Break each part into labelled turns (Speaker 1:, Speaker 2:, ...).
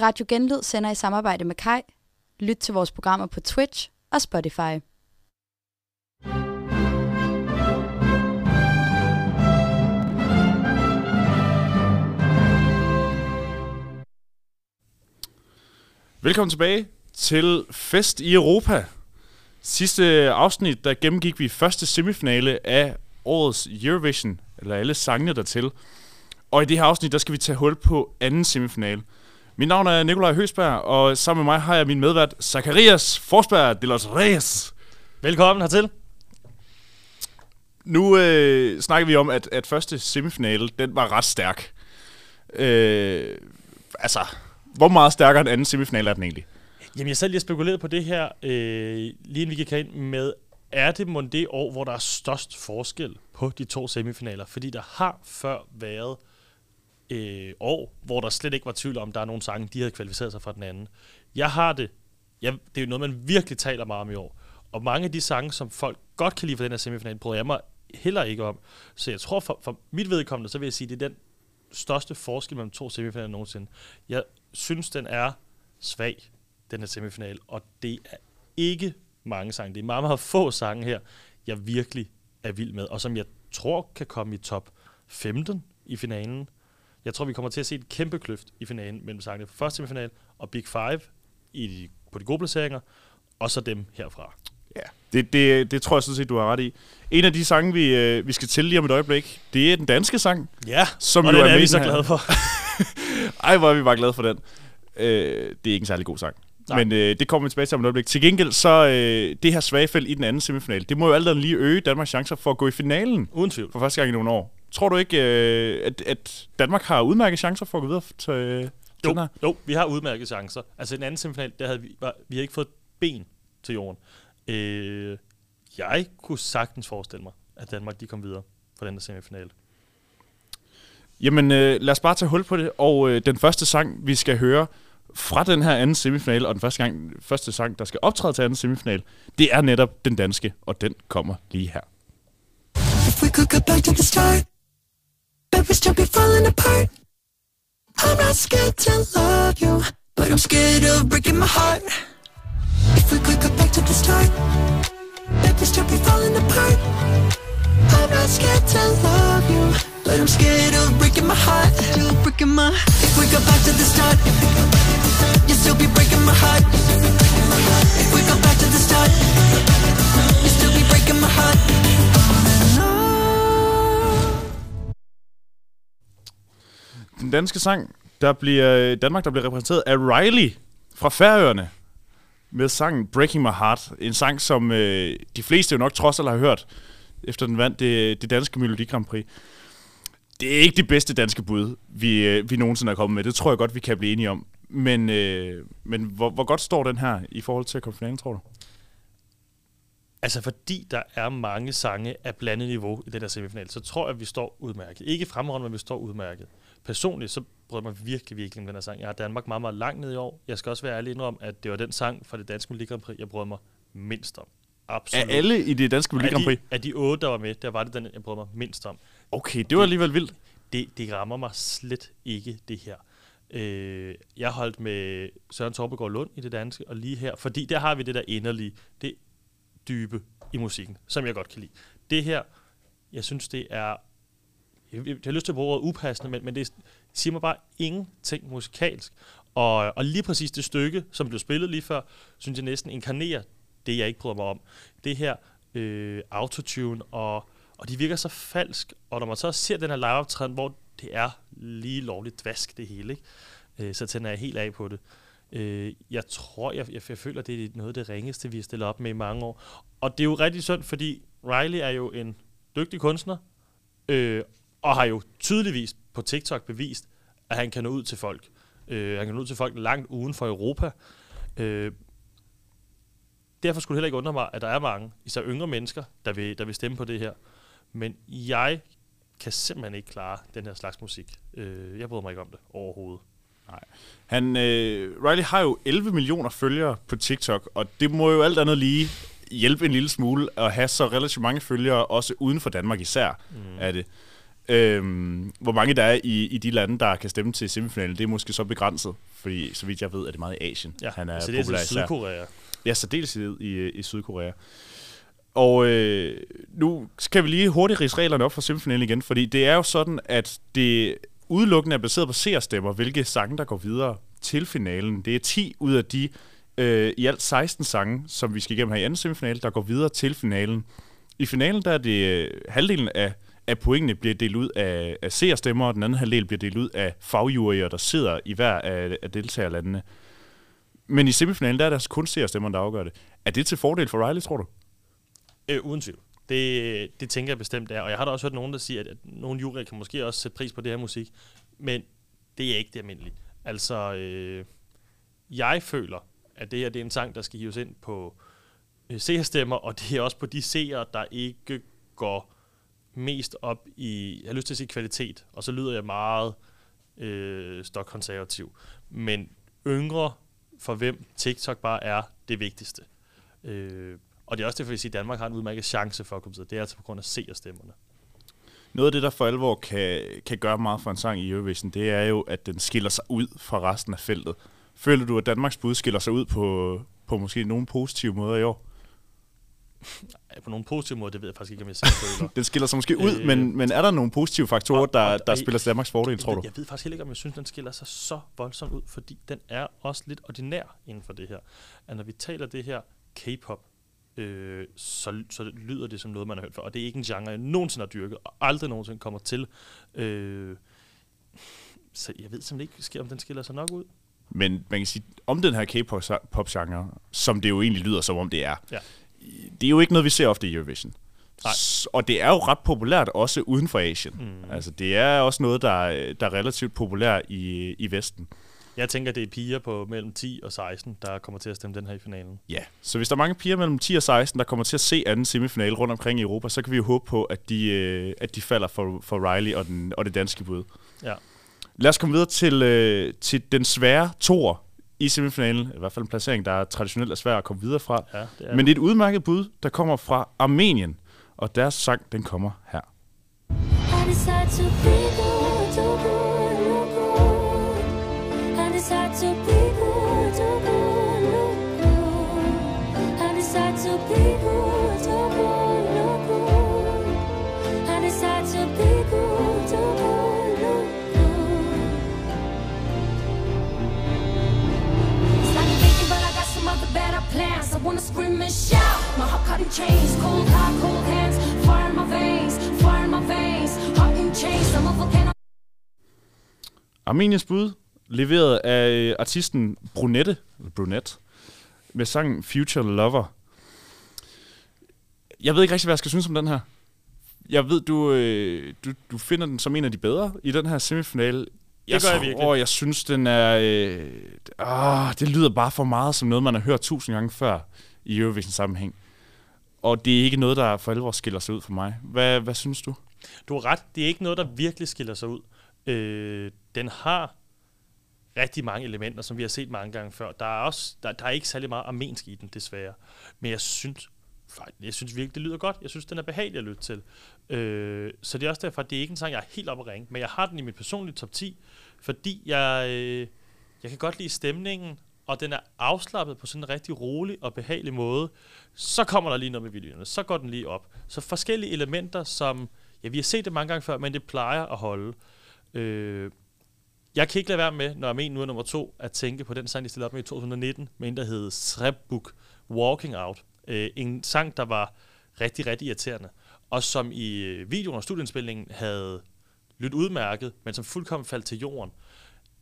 Speaker 1: Radio Genlyd sender i samarbejde med Kai. Lyt til vores programmer på Twitch og Spotify.
Speaker 2: Velkommen tilbage til Fest i Europa. Sidste afsnit, der gennemgik vi første semifinale af årets Eurovision, eller alle sangene dertil. Og i det her afsnit, der skal vi tage hul på anden semifinale. Mit navn er Nikolaj Høsberg, og sammen med mig har jeg min medvært, Zacharias Forsberg de los Reyes.
Speaker 3: Velkommen hertil.
Speaker 2: Nu øh, snakker vi om, at, at første semifinale, den var ret stærk. Øh, altså, hvor meget stærkere end anden semifinale er den egentlig?
Speaker 3: Jamen, jeg selv lige spekuleret på det her, øh, lige inden vi gik ind med, er det mon det år, hvor der er størst forskel på de to semifinaler? Fordi der har før været øh, år, hvor der slet ikke var tvivl om, der er nogle sange, de havde kvalificeret sig fra den anden. Jeg har det, jeg, det er jo noget, man virkelig taler meget om i år. Og mange af de sange, som folk godt kan lide fra den her semifinal, bryder jeg mig heller ikke om. Så jeg tror, for, for mit vedkommende, så vil jeg sige, det er den største forskel mellem to semifinaler nogensinde. Jeg synes, den er svag, den her semifinal, og det er ikke mange sange. Det er meget, meget få sange her, jeg virkelig er vild med, og som jeg tror kan komme i top 15 i finalen. Jeg tror, vi kommer til at se et kæmpe kløft i finalen mellem sangene fra første semifinal og Big Five i de, på de gode placeringer, og så dem herfra.
Speaker 2: Ja, det, det, det tror jeg sådan set, du har ret i. En af de sange, vi, øh, vi skal til lige om et øjeblik, det er den danske sang.
Speaker 3: Ja,
Speaker 2: som
Speaker 3: og
Speaker 2: jo
Speaker 3: den
Speaker 2: er,
Speaker 3: er vi så glade for.
Speaker 2: Ej, hvor er vi bare glade for den. Øh, det er ikke en særlig god sang.
Speaker 3: Nej.
Speaker 2: Men øh, det kommer vi tilbage til om et øjeblik. Til gengæld, så øh, det her svage felt i den anden semifinal, det må jo alt andet lige øge Danmarks chancer for at gå i finalen
Speaker 3: Uden tvivl.
Speaker 2: for første gang i nogle år. Tror du ikke, øh, at, at Danmark har udmærket chancer for at gå videre til, øh,
Speaker 3: Jo,
Speaker 2: den her?
Speaker 3: jo, vi har udmærket chancer. Altså i den anden semifinal, der havde vi, var, vi havde ikke fået et ben til jorden. Øh, jeg kunne sagtens forestille mig, at Danmark de kom videre fra den der semifinal.
Speaker 2: Jamen, øh, lad os bare tage hul på det. Og øh, den første sang, vi skal høre fra den her anden semifinal, og den første, gang, første sang, der skal optræde til anden semifinal, det er netop den danske, og den kommer lige her.
Speaker 4: If we could go back to the start, bet we still be falling apart. I'm not scared to love you, but I'm scared of breaking my heart. If we could go back to the start, bet we still be falling apart. I'm not scared to love you, but I'm scared of breaking my heart. Still breaking my. If we go back to the start, you'll still be breaking my heart. If we go back to the start, you'll still be breaking my heart.
Speaker 2: Den danske sang, der bliver øh, Danmark, der bliver repræsenteret af Riley fra Færøerne med sangen Breaking My Heart. En sang, som øh, de fleste jo nok trods alt har hørt, efter den vandt det, det danske Melodi Grand Prix. Det er ikke det bedste danske bud, vi, øh, vi nogensinde er kommet med. Det tror jeg godt, vi kan blive enige om. Men, øh, men hvor, hvor godt står den her i forhold til at komme finalen, tror du?
Speaker 3: Altså fordi der er mange sange af blandet niveau i den her semifinal, så tror jeg, at vi står udmærket. Ikke fremragende, men vi står udmærket. Personligt så jeg mig virkelig, virkelig om den her sang. Jeg har Danmark meget, meget langt ned i år. Jeg skal også være ærlig indrømme, at det var den sang fra det danske Melodi Grand Prix, jeg brød mig mindst om. Absolut.
Speaker 2: Er alle i det danske Melodi
Speaker 3: af
Speaker 2: Grand Prix?
Speaker 3: de, af de otte, der var med, der var det den, jeg brød mig mindst om.
Speaker 2: Okay, det var alligevel vildt.
Speaker 3: Det, det rammer mig slet ikke, det her. Øh, jeg holdt med Søren Torbegaard Lund i det danske, og lige her, fordi der har vi det der inderlige, det dybe i musikken, som jeg godt kan lide. Det her, jeg synes, det er, jeg, jeg har lyst til at bruge ordet upassende, men, men det siger mig bare ingenting musikalsk. Og, og lige præcis det stykke, som blev spillet lige før, synes jeg næsten inkarnerer det, jeg ikke bryder mig om. Det her øh, autotune, og, og de virker så falsk, og når man så ser den her liveoptræden, hvor det er lige lovligt dvask det hele, ikke? Øh, så tænder jeg helt af på det. Øh, jeg tror, jeg, jeg, jeg føler, det er noget af det ringeste, vi har stillet op med i mange år. Og det er jo rigtig synd, fordi Riley er jo en dygtig kunstner, øh, og har jo tydeligvis på TikTok bevist, at han kan nå ud til folk. Øh, han kan nå ud til folk langt uden for Europa. Øh, derfor skulle det heller ikke undre mig, at der er mange, især yngre mennesker, der vil, der vil stemme på det her. Men jeg kan simpelthen ikke klare den her slags musik. Øh, jeg bryder mig ikke om det overhovedet.
Speaker 2: Han, øh, Riley har jo 11 millioner følgere på TikTok, og det må jo alt andet lige hjælpe en lille smule at have så relativt mange følgere, også uden for Danmark især, mm. er det. Øhm, hvor mange der er i, i de lande, der kan stemme til semifinalen, det er måske så begrænset, fordi så vidt jeg ved, er det meget i Asien.
Speaker 3: Ja,
Speaker 2: han er
Speaker 3: så det er
Speaker 2: populær især.
Speaker 3: Sydkorea.
Speaker 2: Ja, særdeleshed i, i Sydkorea. Og øh, nu skal vi lige hurtigt rise reglerne op for semifinalen igen, fordi det er jo sådan, at det udelukkende er baseret på seerstemmer, hvilke sange, der går videre til finalen. Det er 10 ud af de øh, i alt 16 sange, som vi skal igennem her i anden semifinal, der går videre til finalen. I finalen der er det øh, halvdelen af, af pointene bliver delt ud af, af seerstemmer, og den anden halvdel bliver delt ud af fagjuryer, der sidder i hver af, af deltagerlandene. Men i semifinalen, der er det altså kun seerstemmer, der afgør det. Er det til fordel for Riley, tror du?
Speaker 3: Øh, uden tvivl. Det, det tænker jeg bestemt er. Og jeg har da også hørt nogen, der siger, at, at nogle juryer kan måske også sætte pris på det her musik. Men det er ikke det almindelige. Altså, øh, jeg føler, at det her det er en sang, der skal hives ind på øh, seerstemmer, og det er også på de seere, der ikke går mest op i, jeg har lyst til at sige kvalitet, og så lyder jeg meget øh, stokkonservativ. Men yngre, for hvem TikTok bare er det vigtigste. Øh, og det er også derfor, jeg siger, at Danmark har en udmærket chance for at komme videre. Det er altså på grund af seerstemmerne.
Speaker 2: Noget af det, der for alvor kan, kan gøre meget for en sang i Eurovision, det er jo, at den skiller sig ud fra resten af feltet. Føler du, at Danmarks bud skiller sig ud på, på måske nogle positive måder i år?
Speaker 3: På nogle positive måder, det ved jeg faktisk ikke, om jeg selv føler.
Speaker 2: Den skiller sig måske ud,
Speaker 3: Øh.
Speaker 2: men, men er der nogle positive faktorer,
Speaker 3: Og-
Speaker 2: der,
Speaker 3: og-
Speaker 2: der
Speaker 3: og-
Speaker 2: spiller Danmarks fordel, tror du?
Speaker 3: jeg ved faktisk heller ikke, om jeg synes, den skiller sig så voldsomt ud, fordi den er også lidt ordinær inden for det her. At når vi taler det her K-pop, øh, så, så lyder det som noget, man har hørt før. Og det er ikke en genre, jeg nogensinde har dyrket, og aldrig nogensinde kommer til. Øh, så jeg ved simpelthen ikke, om den skiller sig nok ud.
Speaker 2: Men man kan sige, om den her K-pop-genre, som det jo egentlig lyder som om det er,
Speaker 3: Ja.
Speaker 2: det er jo ikke noget, vi ser ofte i Eurovision.
Speaker 3: Nej.
Speaker 2: Og det er jo ret populært også uden for Asien.
Speaker 3: Mm.
Speaker 2: Altså, det er også noget, der, der er relativt populært i, i Vesten.
Speaker 3: Jeg tænker, det er piger på mellem 10 og 16, der kommer til at stemme den her i finalen.
Speaker 2: Ja, så hvis der er mange piger mellem 10 og 16, der kommer til at se anden semifinale rundt omkring i Europa, så kan vi jo håbe på, at de, øh, at de falder for, for Riley og, den, og det danske bud.
Speaker 3: Ja.
Speaker 2: Lad os komme videre til, øh, til den svære tor i semifinalen. I hvert fald en placering, der er traditionelt er svær at komme videre fra.
Speaker 3: Ja, det er
Speaker 2: Men det er et udmærket bud, der kommer fra Armenien. Og deres sang, den kommer her.
Speaker 5: I scream and shout. My heart caught in chains, cold heart, cold hands, fire in my veins, fire in my veins, heart in chains. I'm a volcano.
Speaker 2: Armeniens bud, leveret af øh, artisten Brunette, eller Brunette, med sangen Future Lover. Jeg ved ikke rigtig, hvad jeg skal synes om den her. Jeg ved, du, øh, du, du finder den som en af de bedre i den her semifinale. Jeg
Speaker 3: gør jeg virkelig.
Speaker 2: tror, jeg synes, den er... Øh, åh, det lyder bare for meget som noget, man har hørt tusind gange før i Eurovision-sammenhæng. Og det er ikke noget, der for alvor skiller sig ud for mig. Hvad, hvad synes du?
Speaker 3: Du har ret. Det er ikke noget, der virkelig skiller sig ud. Øh, den har rigtig mange elementer, som vi har set mange gange før. Der er, også, der, der er ikke særlig meget armensk i den, desværre. Men jeg synes, jeg synes virkelig, det lyder godt. Jeg synes, den er behagelig at lytte til. Øh, så det er også derfor, at det er ikke en sang, jeg er helt oppe at ringe. Men jeg har den i mit personlige top 10, fordi jeg, øh, jeg kan godt lide stemningen, og den er afslappet på sådan en rigtig rolig og behagelig måde. Så kommer der lige noget med videoerne. Så går den lige op. Så forskellige elementer, som... Ja, vi har set det mange gange før, men det plejer at holde. Øh, jeg kan ikke lade være med, når Armen nu er nummer to, at tænke på den sang, de stillede op med i 2019, med en, der hed Srebbuk Walking Out. Øh, en sang, der var rigtig, rigtig irriterende, og som i øh, videoen og studieindspillingen havde lyttet udmærket, men som fuldkommen faldt til jorden.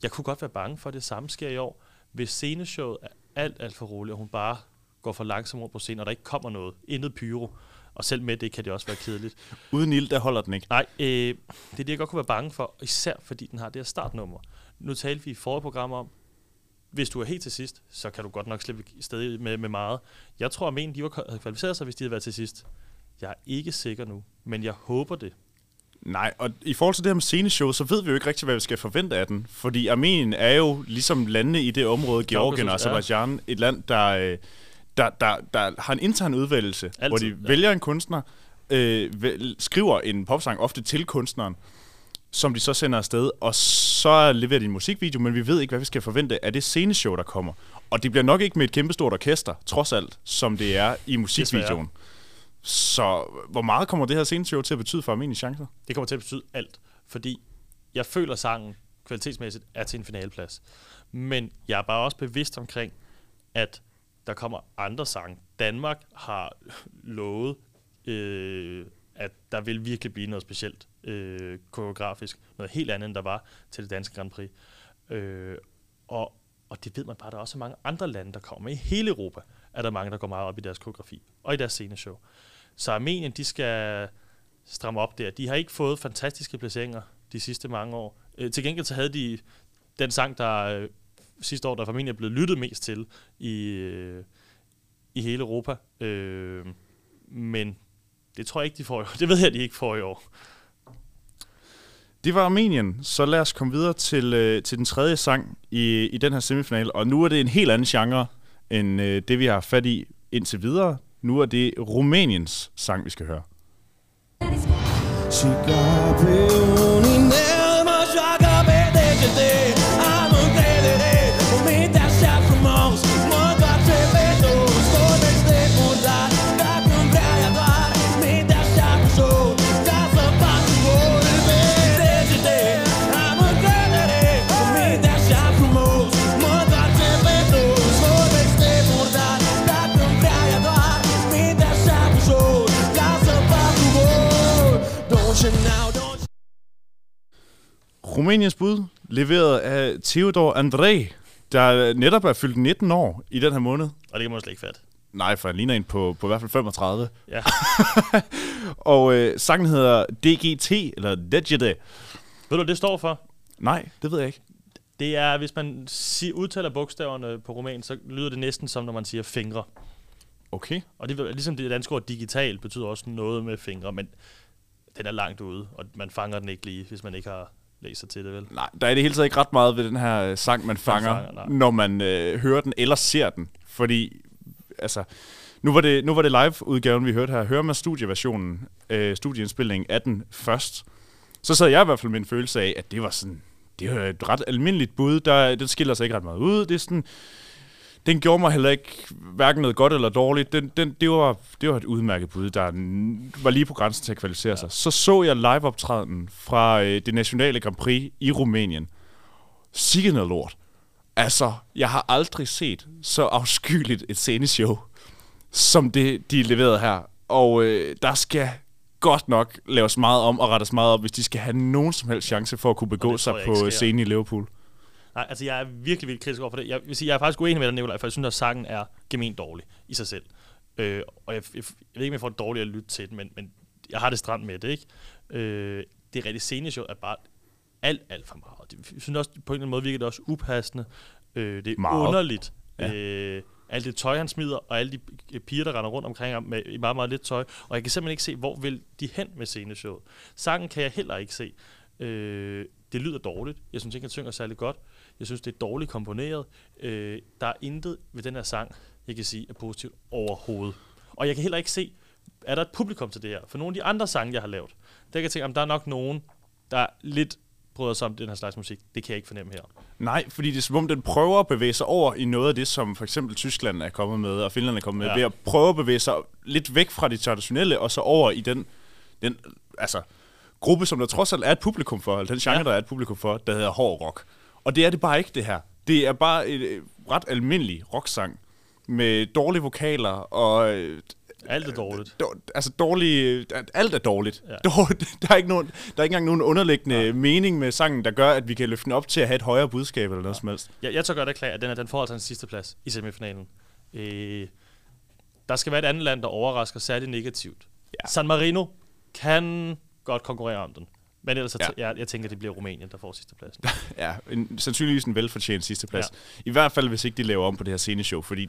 Speaker 3: Jeg kunne godt være bange for, at det samme sker i år, hvis sceneshowet er alt, alt for roligt, og hun bare går for langsomt rundt på scenen, og der ikke kommer noget. Intet pyro. Og selv med det kan det også være kedeligt.
Speaker 2: Uden ild, der holder den ikke.
Speaker 3: Nej, øh, det er det, jeg godt kunne være bange for, især fordi den har det her startnummer. Nu talte vi i forrige program om, hvis du er helt til sidst, så kan du godt nok slippe i stedet med, med meget. Jeg tror, at men, de var kvalificeret sig, hvis de havde været til sidst. Jeg er ikke sikker nu, men jeg håber det.
Speaker 2: Nej, og i forhold til det her med sceneshow, så ved vi jo ikke rigtig, hvad vi skal forvente af den. Fordi Armenien er jo ligesom landene i det område, Georgien og
Speaker 3: Kaukasus, ja.
Speaker 2: Azerbaijan, et land, der, øh, der, der, der har en intern udvælgelse,
Speaker 3: Altid,
Speaker 2: hvor de
Speaker 3: ja.
Speaker 2: vælger en kunstner, øh, skriver en popsang ofte til kunstneren, som de så sender afsted, og så leverer de en musikvideo, men vi ved ikke, hvad vi skal forvente af det sceneshow, der kommer. Og det bliver nok ikke med et kæmpestort orkester, trods alt, som det er i musikvideoen. Så hvor meget kommer det her sceneshow til at betyde for Armeniens chancer?
Speaker 3: Det kommer til at betyde alt, fordi jeg føler sangen kvalitetsmæssigt er til en finaleplads. Men jeg er bare også bevidst omkring, at der kommer andre sange. Danmark har lovet, øh, at der vil virkelig blive noget specielt øh, koreografisk. Noget helt andet, end der var til det danske Grand Prix. Øh, og, og det ved man bare, der er også mange andre lande, der kommer. I hele Europa er der mange, der går meget op i deres koreografi og i deres sceneshow. Så Armenien, de skal stramme op der. De har ikke fået fantastiske placeringer de sidste mange år. Øh, til gengæld så havde de den sang, der øh, sidste år, der formentlig er blevet lyttet mest til i, øh, i hele Europa. Øh, men det tror jeg ikke, de får i år. Det ved jeg, de ikke får i år.
Speaker 2: Det var Armenien, så lad os komme videre til, øh, til den tredje sang i, i den her semifinal. Og nu er det en helt anden genre, end øh, det vi har fat i indtil videre. Nu er det Rumæniens sang, vi skal høre.
Speaker 6: Și
Speaker 2: Rumæniens bud, leveret af Theodor André, der netop er fyldt 19 år i den her måned.
Speaker 3: Og det kan man slet ikke fatte.
Speaker 2: Nej, for han ligner en på, på i hvert fald 35.
Speaker 3: Ja.
Speaker 2: Og øh, sangen hedder DGT, eller DGT.
Speaker 3: Ved du, hvad det står for?
Speaker 2: Nej, det ved jeg ikke.
Speaker 3: Det er, hvis man siger, udtaler bogstaverne på roman, så lyder det næsten som, når man siger fingre.
Speaker 2: Okay.
Speaker 3: Og det er ligesom det danske ord digital betyder også noget med fingre, men den er langt ude, og man fanger den ikke lige, hvis man ikke har sig til det, vel?
Speaker 2: Nej, der er det hele taget ikke ret meget ved den her øh, sang, man fanger,
Speaker 3: fanger, nej.
Speaker 2: når man øh, hører den eller ser den. Fordi, altså, nu var det, nu var det live-udgaven, vi hørte her. Hører man studieversionen, øh, studieindspilningen af den først, så sad jeg i hvert fald med en følelse af, at det var sådan, det var et ret almindeligt bud. Der, den skiller sig ikke ret meget ud. Det er sådan, den gjorde mig heller ikke hverken noget godt eller dårligt. Den, den, det, var, det var et udmærket bud, der var lige på grænsen til at kvalificere ja. sig. Så så jeg live-optræden fra øh, det nationale Grand Prix i Rumænien. Sikke noget lort. Altså, jeg har aldrig set så afskyeligt et sceneshow, som det, de leverede her. Og øh, der skal godt nok laves meget om og rettes meget op, hvis de skal have nogen som helst chance for at kunne begå sig på scenen i Liverpool.
Speaker 3: Nej, altså jeg er virkelig, virkelig kritisk over for det. Jeg vil sige, jeg er faktisk uenig med dig, Nicolaj, for jeg synes, at sangen er gement dårlig i sig selv. Øh, og jeg, jeg, jeg ved ikke, om jeg får det dårligt at lytte til den, men, men jeg har det stramt med det, ikke? Øh, det rigtige sceneshow er bare alt, alt for meget. Det, jeg synes også, på en eller anden måde virker det også upassende. Øh, det er
Speaker 2: Meget.
Speaker 3: underligt.
Speaker 2: Ja.
Speaker 3: Øh, alt det tøj, han smider, og alle de piger, der render rundt omkring ham med meget, meget lidt tøj. Og jeg kan simpelthen ikke se, hvor vil de hen med sceneshowet. Sangen kan jeg heller ikke se. Øh, det lyder dårligt. Jeg synes ikke, han synger særlig godt. Jeg synes, det er dårligt komponeret. Øh, der er intet ved den her sang, jeg kan sige er positivt overhovedet. Og jeg kan heller ikke se, er der et publikum til det her? For nogle af de andre sange, jeg har lavet, der kan jeg tænke, om der er nok nogen, der lidt bryder sig om den her slags musik. Det kan jeg ikke fornemme her.
Speaker 2: Nej, fordi det er som om, den prøver at bevæge sig over i noget af det, som for eksempel Tyskland er kommet med, og Finland er kommet med, ja. Ved at prøve at bevæge sig lidt væk fra det traditionelle, og så over i den, den altså, gruppe, som der trods alt er et publikum for, eller den genre. Ja. der er et publikum for, der hedder hård rock. Og det er det bare ikke, det her. Det er bare et øh, ret almindelig rocksang, med dårlige vokaler, og øh,
Speaker 3: Alt er dårligt.
Speaker 2: dår- altså dårlige, alt er dårligt. Ja.
Speaker 3: Ja.
Speaker 2: Der, er ikke nogen, der er ikke engang nogen underliggende ja. mening med sangen, der gør, at vi kan løfte den op til at have et højere budskab eller noget som helst.
Speaker 3: Jeg, jeg tør godt erklære, at den, er, den får altså en sidste plads i semifinalen. Øh, der skal være et andet land, der overrasker særligt negativt. Ja. San Marino kan godt konkurrere om den. Men ellers,
Speaker 2: Ja.
Speaker 3: jeg, jeg tænker, det bliver Rumænien, der får sidste plads.
Speaker 2: Ja, en, sandsynligvis en velfortjent sidste plads. Ja. I hvert fald, hvis ikke de laver om på det her sceneshow, fordi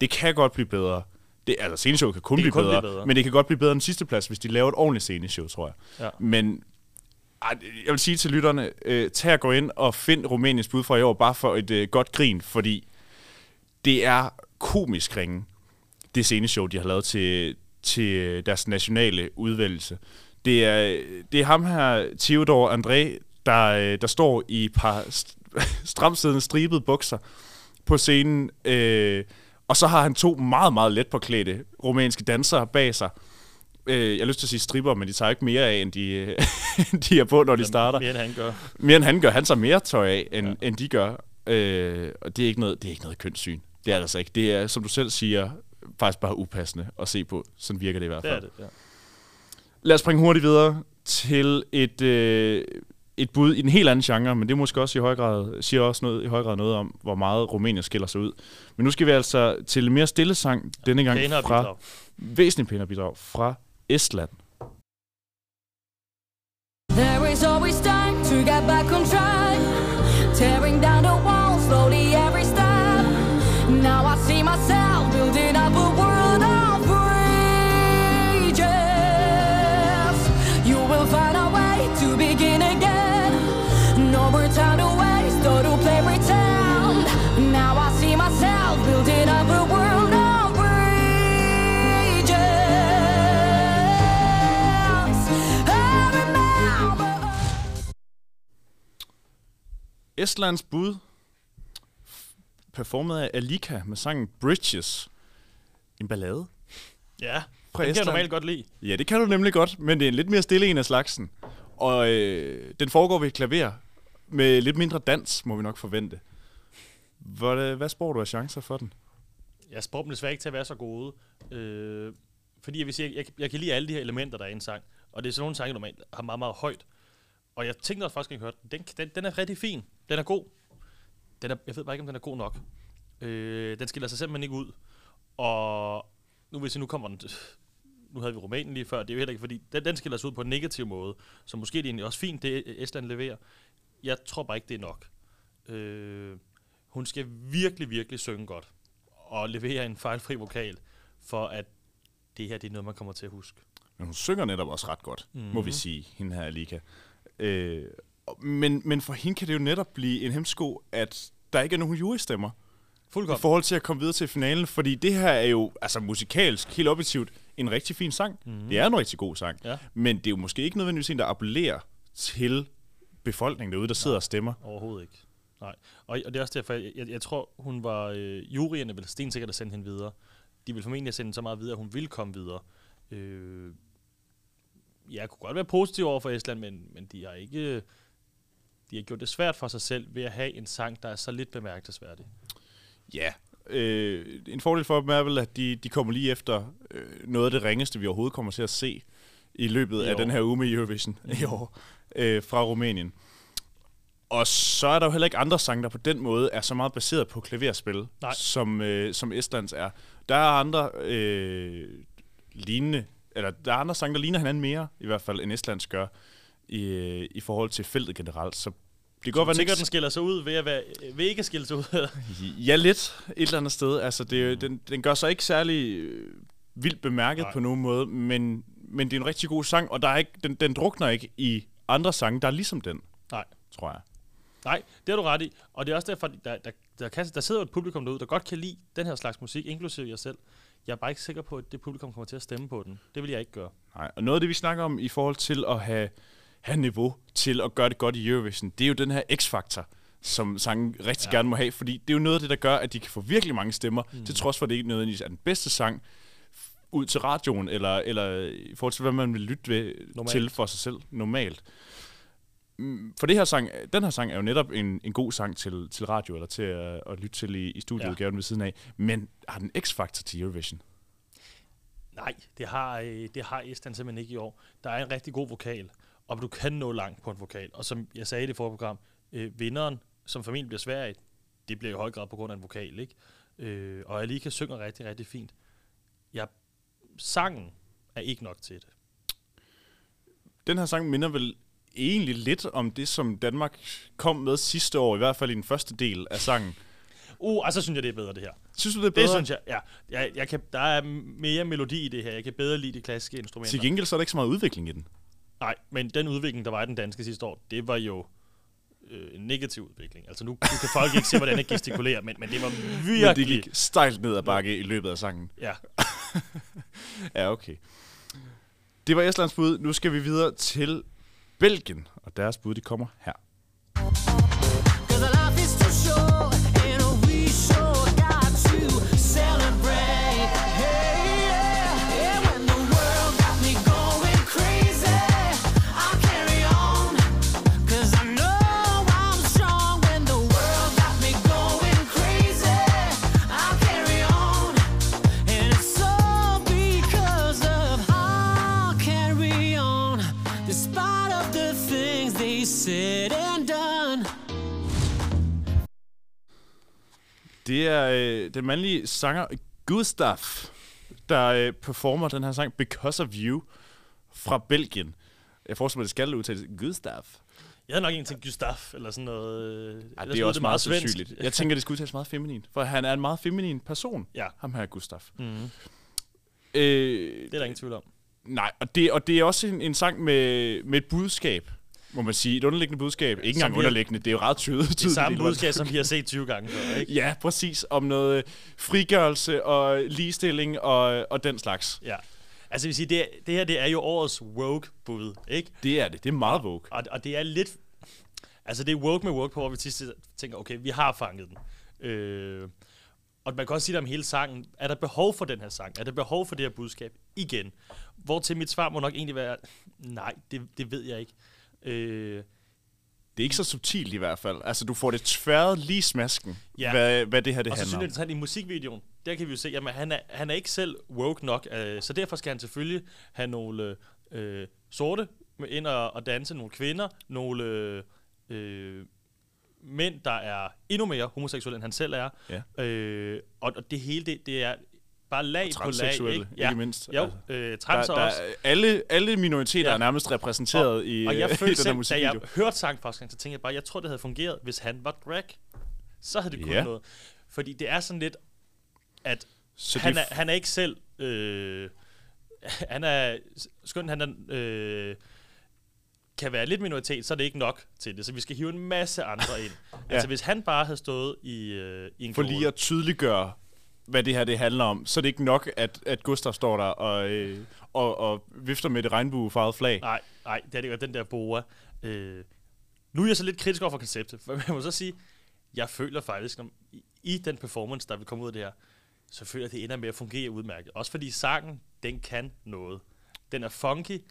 Speaker 2: det kan godt blive bedre. Det, altså, sceneshow kan kun,
Speaker 3: Det
Speaker 2: blive,
Speaker 3: kan kun
Speaker 2: bedre,
Speaker 3: blive bedre.
Speaker 2: men det kan godt blive bedre end sidste plads, hvis de laver et ordentligt sceneshow, tror jeg.
Speaker 3: Ja.
Speaker 2: Men ej, jeg vil sige til lytterne, øh, tag at gå ind og find Rumæniens bud fra i år, bare for et øh, godt grin, fordi det er komisk ringe, det sceneshow, de har lavet til, til deres nationale udvælgelse. Det er, det er ham her, Theodor André, der, øh, der står i et par st- stramsiddende stribede bukser på scenen. Øh, og så har han to meget, meget let påklædte rumænske dansere bag sig. Øh, jeg har lyst til at sige stripper, men de tager ikke mere af, end de, de er på, når de starter.
Speaker 3: Mere end han gør.
Speaker 2: Mere end han gør. Han tager mere tøj af, end, ja. end de gør. Øh, og det er, ikke noget, det er ikke noget kønssyn. Det er det altså ikke. Det er, som du selv siger, faktisk bare upassende at se på. Sådan virker det i hvert
Speaker 3: Det
Speaker 2: fald.
Speaker 3: er det, ja.
Speaker 2: Lad os springe hurtigt videre til et, øh, et bud i en helt anden genre, men det måske også i høj grad, siger også noget, i høj grad noget om, hvor meget Rumænien skiller sig ud. Men nu skal vi altså til mere stille sang, denne gang
Speaker 3: Pænere
Speaker 2: fra,
Speaker 3: bidrag.
Speaker 2: væsentligt pænere bidrag, fra Estland.
Speaker 5: There is always time to get back on track.
Speaker 2: Estlands bud, performet af Alika med sangen Bridges. En ballade.
Speaker 3: Ja,
Speaker 2: Fra
Speaker 3: den kan jeg normalt godt lide.
Speaker 2: Ja, det kan du nemlig godt, men det er en lidt mere stille en af slagsen. Og øh, den foregår ved et klaver med lidt mindre dans, må vi nok forvente. Hvad, hvad spår du af chancer for den?
Speaker 3: Jeg spår dem desværre ikke til at være så gode. Øh, fordi jeg vil sige, jeg, jeg kan lide alle de her elementer, der er i en sang. Og det er sådan nogle sange, normalt har meget, meget højt. Og jeg tænkte også faktisk, at jeg hørte den. Den, den, er rigtig fin. Den er god. Den er, jeg ved bare ikke, om den er god nok. Øh, den skiller sig simpelthen ikke ud. Og nu hvis jeg nu kommer den... Nu havde vi Rumænien lige før. Det er jo heller ikke, fordi den, den skiller sig ud på en negativ måde. Så måske er det egentlig også fint, det Estland leverer. Jeg tror bare ikke, det er nok. Øh, hun skal virkelig, virkelig synge godt. Og levere en fejlfri vokal, for at det her det er noget, man kommer til at huske.
Speaker 2: Men hun synger netop også ret godt, mm-hmm. må
Speaker 3: Mhm.
Speaker 2: vi sige, hende her Alika. Øh, men, men for hende kan det jo netop blive en hemsko, at der ikke er nogen jurystemmer i
Speaker 3: Fuldkommen.
Speaker 2: forhold til at komme videre til finalen. Fordi det her er jo altså musikalsk, helt objektivt, en rigtig fin sang. Mm-hmm. Det er en rigtig god sang.
Speaker 3: Ja.
Speaker 2: Men det er jo måske ikke nødvendigvis en, der appellerer til befolkningen derude, der sidder og stemmer.
Speaker 3: Overhovedet ikke. Nej. Og, og det er også derfor, jeg, jeg, jeg tror, hun var... Øh, juryerne vil stensikkert at sende hende videre. De vil formentlig sende så meget videre, at hun vil komme videre. Øh, jeg kunne godt være positiv over for Estland, men, men de har ikke... De har gjort det svært for sig selv ved at have en sang, der er så lidt bemærkelsesværdig.
Speaker 2: Ja. Øh, en fordel for dem er vel, at de, de kommer lige efter øh, noget af det ringeste, vi overhovedet kommer til at se i løbet
Speaker 3: I
Speaker 2: af
Speaker 3: år.
Speaker 2: den her uge med Eurovision i år øh, fra Rumænien. Og så er der jo heller ikke andre sange, der på den måde er så meget baseret på klaverspil,
Speaker 3: Nej.
Speaker 2: som, øh, som Estlands er. Der er andre øh, lignende, eller der er andre sange, der ligner hinanden mere, i hvert fald, end Estlands gør, i, i forhold til feltet generelt. Så det kan godt være, den
Speaker 3: den skiller sig ud ved, at være, ved ikke at skille sig ud.
Speaker 2: Ja, lidt et eller andet sted. Altså, det, jo- den, den gør sig ikke særlig øh, vildt bemærket
Speaker 3: Nej.
Speaker 2: på nogen måde, men, men det er en rigtig god sang, og der er ikke, den, den drukner ikke i andre sange, der er ligesom den,
Speaker 3: Nej.
Speaker 2: tror jeg.
Speaker 3: Nej, det har du ret i. Og det er også derfor, der, der, der, kan, der sidder et publikum derude, der godt kan lide den her slags musik, inklusive jeg selv. Jeg er bare ikke sikker på, at det publikum kommer til at stemme på den. Det vil jeg ikke gøre.
Speaker 2: Nej. Og noget af det, vi snakker om i forhold til at have, have niveau til at gøre det godt i Eurovision, det er jo den her x-faktor, som sangen rigtig ja. gerne må have, fordi det er jo noget af det, der gør, at de kan få virkelig mange stemmer, mm. til trods for, at det ikke nødvendigvis er den bedste sang, ud til radioen, eller, eller i forhold til, hvad man vil lytte ved,
Speaker 3: normalt.
Speaker 2: til for sig selv normalt. Mm, For det her sang, den her sang er jo netop en, en god sang til, til radio, eller til at, at lytte til i, i studieudgaven ja. ved siden af, men har den x-faktor til Eurovision?
Speaker 3: Nej, det har, øh, det har Estland simpelthen ikke i år. Der er en rigtig god vokal, og du kan nå langt på en vokal. Og som jeg sagde i det forrige program, øh, vinderen, som familien bliver svær i, det bliver i høj grad på grund af en vokal, ikke? Øh, og Alika synger rigtig, rigtig fint. Ja, sangen er ikke nok til det.
Speaker 2: Den her sang minder vel egentlig lidt om det, som Danmark kom med sidste år, i hvert fald i den første del af sangen.
Speaker 3: Uh, altså synes jeg, det er bedre, det her.
Speaker 2: Synes du, det er
Speaker 3: Det
Speaker 2: bedre?
Speaker 3: synes jeg, ja. Jeg, jeg kan, der er mere melodi i det her. Jeg kan bedre lide de klassiske instrumenter.
Speaker 2: Til gengæld så er der ikke så meget udvikling i den.
Speaker 3: Nej, men den udvikling, der var i den danske sidste år, det var jo øh, en negativ udvikling. Altså nu, nu kan folk ikke se, hvordan jeg gestikulerer, men, men det var
Speaker 2: Men
Speaker 3: virkelig...
Speaker 2: det gik stejlt ned ad bakke i løbet af sangen.
Speaker 3: Ja,
Speaker 2: Ja, okay. Det var Estlands bud. Nu skal vi videre til Belgien, og deres bud, de kommer her. Det er øh, den mandlige sanger Gustav, der øh, performer den her sang Because of You fra Belgien. Jeg forestiller mig, det skal udtales Gustav.
Speaker 3: Jeg havde nok en til Gustav, eller sådan noget. øh, ellers
Speaker 2: det er også meget
Speaker 3: svensk.
Speaker 2: sandsynligt. Jeg tænker, det skal udtales meget feminin, for han er en meget feminin person,
Speaker 3: Ja.
Speaker 2: ham her Gustav.
Speaker 3: Mhm.
Speaker 2: Øh,
Speaker 3: Det er der ingen tvivl om.
Speaker 2: nej, og det, og det er også en, en sang med, med et budskab, må man sige. Et underliggende budskab. Ikke engang underliggende, det er jo ret tydeligt.
Speaker 3: Det er samme budskab, som vi har set 20 gange før, ikke?
Speaker 2: Ja, præcis. Om noget frigørelse og ligestilling og, og den slags.
Speaker 3: Ja. Altså, vil sige, det, det her det er jo årets woke-bud, ikke?
Speaker 2: Det er det. Det er meget vogue.
Speaker 3: Og, og det er lidt... Altså, det er woke med woke på, hvor vi tit tænker, okay, vi har fanget den. Øh, og man kan også sige det om hele sangen. Er der behov for den her sang? Er der behov for det her budskab? Igen. Hvor til mit svar må nok egentlig være, nej, det, det ved jeg ikke. Øh,
Speaker 2: Det er ikke så subtilt i hvert fald. Altså, du får det tværet lige smasken,
Speaker 3: Ja.
Speaker 2: hvad, hvad det her det
Speaker 3: og så synes
Speaker 2: handler
Speaker 3: jeg,
Speaker 2: om.
Speaker 3: det er i musikvideoen, der kan vi jo se, at han er, han er ikke selv woke nok, øh, så derfor skal han selvfølgelig have nogle øh, sorte med ind og, og danse, nogle kvinder, nogle øh, mænd, der er endnu mere homoseksuelle, end han selv er.
Speaker 2: Ja.
Speaker 3: Øh, og, og det hele, det, det er bare lag på lag.
Speaker 2: transseksuelle,
Speaker 3: Ikke,
Speaker 2: ikke mindst.
Speaker 3: Jo,
Speaker 2: Altså,
Speaker 3: øh,
Speaker 2: Der,
Speaker 3: trans
Speaker 2: der,
Speaker 3: også.
Speaker 2: er- alle, alle minoriteter
Speaker 3: Ja.
Speaker 2: ja. er nærmest repræsenteret
Speaker 3: og,
Speaker 2: i,
Speaker 3: og jeg
Speaker 2: i
Speaker 3: følte
Speaker 2: den her
Speaker 3: selv, da
Speaker 2: musikvideo.
Speaker 3: jeg hørte sang første gang, så tænkte jeg bare, jeg tror, det havde fungeret, hvis han var drag. Så havde det kunnet
Speaker 2: Ja.
Speaker 3: noget. Fordi det er sådan lidt, at
Speaker 2: Så
Speaker 3: han, er, han er ikke selv... Øh, han er... Skønt han er... Øh, kan være lidt minoritet, så er det ikke nok til det. Så vi skal hive en masse andre ind. ja. Altså, hvis han bare havde stået i, øh, i en
Speaker 2: for lige at tydeliggøre, hvad det her det handler om, så er det ikke nok, at, at Gustav står der og, øh, og, og vifter med det regnbuefarvede flag.
Speaker 3: Nej, nej, det er det godt, den der boa. Øh, nu er jeg så lidt kritisk over for konceptet, for jeg må så sige, jeg føler faktisk, når, i, i den performance, der vil komme ud af det her, så føler jeg, at det ender med at fungere udmærket. Også fordi sangen, den kan noget. Den er funky.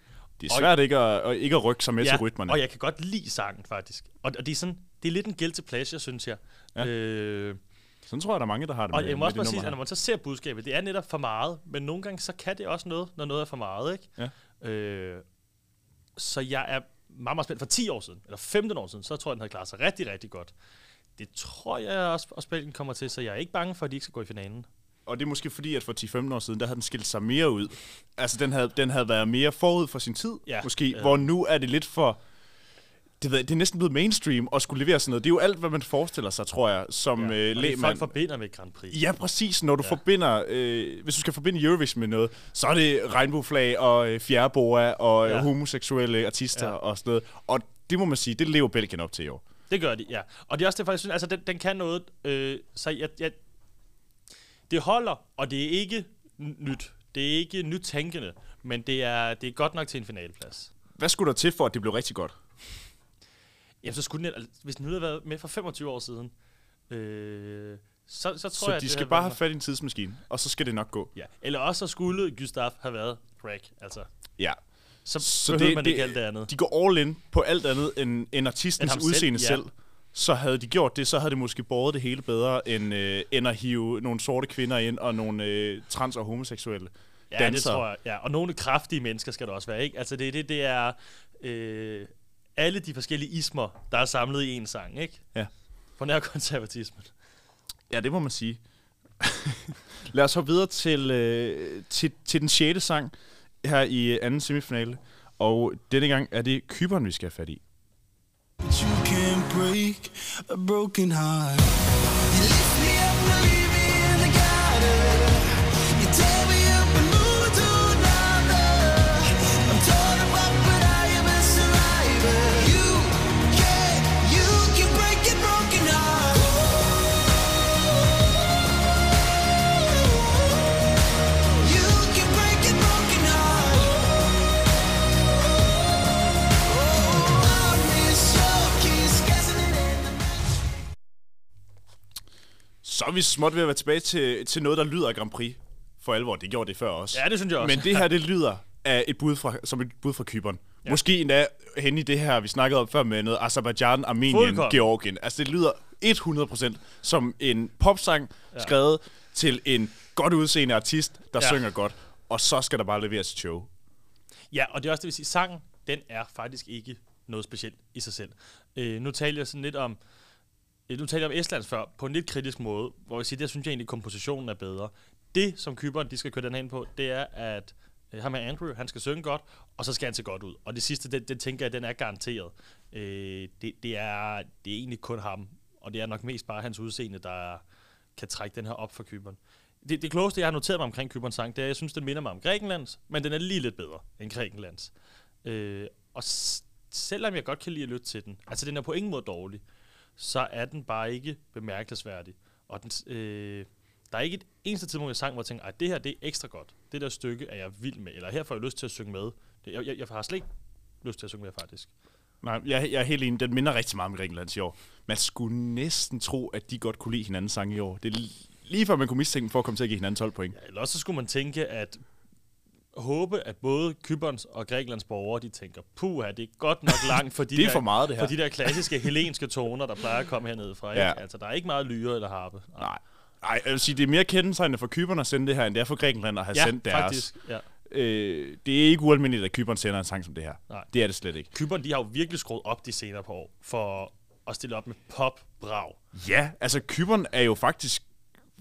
Speaker 2: Det er svært ikke at, at, ikke at rykke sig med til rytmerne.
Speaker 3: og jeg kan godt lide sangen, faktisk. Og, og det er sådan, det er lidt en guilty pleasure, synes jeg.
Speaker 2: Ja.
Speaker 3: Øh,
Speaker 2: Sådan tror jeg, der er mange, der har det
Speaker 3: og
Speaker 2: med,
Speaker 3: jeg må også
Speaker 2: det
Speaker 3: bare sige, at når man så ser budskabet, det er netop for meget, men nogle gange så kan det også noget, når noget er for meget, ikke?
Speaker 2: Ja.
Speaker 3: Øh, så jeg er meget, meget spændt. For 10 år siden, eller 15 år siden, så tror jeg, den havde klaret sig rigtig, rigtig godt. Det tror jeg også, også Belgien kommer til, så jeg er ikke bange for, at de ikke skal gå i finalen.
Speaker 2: Og det er måske fordi, at for 10-15 år siden, der havde den skilt sig mere ud. Altså, den havde, den havde været mere forud for sin tid,
Speaker 3: Ja.
Speaker 2: måske.
Speaker 3: Ja.
Speaker 2: Hvor nu er det lidt for... Det, ved, jeg, det er næsten blevet mainstream at skulle levere sådan noget. Det er jo alt, hvad man forestiller sig, tror jeg, som ja. øh,
Speaker 3: det folk
Speaker 2: lægmand.
Speaker 3: forbinder med Grand Prix.
Speaker 2: Ja, præcis. Når du ja. forbinder... Øh, hvis du skal forbinde Eurovision med noget, så er det regnbueflag og øh, fjerdeboa og
Speaker 3: Ja.
Speaker 2: ja. homoseksuelle artister
Speaker 3: Ja.
Speaker 2: og sådan noget. Og det må man sige, det lever Belgien op til i år.
Speaker 3: Det gør de, ja. Og det er også derfor, jeg synes, altså den, den kan noget. Øh, så jeg, jeg, det holder, og det er ikke nyt. Det er ikke nytænkende, men det er, det er godt nok til en finaleplads.
Speaker 2: Hvad skulle der til for, at det blev rigtig godt?
Speaker 3: Jamen, så skulle den, altså, hvis den nu havde været med for 25 år siden, øh, så, så tror
Speaker 2: Så
Speaker 3: jeg, at
Speaker 2: de
Speaker 3: det
Speaker 2: skal bare have fat i en tidsmaskine, og så skal det nok gå.
Speaker 3: Ja. Eller også så skulle Gustav have været drag, altså.
Speaker 2: Ja.
Speaker 3: Så,
Speaker 2: Så det-
Speaker 3: man
Speaker 2: det-
Speaker 3: ikke alt det andet.
Speaker 2: De går all in på alt andet end, end artistens
Speaker 3: End ham selv,
Speaker 2: udseende
Speaker 3: ja.
Speaker 2: selv. Så havde de gjort det, så havde det måske båret det hele bedre, end, øh, end at hive nogle sorte kvinder ind og nogle øh, trans- og homoseksuelle
Speaker 3: Ja,
Speaker 2: dansere.
Speaker 3: det tror jeg. Ja, og nogle kraftige mennesker skal der også være, ikke? Altså, det, det, det er øh, alle de forskellige ismer, der er samlet i en sang, ikke?
Speaker 2: Ja.
Speaker 3: For nær konservatismen.
Speaker 2: Ja, det må man sige. Lad os hoppe videre til, øh, til, til den sjette sang her i anden semifinale. Og denne gang er det Kyberen, vi skal have fat i.
Speaker 4: You can break a broken heart. You lift me up
Speaker 2: Så er vi småt ved at være tilbage til, til noget, der lyder af Grand Prix. For alvor, det gjorde det før også.
Speaker 3: Ja, det synes jeg også.
Speaker 2: Men det her, det lyder af et bud fra, som et bud fra Kyberen. Ja. Måske endda hen i det her, vi snakkede om før med noget Azerbaijan, Armenien,
Speaker 3: Fuldkommen.
Speaker 2: Georgien. Altså, det lyder 100% som en popsang ja. skrevet til en godt udseende artist, der ja. Synger godt. Og så skal der bare leveres et show.
Speaker 3: Ja, og det er også det, vil sige, sangen, den er faktisk ikke noget specielt i sig selv. Øh, nu taler jeg sådan lidt om, nu talte jeg om Estlands før, på en lidt kritisk måde, hvor jeg siger, der synes jeg egentlig, at kompositionen er bedre. Det, som Kyberen, de skal køre den her ind på, det er, at øh, ham her Andrew, han skal synge godt, og så skal han se godt ud. Og det sidste, det, det tænker jeg, den er garanteret. Øh, det, det, er, det er egentlig kun ham, og det er nok mest bare hans udseende, der kan trække den her op for Kyberen. Det, det klogeste, jeg har noteret mig omkring Kyberns sang, det er, at jeg synes, den minder mig om Grækenlands, men den er lige lidt bedre end Grækenlands. Øh, og s- selvom jeg godt kan lide at lytte til den, altså den er på ingen måde dårlig, så er den bare ikke bemærkelsesværdig. Og den, øh, der er ikke et eneste tidspunkt i sang, hvor jeg tænker, at det her det er ekstra godt. Det der stykke er jeg vild med, eller her får jeg lyst til at synge med. Det, jeg, jeg, jeg har slet ikke lyst til at synge med, faktisk.
Speaker 2: Nej, jeg, jeg er helt enig. Den minder rigtig meget om Grækenlands i år. Man skulle næsten tro, at de godt kunne lide hinandens sang i år. Det er li- lige før man kunne mistænke dem for at komme til at give hinanden 12 point.
Speaker 3: Ja, eller også så skulle man tænke, at håbe, at både Kyberns og Grækenlands borgere, de tænker, puha, det er godt nok langt for de,
Speaker 2: Det er
Speaker 3: der,
Speaker 2: for meget, det her.
Speaker 3: for de der klassiske helenske toner, der plejer at komme hernede fra. Ikke?
Speaker 2: Ja.
Speaker 3: Altså, der er ikke meget lyre eller harpe.
Speaker 2: Nej. Nej, jeg vil sige, det er mere kendetegnende for Kyberen at sende det her, end det er for Grækenland at have
Speaker 3: Ja,
Speaker 2: sendt deres.
Speaker 3: faktisk. Ja.
Speaker 2: Øh, det er ikke ualmindeligt, at Kyberen sender en sang som det her.
Speaker 3: Nej.
Speaker 2: Det er det slet ikke.
Speaker 3: Kyberen, de har jo virkelig skruet op de senere på år, for at stille op med pop brav.
Speaker 2: Ja, altså Kyberen er jo faktisk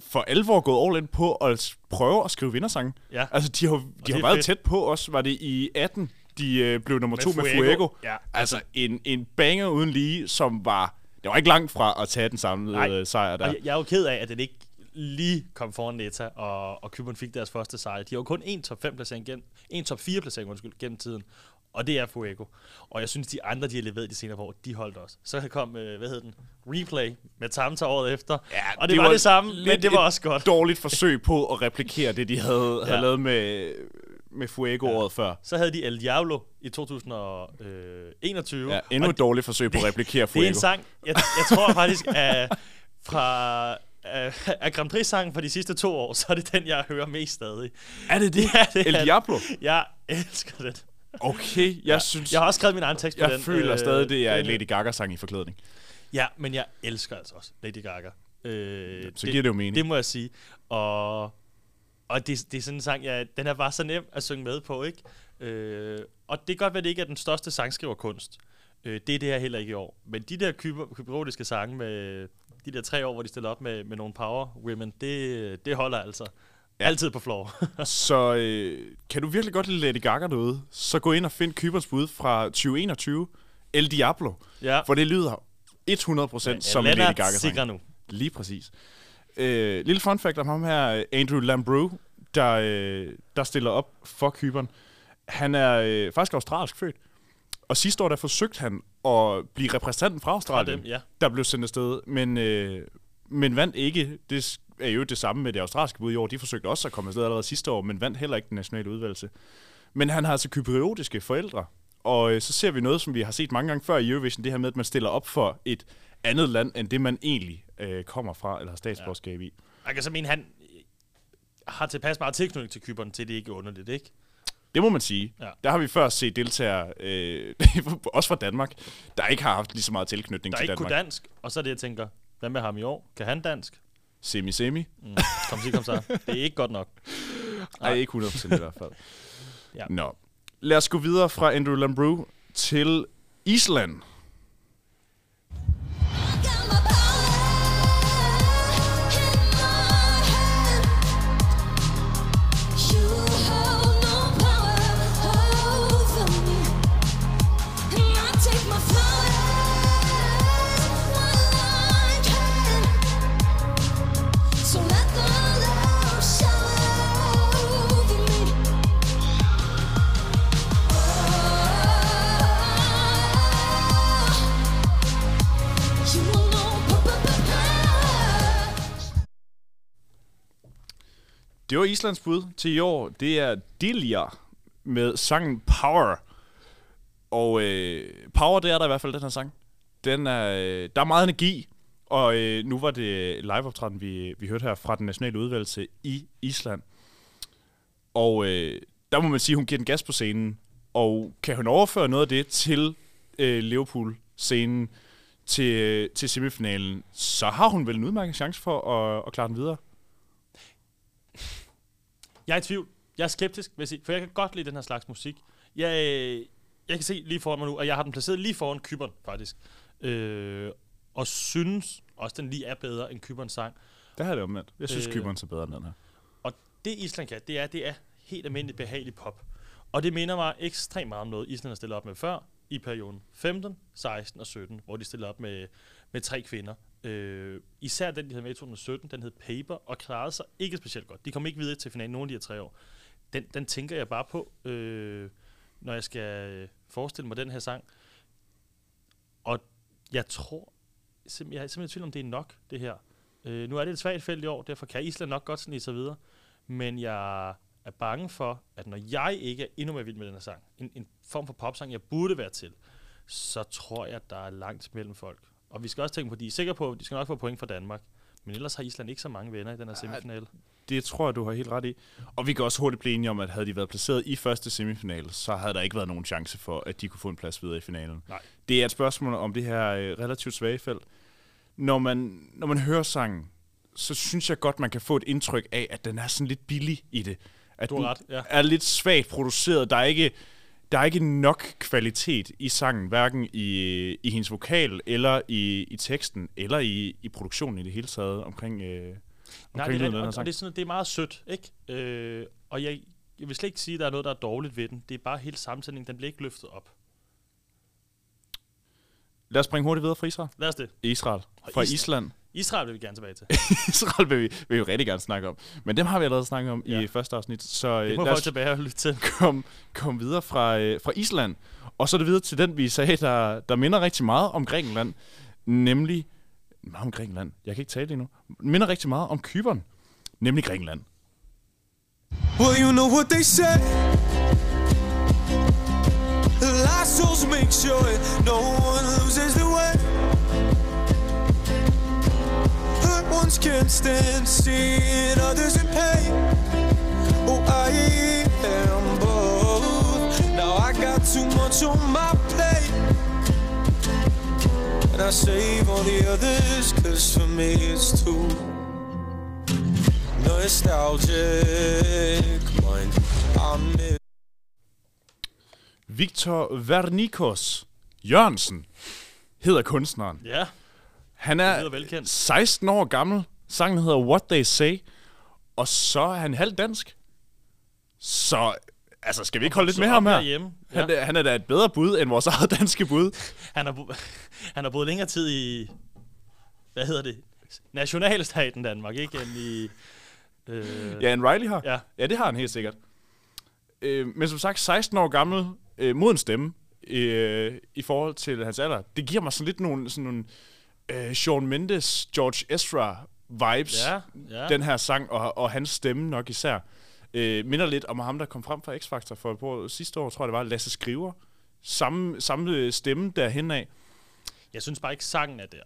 Speaker 2: for alvor gået all in på at prøve at skrive vindersange.
Speaker 3: Ja.
Speaker 2: Altså, de har, de har været
Speaker 3: fedt.
Speaker 2: tæt på os. Var det i 18, de øh, blev nummer
Speaker 3: Med
Speaker 2: to med
Speaker 3: Fuego. Ja.
Speaker 2: Altså, en, en banger uden lige, som var... Det var ikke langt fra at tage den samlede
Speaker 3: Nej.
Speaker 2: øh, sejr der.
Speaker 3: Og jeg, jeg er jo ked af, at den ikke lige kom foran Neta, og, og Kyberen fik deres første sejr. De har jo kun en top 5 placering gennem, en top 4 placering undskyld, gennem tiden. Og det er Fuego. Og jeg synes, de andre, de har leveret de senere år, de holdt også. Så kom, øh, hvad hed den? Replay med Tamta året efter.
Speaker 2: Ja,
Speaker 3: og det, det var, det samme, men det var også godt.
Speaker 2: dårligt forsøg på at replikere det, de havde, ja. havde lavet med, med Fuego ja. året før.
Speaker 3: Så havde de El Diablo i 2021.
Speaker 2: Ja, endnu et dårligt forsøg på at replikere
Speaker 3: Det
Speaker 2: Fuego.
Speaker 3: er en sang, jeg, jeg tror faktisk, at fra af, af Grand Prix-sangen for de sidste to år, så er det den, jeg hører mest stadig.
Speaker 2: Er det det?
Speaker 3: Ja, det
Speaker 2: El Diablo?
Speaker 3: Jeg elsker det.
Speaker 2: Okay, jeg ja, synes...
Speaker 3: Jeg har også skrevet min egen tekst på
Speaker 2: jeg
Speaker 3: den.
Speaker 2: føler
Speaker 3: øh,
Speaker 2: stadig, det er en Lady Gaga-sang i forklædning.
Speaker 3: Ja, men jeg elsker altså også Lady Gaga. Øh,
Speaker 2: så giver det jo mening.
Speaker 3: Det må jeg sige. Og, og det, det er sådan en sang, ja, den er bare så nem at synge med på, ikke? Øh, og det kan godt være, at det ikke er den største sangskriverkunst. Øh, det er det her heller ikke i år. Men de der kyber- kyberotiske sange med de der tre år, hvor de stiller op med, med nogle power women, det, det holder altså. Ja. Altid på floor.
Speaker 2: Så øh, kan du virkelig godt lide Lady Gaga derude, så gå ind og find Kybers bud fra 2021, El Diablo.
Speaker 3: ja.
Speaker 2: For det lyder 100%
Speaker 3: Men
Speaker 2: som en Lady Gaga-sang.
Speaker 3: sikrer nu.
Speaker 2: Lige præcis. Øh, lille fun fact om ham her, Andrew Lambrou, der, øh, der stiller op for Kyberen. Han er øh, faktisk australsk født. Og sidste år, der forsøgte han at blive repræsentanten fra Australien,
Speaker 3: dem, ja.
Speaker 2: der blev sendt afsted, men, øh, men vandt ikke. Det er jo det samme med det australske bud i år. De forsøgte også at komme afsted allerede sidste år, men vandt heller ikke den nationale udvalgelse. Men han har altså kypriotiske forældre, og øh, så ser vi noget, som vi har set mange gange før i Eurovision, det her med, at man stiller op for et andet land, end det man egentlig øh, kommer fra, eller har statsborgerskab i.
Speaker 3: Jeg kan så mene, han har tilpas meget tilknytning til Kyberen, til det ikke er underligt, ikke?
Speaker 2: Det må man sige.
Speaker 3: Ja.
Speaker 2: Der har vi før set deltagere, øh, også fra Danmark, der ikke har haft lige så meget tilknytning
Speaker 3: Der
Speaker 2: til
Speaker 3: ikke
Speaker 2: Danmark.
Speaker 3: kunne dansk, og så er det, jeg tænker, hvad med ham i år? Kan han dansk?
Speaker 2: Semi-semi.
Speaker 3: Mm. Kom så, kom så. Det er ikke godt nok.
Speaker 2: Nej, ikke 100% i hvert fald.
Speaker 3: Ja.
Speaker 2: Nå. Lad os gå videre fra Andrew Lambrou til Island. Det var Islands bud til i år. Det er Dilja med sangen Power. Og øh, Power, det er der i hvert fald, den her sang. Den er, øh, der er meget energi, Og øh, nu var det liveoptræden, vi, vi hørte her fra den nationale udvalgelse i Island. Og øh, der må man sige, at hun giver den gas på scenen. Og kan hun overføre noget af det til øh, Liverpool-scenen, til, øh, til semifinalen, så har hun vel en udmærket chance for at, at klare den videre.
Speaker 3: Jeg er i tvivl. Jeg er skeptisk, vil jeg sige, for jeg kan godt lide den her slags musik. Jeg, øh, jeg kan se lige foran mig nu, og jeg har den placeret lige foran Kyberen, faktisk. Øh, og synes også, den lige er bedre end Kyberens sang.
Speaker 2: Det har det omvendt. Jeg synes,
Speaker 3: Øh.
Speaker 2: Kyberen er bedre end den her.
Speaker 3: Og det Island kan, det er, det er helt almindelig behagelig pop. Og det minder mig ekstremt meget om noget, Island har stillet op med før, i perioden 15, 16 og 17, hvor de stillede op med, med tre kvinder. Øh, især den, de havde med i 2017, den hed Paper, og klarede sig ikke specielt godt. De kom ikke videre til finalen nogen af de her tre år. Den, den tænker jeg bare på, øh, når jeg skal øh, forestille mig den her sang. Og jeg tror, sim- jeg er simpelthen i tvivl om, det er nok, det her. Øh, nu er det et svagt felt i år, derfor kan Island nok godt snige sig videre. Men jeg er bange for, at når jeg ikke er endnu mere vild med den her sang, en, en form for popsang, jeg burde være til, så tror jeg, at der er langt mellem folk. Og vi skal også tænke på, at de er sikre på, at de skal nok få point fra Danmark. Men ellers har Island ikke så mange venner i den her semifinale.
Speaker 2: Det tror jeg, du har helt ret i. Og vi kan også hurtigt blive enige om, at havde de været placeret i første semifinal, så havde der ikke været nogen chance for, at de kunne få en plads videre i finalen.
Speaker 3: Nej.
Speaker 2: Det er et spørgsmål om det her øh, relativt svage felt. Når man, når man hører sangen, så synes jeg godt, man kan få et indtryk af, at den er sådan lidt billig i det. At
Speaker 3: Du har ret, ja.
Speaker 2: er lidt svagt produceret. Der er ikke, der er ikke nok kvalitet i sangen, hverken i, i hendes vokal, eller i, i teksten, eller i, i produktionen i det hele taget omkring, øh,
Speaker 3: Nej,
Speaker 2: omkring
Speaker 3: det er,
Speaker 2: lyden
Speaker 3: og, og det, er sådan, det er meget sødt, ikke? Øh, og jeg, jeg vil slet ikke sige, at der er noget, der er dårligt ved den. Det er bare hele sammensætningen, den bliver ikke løftet op.
Speaker 2: Lad os springe hurtigt videre fra Israel.
Speaker 3: Lad os det.
Speaker 2: Israel. Fra
Speaker 3: Island.
Speaker 2: Island.
Speaker 3: Israel vil vi gerne tilbage til.
Speaker 2: Israel vil vi, vil vi jo rigtig gerne snakke om. Men dem har vi allerede snakket om
Speaker 3: Ja.
Speaker 2: i første afsnit. Så
Speaker 3: Det
Speaker 2: øh,
Speaker 3: må
Speaker 2: lad os
Speaker 3: tilbage og lytte til.
Speaker 2: komme kom videre fra, øh, fra Island. Og så er det videre til den, vi sagde, der, der minder rigtig meget om Grækenland. Nemlig... Meget om Grækenland. Jeg kan ikke tale det endnu. Minder rigtig meget om Kyberen. Nemlig Grækenland.
Speaker 6: Well, you know what they say. Souls make sure no one loses their ones stand seeing others in pain. Oh, I am both. Now I got too much on my plate. And I save all the others, cause for me it's too nostalgic mind. I'm
Speaker 2: Victor Vernikos Jørgensen hedder kunstneren.
Speaker 3: Ja,
Speaker 2: Han er
Speaker 3: lyder velkendt.
Speaker 2: 16 år gammel. Sangen hedder What They Say. Og så er han halvt dansk. Så altså, skal vi ikke holde lidt med ham her?
Speaker 3: herhjemme. Ja.
Speaker 2: Han, er, han er da et bedre bud end vores eget danske bud.
Speaker 3: Han har, bo- han har boet længere tid i, hvad hedder det, nationalstaten Danmark, ikke? End i, øh,
Speaker 2: Ja, en Riley har.
Speaker 3: ja.
Speaker 2: Ja, det har han helt sikkert. Øh, men som sagt, 16 år gammel, øh, mod en stemme øh, i forhold til hans alder. Det giver mig sådan lidt nogle, sådan nogle øh, Shawn Mendes, George Ezra vibes,
Speaker 3: Ja, ja.
Speaker 2: den her sang, og, og hans stemme nok især. Øh, minder lidt om ham, der kom frem fra X-Factor for år, sidste år, tror jeg det var, Lasse Skriver. Samme, samme stemme derhen af.
Speaker 3: Jeg synes bare ikke, sangen er der.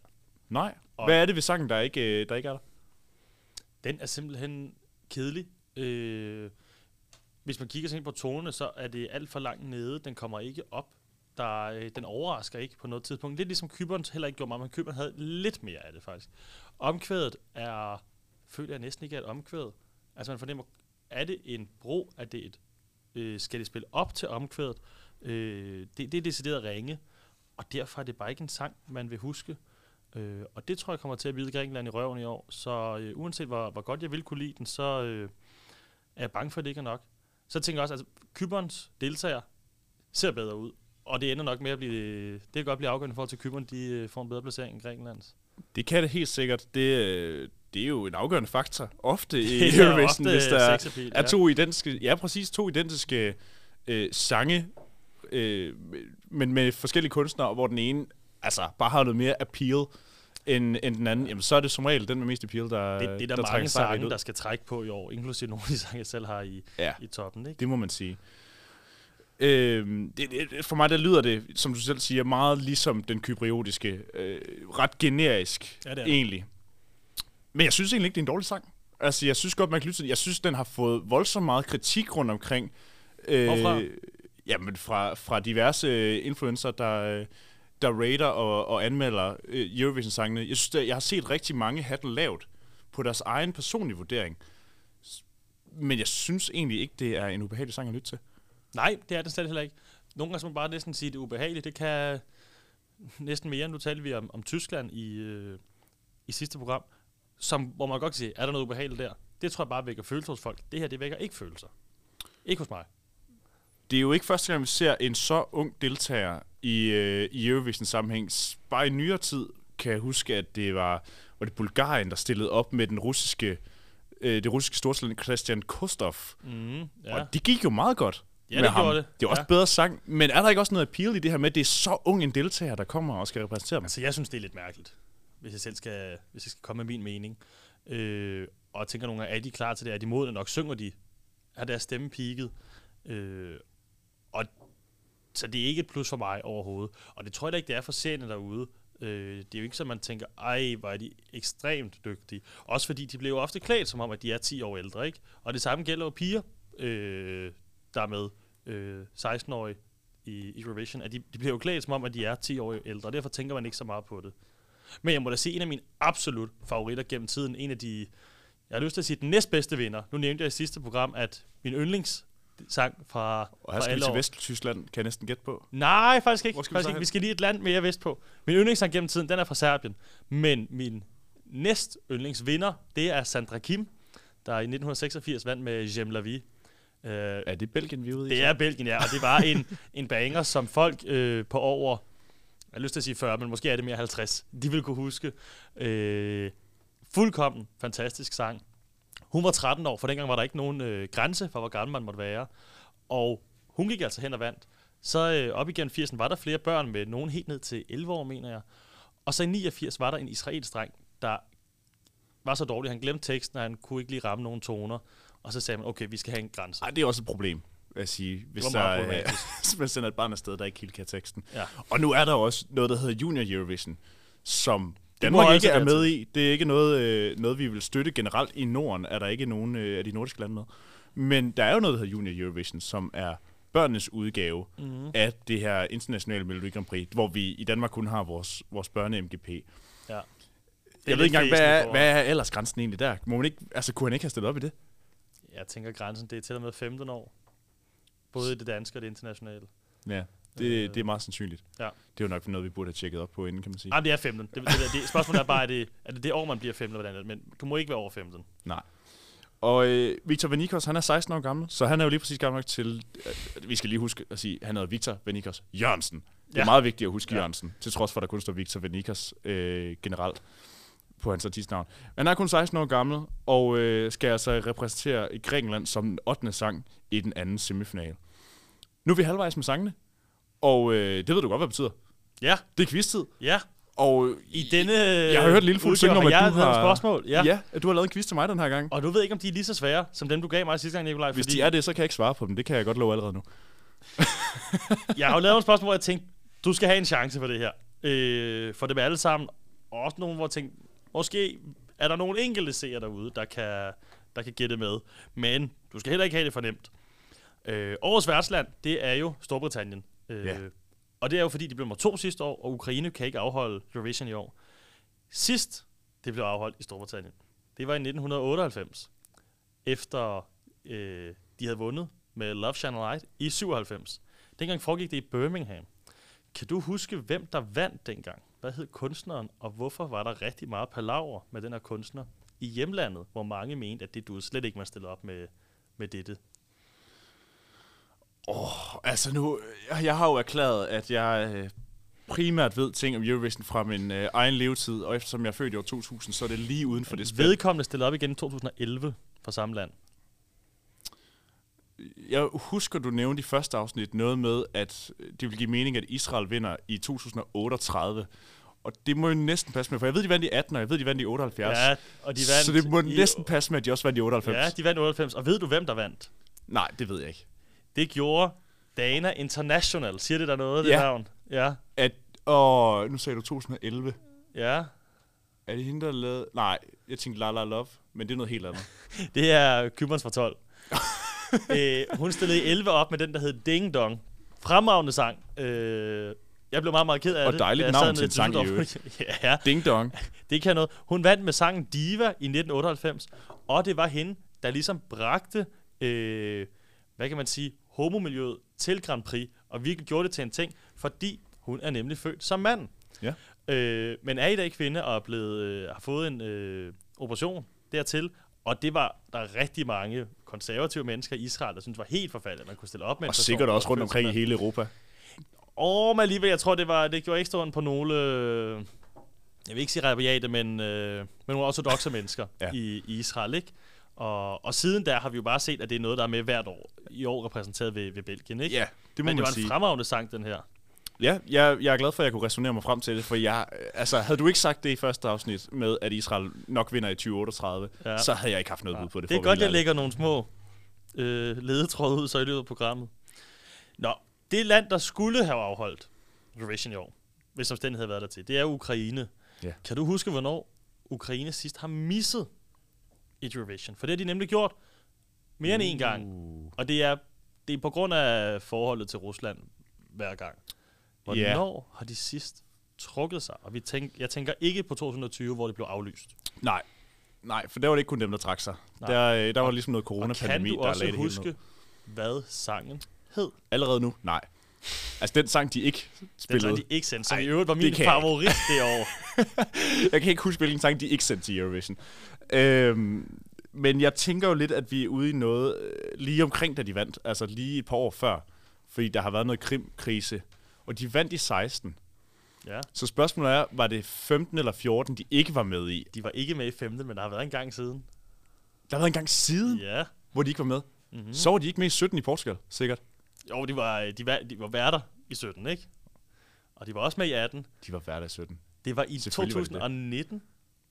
Speaker 2: Nej.
Speaker 3: Og-
Speaker 2: Hvad er det ved sangen, der ikke, øh, der ikke er der?
Speaker 3: Den er simpelthen kedelig. Øh, hvis man kigger sådan på tonerne, så er det alt for langt nede. Den kommer ikke op. Der, øh, den overrasker ikke på noget tidspunkt. Lidt ligesom Kyberen heller ikke gjorde mig, men Kyberen havde lidt mere af det faktisk. Omkvædet er, føler jeg næsten ikke er et omkvæd. Altså man fornemmer, er det en bro? Er det et, øh, skal det spille op til omkvædet? Øh, det, det er decideret ringe. Og derfor er det bare ikke en sang, man vil huske. Øh, og det tror jeg kommer til at bide Grækenland i røven i år. Så øh, uanset hvor, hvor godt jeg vil kunne lide den, så øh, er jeg bange for, at det ikke er nok. Så tænker jeg også, at altså, Kyberns deltager ser bedre ud. Og det ender nok med at blive... Det kan godt blive afgørende til, at Kyberen de, øh, får en bedre placering end Grækenlands.
Speaker 2: Det kan det helt sikkert. Det, øh, det er jo en afgørende faktor. Ofte i Eurovision, hvis der er,
Speaker 3: sexappeal,
Speaker 2: er to identiske, ja præcis, to identiske øh, sange, øh, men med forskellige kunstnere, hvor den ene altså bare har noget mere appeal end, end den anden, jamen så er det som regel den med mest appeal, der
Speaker 3: Det, det er der,
Speaker 2: der
Speaker 3: mange sange, der skal trække på i år, inklusive nogle af de sange, jeg selv har i,
Speaker 2: Ja,
Speaker 3: i toppen. Ikke?
Speaker 2: det må man sige. Øh, det, det, for mig der lyder det, som du selv siger, meget ligesom den kypriotiske. Øh, ret generisk,
Speaker 3: Ja, det er det.
Speaker 2: egentlig. Men jeg synes egentlig ikke, det er en dårlig sang. Altså, jeg synes godt, man kan lytte til den. Jeg synes, den har fået voldsomt meget kritik rundt omkring. Øh,
Speaker 3: Hvorfra?
Speaker 2: Jamen, fra, fra diverse øh, influencer, der, øh, der rater og, og anmelder øh, Eurovision-sangene. Jeg synes, jeg har set rigtig mange have den lavt på deres egen personlige vurdering. Men jeg synes egentlig ikke, det er en ubehagelig sang at lytte til.
Speaker 3: Nej, det er det slet heller ikke. Nogle gange skal man bare næsten sige, at det er ubehageligt. Det kan næsten mere. Nu talte vi om, om Tyskland i, øh, i sidste program, som, hvor man godt kan sige, er der noget ubehageligt der? Det tror jeg bare vækker følelser hos folk. Det her, det vækker ikke følelser. Ikke hos mig.
Speaker 2: Det er jo ikke første gang, vi ser en så ung deltager i, øh, i Eurovision-sammenhæng. S- Bare i nyere tid kan jeg huske, at det var, var det Bulgarien, der stillede op med den russiske, øh, det russiske stortalent Christian Kostov.
Speaker 3: Mm,
Speaker 2: ja. Og det gik jo meget godt
Speaker 3: Ja, det
Speaker 2: ham.
Speaker 3: gjorde det.
Speaker 2: Det er også
Speaker 3: Ja.
Speaker 2: bedre sang. Men er der ikke også noget appeal i det her med, at det er så ung en deltager, der kommer og skal repræsentere dem?
Speaker 3: Altså, jeg synes, det er lidt mærkeligt, hvis jeg selv skal, hvis jeg skal komme med min mening. Øh, og tænker nogle gange, er de klar til det? Er de modne nok? Synger de? Har deres stemme peaked? Øh, og så det er ikke et plus for mig overhovedet. Og det tror jeg da ikke, det er for seerne derude. Øh, det er jo ikke så, man tænker, ej, hvor er de ekstremt dygtige. Også fordi de bliver jo ofte klædt som om, at de er 10 år ældre, ikke? Og det samme gælder jo piger, øh, der er med øh, 16-årige i Eurovision, at de, de bliver jo klædt som om, at de er 10 år ældre, og derfor tænker man ikke så meget på det. Men jeg må da se en af mine absolut favoritter gennem tiden, en af de, jeg har lyst til at sige, den næstbedste vinder. Nu nævnte jeg i sidste program, at min yndlingssang fra,
Speaker 2: Og her
Speaker 3: fra
Speaker 2: skal vi til Vesttyskland, kan jeg næsten gætte på.
Speaker 3: Nej, faktisk ikke.
Speaker 2: Hvor skal vi
Speaker 3: faktisk
Speaker 2: så
Speaker 3: ikke. Vi skal lige et land mere vest på. Min yndlingssang gennem tiden, den er fra Serbien. Men min næst yndlingsvinder, det er Sandra Kim, der i 1986 vandt med Jem La Vie. Uh,
Speaker 2: Er det Belgien, vi er ude i?
Speaker 3: det er Belgien, ja, og det var en, en banger, som folk øh, på over, jeg har lyst til at sige 40, men måske er det mere 50, de vil kunne huske. Øh, fuldkommen fantastisk sang. Hun var 13 år, for dengang var der ikke nogen øh, grænse for, hvor gammel man måtte være. Og hun gik altså hen og vandt. Så øh, op igen 80'erne var der flere børn med nogen helt ned til 11 år, mener jeg. Og så i 89 var der en israelsk dreng, der var så dårlig, han glemte teksten, og han kunne ikke lige ramme nogen toner. Og så sagde man, okay, vi skal have en grænse.
Speaker 2: Ej, det er også et problem, jeg sige. Hvis der, er, hvis man sender et barn afsted, der ikke helt kan teksten.
Speaker 3: Ja.
Speaker 2: Og nu er der også noget, der hedder Junior Eurovision, som
Speaker 3: må
Speaker 2: Danmark
Speaker 3: også
Speaker 2: ikke er med i. Det er ikke noget, øh, noget, vi vil støtte generelt i Norden. Er der ikke nogen øh, af de nordiske lande med. Men der er jo noget, der hedder Junior Eurovision, som er børnenes udgave mm. af det her internationale Melodi Grand Prix, hvor vi i Danmark kun har vores, vores børne-MGP.
Speaker 3: Ja.
Speaker 2: Jeg
Speaker 3: lidt
Speaker 2: ved ikke engang, hvad er, hvad er aldersgrænsen egentlig der? Må man ikke, altså, kunne han ikke have stillet op i det?
Speaker 3: Jeg tænker, grænsen det er til og med 15 år. Både i det danske og det internationale.
Speaker 2: Ja, det, det er meget sandsynligt.
Speaker 3: Ja.
Speaker 2: Det er jo nok noget, vi burde have tjekket op på inden, kan man sige.
Speaker 3: Nej, det er 15. Det, det, det, spørgsmålet er bare, er det, er det det år, man bliver 15 eller hvordan? Men du må ikke være over 15.
Speaker 2: Nej. Og øh, Victor Venikos, han er 16 år gammel, så han er jo lige præcis gammel nok til, øh, vi skal lige huske at sige, han hedder Victor Venikos Jørgensen. Det er
Speaker 3: Ja.
Speaker 2: meget vigtigt at huske
Speaker 3: Ja.
Speaker 2: ja. Jørgensen, til trods for, at der kun står Victor Venikos øh, generelt på hans artistnavn. Han er kun 16 år gammel, og øh, skal altså repræsentere i Grækenland som den 8. sang i den anden semifinal. Nu er vi halvvejs med sangene, og øh, det ved du godt, hvad det betyder.
Speaker 3: Ja,
Speaker 2: Det er quiz-tid,
Speaker 3: ja.
Speaker 2: og
Speaker 3: I denne
Speaker 2: jeg har hørt Lille Fugl synge om, at
Speaker 3: jeg
Speaker 2: du
Speaker 3: har spørgsmål. Ja.
Speaker 2: ja, at du har lavet en quiz til mig den her gang.
Speaker 3: Og du ved ikke, om de er lige så svære, som dem, du gav mig sidste gang, Nikolaj.
Speaker 2: Hvis
Speaker 3: fordi
Speaker 2: de er det, så kan jeg ikke svare på dem. Det kan jeg godt love allerede nu.
Speaker 3: Jeg har jo lavet nogle spørgsmål, hvor jeg tænkte, du skal have en chance for det her. Øh, for dem alle sammen. Og også nogle, hvor jeg tænkte, måske er der nogle enkelte seere derude, der kan, der kan gætte med. Men du skal heller ikke have det fornemt. Øh, årets værtsland, det er jo Storbritannien. Øh,
Speaker 2: Ja.
Speaker 3: Og det er jo fordi, de blev nummer to sidste år, og Ukraine kan ikke afholde Eurovision i år. Sidst det blev afholdt i Storbritannien, det var i 1998, efter øh, de havde vundet med Love Shine Light i 97. Dengang foregik det i Birmingham. Kan du huske, hvem der vandt dengang? Hvad hed kunstneren, og hvorfor var der rigtig meget palaver med den her kunstner i hjemlandet, hvor mange mente, at det du slet ikke man stille op med, med dette?
Speaker 2: Altså nu, jeg, jeg har jo erklæret, at jeg øh, primært ved ting om Eurovision fra min øh, egen levetid, og eftersom jeg er født i år 2000, så er det lige uden for det spil.
Speaker 3: Vedkommende stillede op igen i 2011 fra samme land.
Speaker 2: Jeg husker, du nævnte i første afsnit noget med, at det vil give mening, at Israel vinder i 2038. Og det må jo næsten passe med, for jeg ved, de vandt i 18, og jeg ved, de vandt i 78.
Speaker 3: Ja, og de vandt
Speaker 2: så det må
Speaker 3: i-
Speaker 2: næsten passe med, at de også vandt i 98.
Speaker 3: Ja, de vandt 98. Og ved du, hvem der vandt?
Speaker 2: Nej, det ved jeg ikke.
Speaker 3: Det gjorde Dana International. Siger det der noget, det
Speaker 2: Ja.
Speaker 3: navn? Ja.
Speaker 2: At, og nu sagde du 2011.
Speaker 3: Ja.
Speaker 2: Er det hende, der lavede... Nej, jeg tænkte La La Love, men det er noget helt andet.
Speaker 3: Det er Kyberns fra 12. øh, hun stillede i 11 op med den, der hed Ding Dong. Fremragende sang. Øh, jeg blev meget, meget ked af
Speaker 2: Og
Speaker 3: det.
Speaker 2: dejligt
Speaker 3: da jeg
Speaker 2: navn til en sang i øvrigt.
Speaker 3: ja,
Speaker 2: Ding dong.
Speaker 3: det kan noget. Hun vandt med sangen Diva i 1998, og det var hende, der ligesom bragte, øh, hvad kan man sige, homomiljøet til Grand Prix, og virkelig gjorde det til en ting, fordi hun er nemlig født som mand.
Speaker 2: Ja.
Speaker 3: Øh, men er i dag kvinde og er blevet, øh, har fået en øh, operation dertil, og det var der rigtig mange konservative mennesker i Israel, der syntes var helt forfærdeligt, at man kunne stille op med en
Speaker 2: Og sikkert også
Speaker 3: var
Speaker 2: rundt omkring i hele Europa.
Speaker 3: Og men alligevel, jeg tror, det, var, det gjorde ekstra på nogle, øh, jeg vil ikke sige rabiate, men, øh, men nogle ortodoxe mennesker
Speaker 2: Ja.
Speaker 3: i, i Israel, ikke? Og, og siden der har vi jo bare set, at det er noget, der er med hvert år. I år repræsenteret ved, ved Belgien, ikke?
Speaker 2: Ja, det må
Speaker 3: men det
Speaker 2: man
Speaker 3: var en
Speaker 2: sige.
Speaker 3: fremragende sang, den her.
Speaker 2: Ja, jeg, jeg er glad for, at jeg kunne resonere mig frem til det, for jeg, altså, havde du ikke sagt det i første afsnit med, at Israel nok vinder i 2038, ja. Så havde jeg ikke haft noget
Speaker 3: Ja.
Speaker 2: bud på det.
Speaker 3: Det er godt, jeg lægger nogle små øh, ledetråde ud så i løbet af programmet. Nå, det land, der skulle have afholdt Eurovision i år, hvis omstændigheden havde været der til, det er Ukraine.
Speaker 2: Ja.
Speaker 3: Kan du huske, hvornår Ukraine sidst har misset et Eurovision? For det har de nemlig gjort mere end en gang.
Speaker 2: Uh.
Speaker 3: Og det er, det er på grund af forholdet til Rusland hver gang. Hvornår har de sidst trukket sig? Og vi tænk, jeg tænker ikke på 2020, hvor det blev aflyst.
Speaker 2: Nej, nej, for der var det ikke kun dem, der trak sig.
Speaker 3: Nej.
Speaker 2: Der, øh, der var ligesom noget
Speaker 3: Og kan
Speaker 2: coronapandemi,
Speaker 3: du
Speaker 2: der
Speaker 3: også
Speaker 2: lagde det hele ned.
Speaker 3: huske, hvad sangen hed?
Speaker 2: Allerede nu? Nej. Altså den sang, de ikke
Speaker 3: Den
Speaker 2: spillede.
Speaker 3: sang, de ikke sendte, som
Speaker 2: Ej,
Speaker 3: i øvrigt var min
Speaker 2: kan
Speaker 3: favorit det år.
Speaker 2: Jeg kan ikke huske, hvilken sang de ikke sendte til Eurovision. Øhm, men jeg tænker jo lidt, at vi er ude i noget øh, lige omkring, da de vandt. Altså lige et par år før. Fordi der har været noget krimkrise. Og de vandt i 16.
Speaker 3: Ja,
Speaker 2: Så spørgsmålet er, var det 15 eller 14, de ikke var med i?
Speaker 3: de var ikke med i femte, men der har været en gang siden.
Speaker 2: Der har været en gang siden, ja. Hvor de ikke var med.
Speaker 3: Mm-hmm.
Speaker 2: Mm. Så var de ikke med i 17 i Portugal, sikkert.
Speaker 3: Jo, de var, de, var, de var værter i 17, ikke? Og de var også med i 18.
Speaker 2: De var hverdag i 17.
Speaker 3: Det var i
Speaker 2: Selvfølgelig var det det.
Speaker 3: 2019,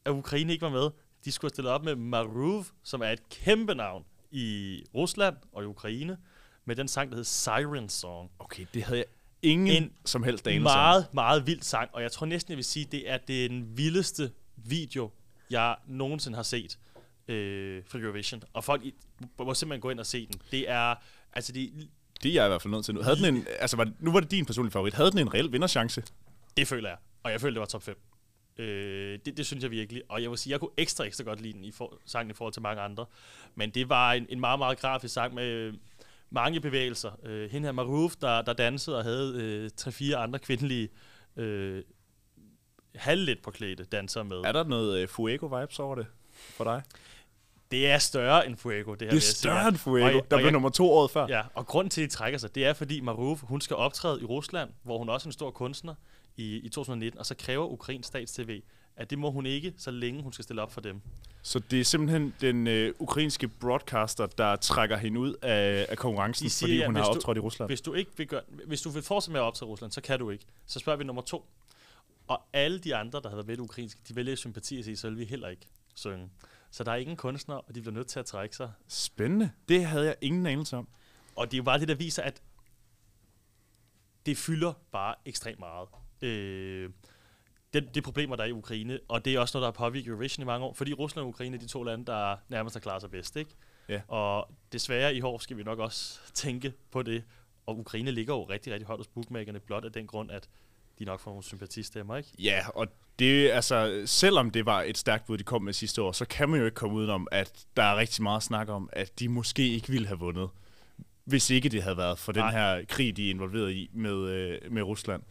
Speaker 3: at Ukraine ikke var med. De skulle stillet op med Maruv, som er et kæmpe navn i Rusland og i Ukraine, med den sang, der hedder Siren Song.
Speaker 2: Okay, det havde jeg ingen
Speaker 3: En
Speaker 2: som helst anelse.
Speaker 3: Meget, meget vild sang, og jeg tror næsten, jeg vil sige, det er den vildeste video, jeg nogensinde har set øh, fra Eurovision. Og folk i, må simpelthen gå ind og se den. Det er, altså det,
Speaker 2: Det er jeg i hvert fald nødt til nu. Havde den en, altså var det, nu var det din personlige favorit. Havde den en reel vinderchance?
Speaker 3: det føler jeg. Og jeg føler, det var top 5. Øh, det, det synes jeg virkelig. Og jeg vil sige, jeg kunne ekstra, ekstra godt lide den i for, sangen i forhold til mange andre. Men det var en, en meget, meget grafisk sang med mange bevægelser. Øh, hende her Maruf, der, der dansede og havde øh, tre-fire andre kvindelige øh, halvlet påklædte dansere med.
Speaker 2: Er der noget uh, Fuego-vibes over det for dig?
Speaker 3: Det er større end Fuego, det her
Speaker 2: Det er større end Fuego,
Speaker 3: Og jeg-
Speaker 2: der
Speaker 3: og
Speaker 2: blev
Speaker 3: jeg-
Speaker 2: nummer to året før.
Speaker 3: Ja, og grunden til, at de trækker sig, det er, fordi Maruf, hun skal optræde i Rusland, hvor hun også er en stor kunstner i, i 2019, og så kræver Ukrains stats-TV, at det må hun ikke, så længe hun skal stille op for dem.
Speaker 2: Så det er simpelthen den øh, ukrainske broadcaster, der trækker hende ud af, af konkurrencen,
Speaker 3: siger,
Speaker 2: fordi
Speaker 3: ja,
Speaker 2: hun har
Speaker 3: hvis du-
Speaker 2: optrådt i Rusland.
Speaker 3: Hvis du, ikke vil gøre, hvis du vil fortsætte med at optræde i Rusland, så kan du ikke. Så spørger vi nummer to. Og alle de andre, der har været med i det ukrainske, de vælger sympati at sige, så vil vi heller ikke synge. Så der er ingen kunstnere, og de bliver nødt til at trække sig.
Speaker 2: Spændende. Det havde jeg ingen anelse om.
Speaker 3: Og det er jo bare det, der viser, at det fylder bare ekstremt meget. Øh, det, det problemer, der er i Ukraine, og det er også noget, der har påvirket Eurovision i mange år, fordi Rusland og Ukraine er de to lande, der nærmest har klaret sig bedst, ikke?
Speaker 2: Ja.
Speaker 3: Og desværre i år skal vi nok også tænke på det, og Ukraine ligger jo rigtig, rigtig højt hos bookmakerne, blot af den grund, at de nok får nogle sympatistemmer, ikke?
Speaker 2: Ja, og det altså, selvom det var et stærkt bud, de kom med sidste år, så kan man jo ikke komme udenom, at der er rigtig meget snak om, at de måske ikke ville have vundet, hvis ikke det havde været for den
Speaker 3: Nej.
Speaker 2: her krig, de er involveret i med, øh, med Rusland.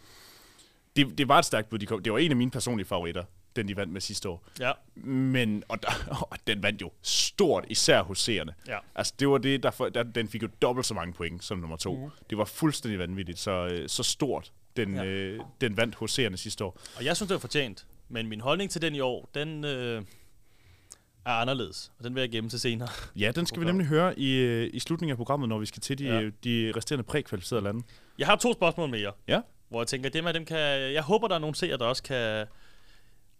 Speaker 2: Det, det var et stærkt bud, de kom. Det var en af mine personlige favoritter, den de vandt med sidste år.
Speaker 3: Ja,
Speaker 2: Men, og, der, og den vandt jo stort, især hos seerne.
Speaker 3: ja.
Speaker 2: Altså, det var det, der, for, der den fik jo dobbelt så mange point som nummer to. Mm. Det var fuldstændig vanvittigt, så, øh, så stort den,
Speaker 3: Ja.
Speaker 2: øh, den vandt hos seerne sidste år.
Speaker 3: Og jeg synes, det var fortjent, men min holdning til den i år, den øh, er anderledes, og den vil jeg gemme til senere.
Speaker 2: Ja, den skal vi nemlig høre i, øh, i slutningen af programmet, når vi skal til de,
Speaker 3: Ja.
Speaker 2: ja. de resterende prækvalificerede lande.
Speaker 3: Jeg har to spørgsmål mere.
Speaker 2: Ja.
Speaker 3: Hvor jeg tænker, dem af dem kan... Jeg håber, der er nogle seere, der også kan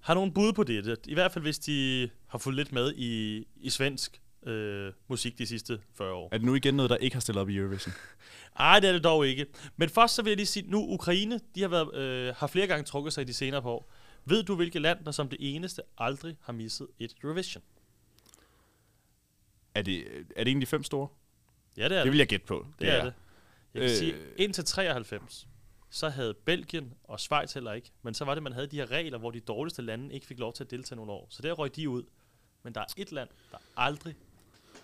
Speaker 3: have nogle bud på det. I hvert fald, hvis de har fulgt lidt med i, i svensk øh, musik de sidste 40 år.
Speaker 2: Er det nu igen noget, der ikke har stillet op i Eurovision?
Speaker 3: Nej, det er det dog ikke. Men først så vil jeg lige sige, nu Ukraine, de har, været, øh, har flere gange trukket sig i de senere på år. Ved du, hvilket land, der som det eneste aldrig har misset et Eurovision?
Speaker 2: Er det, er det en af de fem store?
Speaker 3: Ja, det er
Speaker 2: Det
Speaker 3: det.
Speaker 2: vil jeg gætte på.
Speaker 3: Det er det. Jeg kan
Speaker 2: øh,
Speaker 3: sige, indtil 93, så havde Belgien og Schweiz heller ikke. Men så var det, man havde de her regler, hvor de dårligste lande ikke fik lov til at deltage nogle år. Så der røg de ud. Men der er et land, der aldrig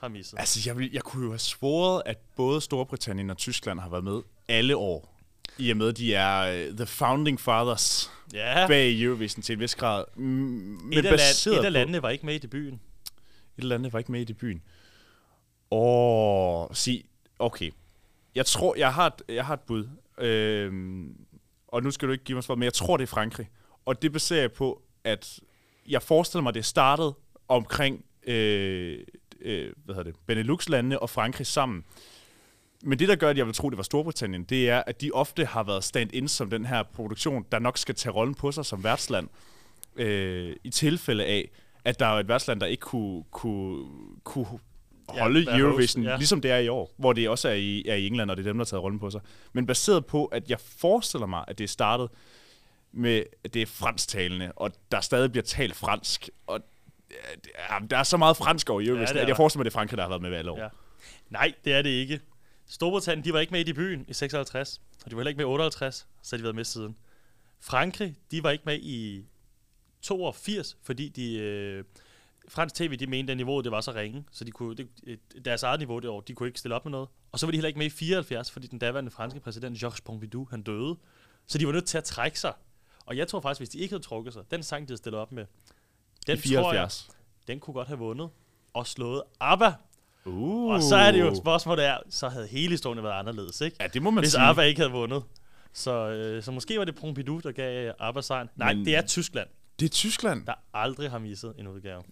Speaker 3: har misset.
Speaker 2: Altså, jeg, vil, jeg kunne jo have svoret, at både Storbritannien og Tyskland har været med alle år. I og med, de er uh, the founding fathers
Speaker 3: Ja,
Speaker 2: bag Eurovision til en vis grad. Mm, Men
Speaker 3: et, af land, et af landene var ikke med i debuten.
Speaker 2: Et eller andet var ikke med i debuten. Åh, sig, okay. Jeg tror, jeg har et, jeg har et bud. Øhm, og nu skal du ikke give mig svar, men jeg tror, det er Frankrig. Og det baserer jeg på, at jeg forestiller mig, det startede omkring øh, øh, hvad hedder det, Benelux-landene og Frankrig sammen. Men det, der gør, at jeg vil tro, det var Storbritannien, det er, at de ofte har været stand-in som den her produktion, der nok skal tage rollen på sig som værtsland, øh, i tilfælde af, at der er et værtsland, der ikke kunne, kunne, kunne holde
Speaker 3: være
Speaker 2: Eurovision,
Speaker 3: host, ja.
Speaker 2: ligesom det er i år, hvor det også er i, er i England, og det er dem, der har taget rollen på sig. Men baseret på, at jeg forestiller mig, at det er startet med, at det er fransktalende, og der stadig bliver talt fransk, og er- der er så meget fransk over Eurovision,
Speaker 3: det
Speaker 2: ja, at jeg forestiller mig, at det er Frankrig, der har været med alle år.
Speaker 3: Ja. Nej, det er det ikke. Storbritannien, de var ikke med i debuten i 56, og de var heller ikke med i 58, så har de været med siden. Frankrig, de var ikke med i 82, fordi de, øh, fransk tv, de mente, at niveauet det var så ringe, så de kunne, det, et- deres eget niveau det år, de kunne ikke stille op med noget. Og så var de heller ikke med i 74, fordi den daværende franske præsident, Georges Pompidou, han døde. Så de var nødt til at trække sig. Og jeg tror faktisk, hvis de ikke havde trukket sig, den sang, de havde stillet op med, den
Speaker 2: I
Speaker 3: tror jeg,
Speaker 2: 74.
Speaker 3: den kunne godt have vundet og slået ABBA
Speaker 2: Uh.
Speaker 3: og så er det jo spørgsmålet er, så havde hele historien været anderledes, ikke?
Speaker 2: Ja, det må man
Speaker 3: Hvis
Speaker 2: sige.
Speaker 3: ABBA ikke havde vundet. Så, øh, så måske var det Pompidou, der gav ABBA sejren. Nej,
Speaker 2: Men-
Speaker 3: det er Tyskland,
Speaker 2: Det er Tyskland.
Speaker 3: der aldrig har misset en udgave.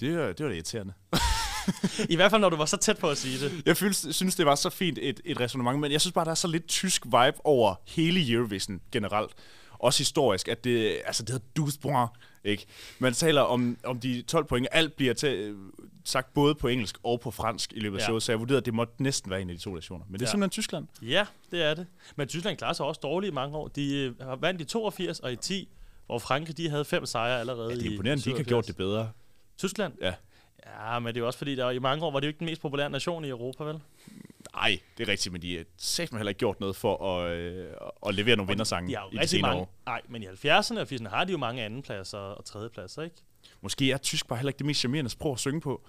Speaker 2: Det, var- det var det irriterende.
Speaker 3: I hvert fald, når du var så tæt på at sige det.
Speaker 2: Jeg synes, synes det var så fint et, et resonemang, men jeg synes bare, der er så lidt tysk vibe over hele Eurovision generelt. Også historisk, at det, altså det hedder 12 point, ikke? Man taler om, om de 12 point, alt bliver til, sagt både på engelsk og på fransk i løbet af
Speaker 3: Ja.
Speaker 2: showet, så jeg vurderede, at det måtte næsten være en af de to nationer. Men det er
Speaker 3: Ja.
Speaker 2: simpelthen Tyskland.
Speaker 3: Ja, det er det. Men Tyskland klarer sig også dårligt i mange år. De øh, har vandt i 82 og i 10, hvor Frankrig de havde fem sejre allerede
Speaker 2: Ja, det er imponerende, de ikke har
Speaker 3: 77.
Speaker 2: gjort det bedre.
Speaker 3: Tyskland?
Speaker 2: Ja.
Speaker 3: Ja, men det er jo også fordi, der i mange år var det jo ikke den mest populære nation i Europa, vel?
Speaker 2: Nej, det er rigtigt, men de har sagt heller ikke gjort noget for at, øh, at levere nogle vindersange
Speaker 3: De
Speaker 2: i de senere
Speaker 3: mange.
Speaker 2: år.
Speaker 3: Nej, men i 70'erne og 80'erne har de jo mange andenpladser og tredjepladser, ikke?
Speaker 2: Måske er tysk bare heller ikke det mest charmerende sprog at synge på.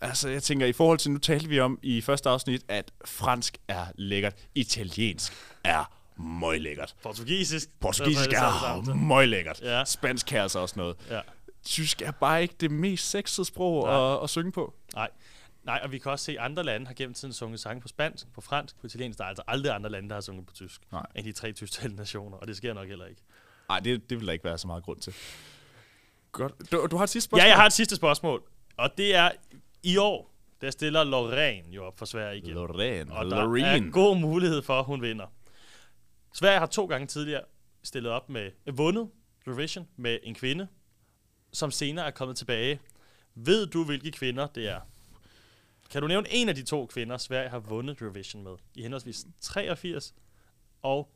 Speaker 2: Altså, jeg tænker, i forhold til, nu talte vi om i første afsnit, at fransk er lækkert, italiensk er møglækkert.
Speaker 3: Portugisisk.
Speaker 2: Portugisisk
Speaker 3: det samme.
Speaker 2: er møglækkert.
Speaker 3: Ja.
Speaker 2: Spansk kan altså også noget.
Speaker 3: Ja.
Speaker 2: Tysk er bare ikke det mest sexede sprog
Speaker 3: Nej.
Speaker 2: at, at synge på.
Speaker 3: Nej. Nej, og vi kan også se, at andre lande har gennem tiden sunget sange på spansk, på fransk, på italiensk. Der er altså aldrig andre lande, der har sunget på tysk.
Speaker 2: Nej.
Speaker 3: End de tre tysktalende nationer, og det sker nok heller ikke.
Speaker 2: Nej, det, det vil der ikke være så meget grund til. Godt. Du, du har et sidste spørgsmål?
Speaker 3: Ja, jeg har et sidste spørgsmål. Og det er, i år, der stiller Lorraine jo op for Sverige igen.
Speaker 2: Lorraine.
Speaker 3: Og der
Speaker 2: Lorraine.
Speaker 3: er god mulighed for, at hun vinder. Sverige har to gange tidligere stillet op med, øh, vundet Eurovision med en kvinde, som senere er kommet tilbage. Ved du, hvilke kvinder det er? Kan du nævne en af de to kvinder, Sverige har vundet Eurovision med? I henholdsvis 83, og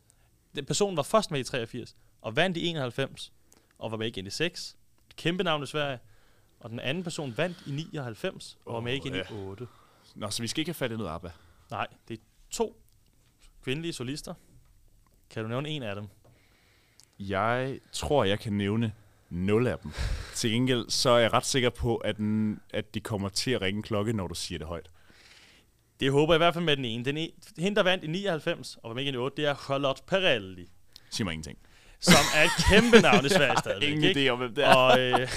Speaker 3: den person var først med i 83, og vandt i 91, og var med igen i 6. Et kæmpe navn i Sverige. Og den anden person vandt i 99, og var med igen
Speaker 2: ja.
Speaker 3: i 8.
Speaker 2: Nå, så vi skal ikke have fat i noget ABBA.
Speaker 3: Nej, det er to kvindelige solister. Kan du nævne en af dem?
Speaker 2: Jeg tror, jeg kan nævne nul af dem. Til gengæld, så er jeg ret sikker på, at, den, at de kommer til at ringe klokke, når du siger det højt.
Speaker 3: Det håber jeg i hvert fald med den ene. Den ene hende, der vandt i 99 og var med igen i 8, det er Charlotte Perrelli,
Speaker 2: Sig mig ingenting.
Speaker 3: som er et kæmpe navn i Sverige stadigvæk.
Speaker 2: Ingen
Speaker 3: ikke?
Speaker 2: idé om, hvem det er.
Speaker 3: Og øh,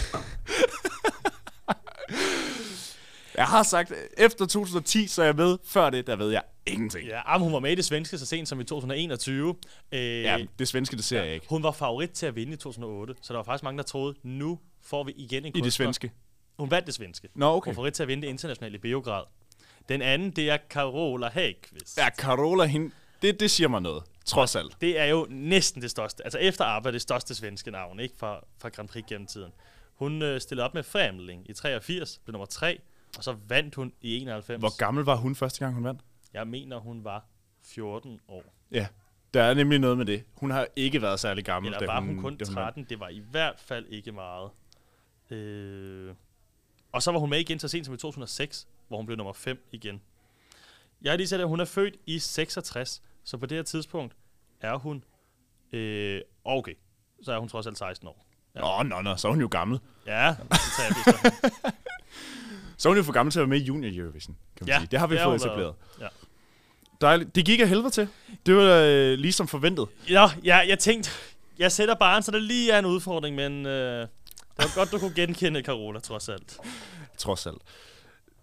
Speaker 2: Jeg har sagt, efter 2010, så er jeg med. Før det, der ved jeg ingenting.
Speaker 3: ja, ah, hun var med i det svenske så sent som i 2021. Øh,
Speaker 2: Ja, det svenske, det ser jeg ikke.
Speaker 3: Hun var favorit til at vinde i 2008, så der var faktisk mange, der troede, nu får vi igen en
Speaker 2: I det svenske.
Speaker 3: Hun vandt det svenske.
Speaker 2: Nå, okay.
Speaker 3: Hun var favorit til at vinde det internationale i Beograd. Den anden, det er Carola Häggkvist.
Speaker 2: Ja, Carola, hende, det, det siger mig noget. Trods alt.
Speaker 3: Det er jo næsten det største. Altså efter ABBA det største svenske navn, ikke? Fra, fra Grand Prix gennem tiden. Hun øh, stillede op med Fremling i 83, blev nummer 3, og så vandt hun i 91.
Speaker 2: Hvor gammel var hun første gang, hun vandt?
Speaker 3: Jeg mener, hun var 14 år.
Speaker 2: Ja, der er nemlig noget med det. Hun har ikke været særlig gammel.
Speaker 3: Eller var hun kun
Speaker 2: da vandt.
Speaker 3: 13? Det var i hvert fald ikke meget. Øh, og så var hun med igen så sent som i 2006, hvor hun blev nummer 5 igen. Jeg har lige set, at hun er født i 66, så på det her tidspunkt er hun... Øh, okay, så er hun trods alt 16 år.
Speaker 2: Nå, nå, nå, så er hun jo gammel.
Speaker 3: Ja, det tager jeg.
Speaker 2: Så er hun jo for gammel til at være med i Junior Eurovision, kan man
Speaker 3: Ja,
Speaker 2: sige. Det har vi
Speaker 3: det
Speaker 2: fået etableret.
Speaker 3: Ja.
Speaker 2: Dejligt. Det gik af helvede til. Det var øh, ligesom forventet.
Speaker 3: Nå, ja, jeg tænkte, jeg sætter barn, så det lige er en udfordring, men øh, det var godt, du kunne genkende Carola, trods alt.
Speaker 2: trods alt.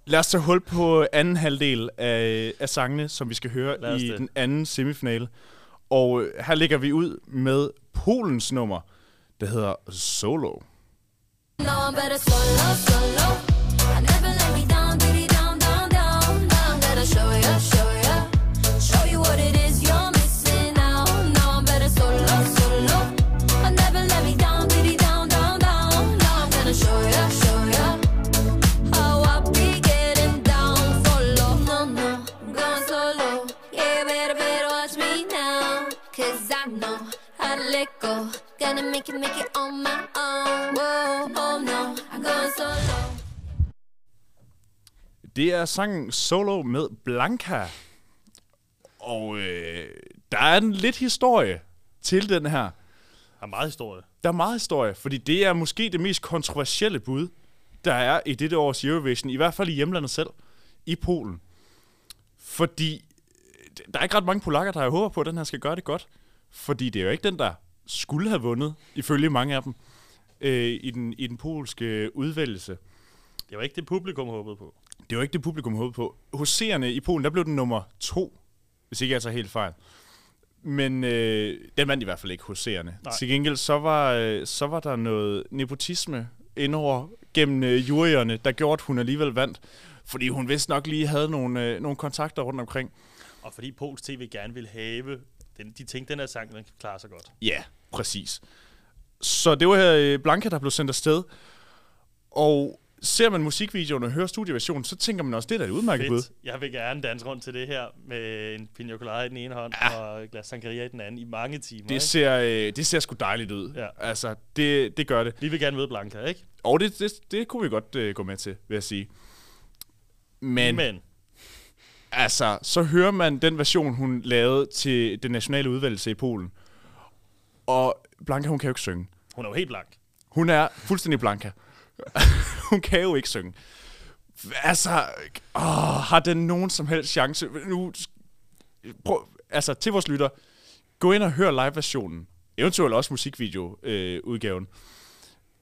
Speaker 2: Lad os tage hul på anden halvdel af, af sangene, som vi skal høre i
Speaker 3: det.
Speaker 2: den anden semifinale. Og øh, her lægger vi ud med Polens nummer, der hedder Solo.
Speaker 5: No, I'm better solo, solo. Make it, make it on my own. Whoa, oh no, I'm going solo.
Speaker 2: Det er sangen Solo med Blanca. Og øh, der er en lidt historie til den her.
Speaker 3: Der er meget historie.
Speaker 2: Der er meget historie, fordi det er måske det mest kontroversielle bud, der er i dette års Eurovision, i hvert fald i hjemlandet selv, i Polen. Fordi øh, der er ikke ret mange polakker, der har håber på, at den her skal gøre det godt. Fordi det er jo ikke den, der skulle have vundet, ifølge mange af dem, øh, i, den, i den polske udvælgelse.
Speaker 3: Det var ikke det, publikum håbede på.
Speaker 2: Det var ikke det, publikum håbede på. Hos seerne i Polen, der blev den nummer to, hvis ikke jeg tager helt fejl. Men øh, den vandt i hvert fald ikke hos seerne.
Speaker 3: Nej.
Speaker 2: Til gengæld, så var, øh, så var der noget nepotisme indover gennem øh, juryerne, der gjorde, at hun alligevel vandt. Fordi hun vist nok lige havde nogle, øh, nogle kontakter rundt omkring.
Speaker 3: Og fordi Pols TV gerne ville have, den, de tænkte, den her sang, den kan klare sig godt.
Speaker 2: Ja, præcis. Så det var her øh, Blanca, der blev sendt afsted. Og ser man musikvideoen og hører studieversionen, så tænker man også, det er da et udmærket bud.
Speaker 3: Jeg vil gerne danse rundt til det her med en pina colada i den ene hånd ja. og et glas sangria i den anden i mange timer.
Speaker 2: Det
Speaker 3: ikke?
Speaker 2: ser, øh, det ser sgu dejligt ud.
Speaker 3: Ja.
Speaker 2: Altså, det, det gør det.
Speaker 3: Vi vil gerne møde Blanca, ikke?
Speaker 2: Og det, det, det kunne vi godt øh, gå med til, vil jeg sige. Men, Men
Speaker 3: Men
Speaker 2: altså, så hører man den version, hun lavede til den nationale udvalgelse i Polen. Og Blanca, hun kan jo ikke synge.
Speaker 3: hun er jo helt blank.
Speaker 2: Hun er fuldstændig Blanca. hun kan jo ikke synge. Altså, åh, har den nogen som helst chance? Nu, prøv, altså, til vores lytter, gå ind og hør live-versionen. Eventuelt også musikvideo-udgaven. Øh, udgaven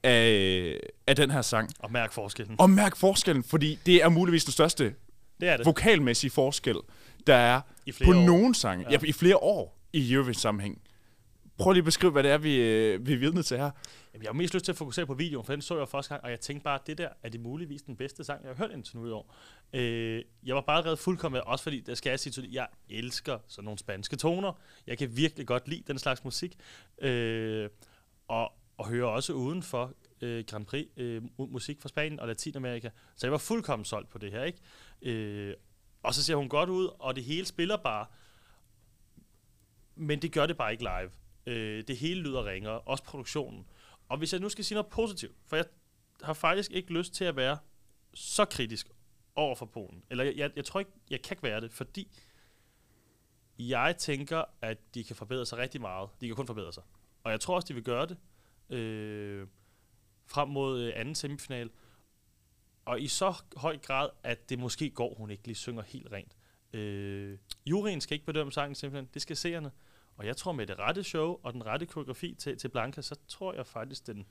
Speaker 2: af, af den her sang.
Speaker 3: Og mærk forskellen.
Speaker 2: Og mærk forskellen, fordi det er muligvis den største
Speaker 3: Det er det.
Speaker 2: vokalmæssige forskel, der er på
Speaker 3: år.
Speaker 2: nogen sange.
Speaker 3: Ja.
Speaker 2: ja, i flere år i Eurovision-sammenhæng. Prøv lige at beskrive, hvad det er, vi, øh, vi er vidne til her.
Speaker 3: Jamen, jeg har mest lyst til at fokusere på videoen, for den så jeg første gang, og jeg tænkte bare, at det der er det muligvis den bedste sang, jeg har hørt indtil nu i år. Øh, jeg var bare allerede fuldkommen, også fordi, der skal jeg sige tydeligt, jeg elsker sådan nogle spanske toner. Jeg kan virkelig godt lide den slags musik. Øh, og, og hører også uden for øh, Grand Prix øh, musik fra Spanien og Latinamerika. Så jeg var fuldkommen solgt på det her, ikke? Øh, og så ser hun godt ud, og det hele spiller bare. Men det gør det bare ikke live. Øh, det hele lyder ringere, også produktionen. Og hvis jeg nu skal sige noget positivt, for jeg har faktisk ikke lyst til at være så kritisk over for Polen. Eller jeg, jeg, jeg tror ikke, jeg kan ikke være det, fordi jeg tænker, at de kan forbedre sig rigtig meget. De kan kun forbedre sig. Og jeg tror også, de vil gøre det øh, frem mod øh, anden semifinal. Og i så høj grad, at det måske går, hun ikke lige synger helt rent. Øh, juryen skal ikke bedømme sangen simpelthen, det skal seerne. Og jeg tror med det rette show og den rette koreografi til, til Blanca, så tror jeg faktisk, den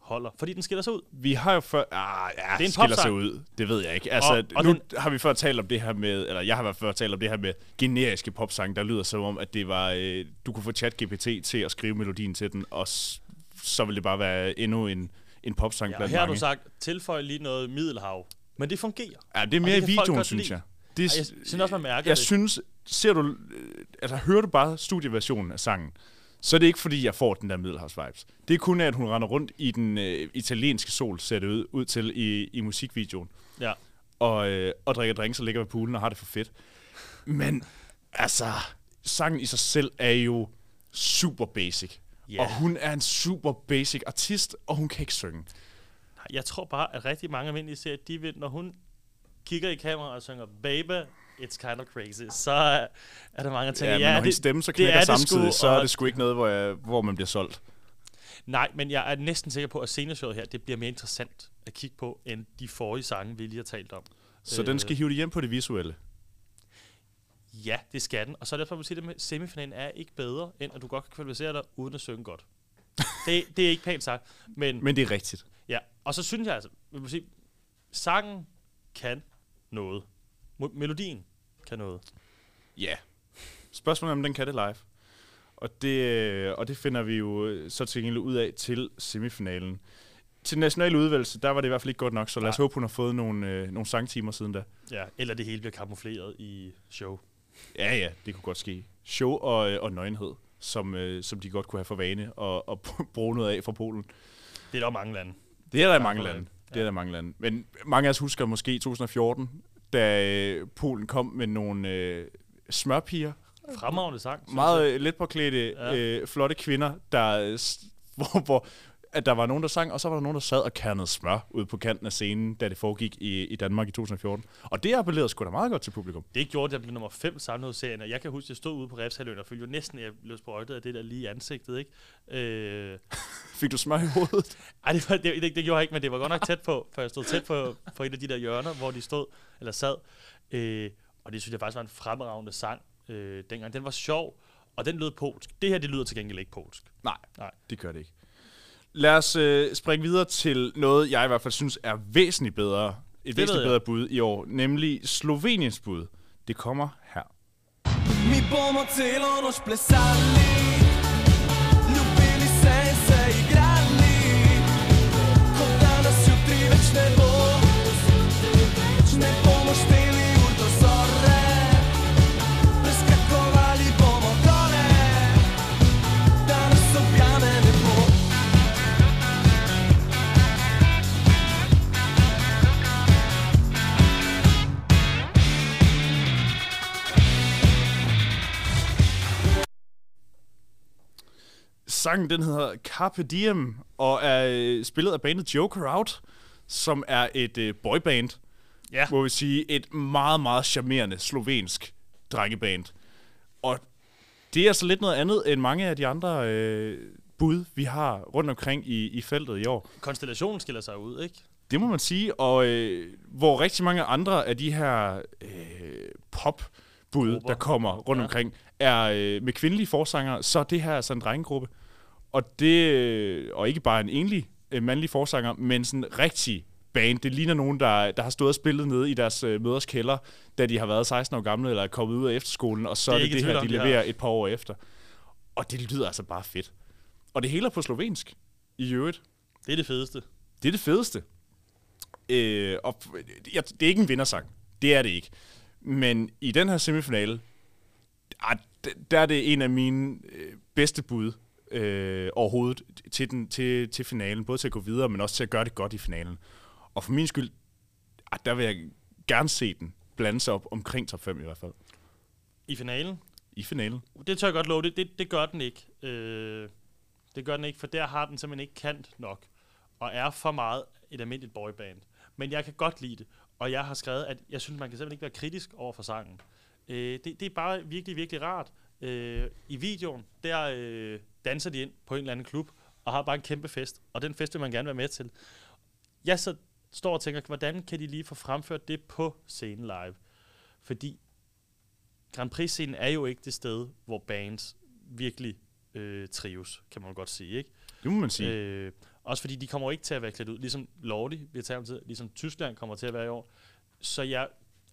Speaker 3: holder. Fordi den skiller sig ud.
Speaker 2: Vi har jo før... Ah, ja,
Speaker 3: er en
Speaker 2: skiller sig ud. Det ved jeg ikke. Altså,
Speaker 3: Og- og
Speaker 2: nu
Speaker 3: den-
Speaker 2: har vi før talt om det her med... Eller jeg har fald før talt om det her med generiske popsange, der lyder som om, at det var... Øh, du kunne få ChatGPT til at skrive melodien til den, og så ville det bare være endnu en, en popsang
Speaker 3: Ja,
Speaker 2: blandt
Speaker 3: her har
Speaker 2: mange.
Speaker 3: du sagt, tilføj lige noget middelhav. Men det fungerer.
Speaker 2: Ja, det er mere
Speaker 3: det
Speaker 2: i videoen, synes jeg. Det,
Speaker 3: Og jeg synes også, man mærker
Speaker 2: jeg
Speaker 3: det.
Speaker 2: synes, ser du, altså hører du bare studieversionen af sangen, så er det ikke fordi, jeg får den der Middelhavs-vibes. Det er kun at hun render rundt i den øh, italienske sol, ser det ud, ud til i, i musikvideoen.
Speaker 3: Ja.
Speaker 2: Og, øh, og drikker drinks og ligger ved poolen og har det for fedt. Men altså, sangen i sig selv er jo super basic.
Speaker 3: Ja.
Speaker 2: Og hun er en super basic artist, og hun kan ikke synge.
Speaker 3: Jeg tror bare, at rigtig mange almindelige serier, de vil, når hun kigger i kameraet og synger Baby, it's kind of crazy, så er, er der mange, der tænker,
Speaker 2: Ja, men
Speaker 3: ja,
Speaker 2: når
Speaker 3: det,
Speaker 2: stemme så
Speaker 3: det
Speaker 2: knækker
Speaker 3: er det
Speaker 2: samtidig,
Speaker 3: sgu,
Speaker 2: så er det sgu ikke noget, hvor, jeg, hvor man bliver solgt.
Speaker 3: Nej, men jeg er næsten sikker på, at sceneshowet her, det bliver mere interessant at kigge på, end de forrige sange, vi lige har talt om.
Speaker 2: Så
Speaker 3: Øh.
Speaker 2: den skal hive det hjem på det visuelle.
Speaker 3: Ja, det skal den. Og så er det derfor, man siger, at semifinalen er ikke bedre, end at du godt kan kvalificere dig uden at synge godt. det, det er ikke pænt sagt, men,
Speaker 2: Men det er rigtigt.
Speaker 3: ja. Og så synes jeg altså, vi må sige, sangen kan noget. Melodien kan noget.
Speaker 2: Ja. Spørgsmålet er, om den kan det live. Og det, øh, og det finder vi jo øh, så til gengæld ud af til semifinalen. Til den nationale udvalgelse, der var det i hvert fald ikke godt nok, så lad os
Speaker 3: Nej.
Speaker 2: håbe, hun har fået nogle, øh, nogle sangtimer siden da.
Speaker 3: Ja, eller det hele bliver kamufleret i show.
Speaker 2: Ja, ja, det kunne godt ske. Show og, øh, og nøgenhed, som, øh, som de godt kunne have for vane og, og bruge noget af fra Polen.
Speaker 3: Det er der mange lande.
Speaker 2: Det er der i mange lande.
Speaker 3: det.
Speaker 2: Er der mange lande. Men mange af os husker måske 2014, da øh, Polen kom med nogle øh, smørpiger,
Speaker 3: Fremragende sang.
Speaker 2: meget øh, let påklædte,
Speaker 3: Ja.
Speaker 2: øh, flotte kvinder, der, øh, hvor, hvor at der var nogen, der sang, og så var der nogen, der sad og kernede smør ude på kanten af scenen, da det foregik i, i Danmark i 2014. Og det appellerede sgu da meget godt til publikum.
Speaker 3: Det gjorde, at jeg blev nummer 5 samlet serien, og jeg kan huske, at jeg stod ude på Refshaløen og følte jo næsten, at jeg blev sprøjtet af det der lige i ansigtet, ikke? Øh,
Speaker 2: Fik du smør i hovedet?
Speaker 3: ej, det, var, det, det, det, gjorde jeg ikke, men det var godt nok tæt på, for jeg stod tæt på, på et af de der hjørner, hvor de stod, eller sad. Øh, og det synes jeg faktisk var en fremragende sang øh, dengang. Den var sjov, og den lød polsk. Det her, det lyder til gengæld ikke polsk.
Speaker 2: Nej,
Speaker 3: Nej.
Speaker 2: det gør det ikke. Lad os øh, springe videre til noget, jeg i hvert fald synes er væsentligt bedre. Et
Speaker 3: ved
Speaker 2: væsentligt bedre bud i år, nemlig Sloveniens bud. Det kommer her.
Speaker 6: Mi bomo celo noč plesali,
Speaker 2: Sangen den hedder Carpe Diem, og er øh, spillet af bandet Joker Out, som er et øh, boyband,
Speaker 3: Ja.
Speaker 2: må vi sige, et meget, meget charmerende slovensk drengeband. Og det er altså lidt noget andet end mange af de andre øh, bud, vi har rundt omkring i, i feltet i år.
Speaker 3: Konstellationen skiller sig ud, ikke?
Speaker 2: Det må man sige, og øh, hvor rigtig mange andre af de her øh, popbud, der kommer rundt
Speaker 3: Ja.
Speaker 2: omkring, er øh, med kvindelige forsanger, så er det her altså en drengegruppe. Og det, øh, og ikke bare en enlig øh, mandlig forsanger, men sådan en rigtig band. Det ligner nogen, der, der har stået og spillet nede i deres øh, møders kælder, da de har været 16 år gamle, eller er kommet ud af efterskolen, og så
Speaker 3: Det er
Speaker 2: er det det her, de leverer
Speaker 3: her.
Speaker 2: et par år efter. Og det lyder altså bare fedt. Og det hele er på slovensk, i øvrigt.
Speaker 3: Det er det fedeste.
Speaker 2: Det er det fedeste. Øh, og jeg, det er ikke en vindersang. Det er det ikke. Men i den her semifinale, ah, der er det en af mine øh, bedste bud øh, overhovedet til, den, til, til finalen. Både til at gå videre, men også til at gøre det godt i finalen. Og for min skyld, ah, der vil jeg gerne se den blande sig op omkring top 5 i hvert fald.
Speaker 3: I finalen,
Speaker 2: I finalen.
Speaker 3: Det tør jeg godt love, det, det, det gør den ikke. Øh, det gør den ikke, for der har den simpelthen ikke kant nok, og er for meget et almindeligt boyband. Men jeg kan godt lide det, og jeg har skrevet, at jeg synes, man kan simpelthen ikke være kritisk over for sangen. Øh, det, det er bare virkelig, virkelig rart. Øh, I videoen, der øh, danser de ind på en eller anden klub, og har bare en kæmpe fest, og den fest vil man gerne være med til. Jeg så står og tænker, hvordan kan de lige få fremført det på scenen live? Fordi Grand Prix-scenen er jo ikke det sted, hvor bands virkelig øh, trives, kan man godt sige, ikke?
Speaker 2: Det må man sige.
Speaker 3: Øh, også fordi de kommer ikke til at være klædt ud, ligesom Lordi, vi har talt om tid, ligesom Tyskland kommer til at være i år. Så jeg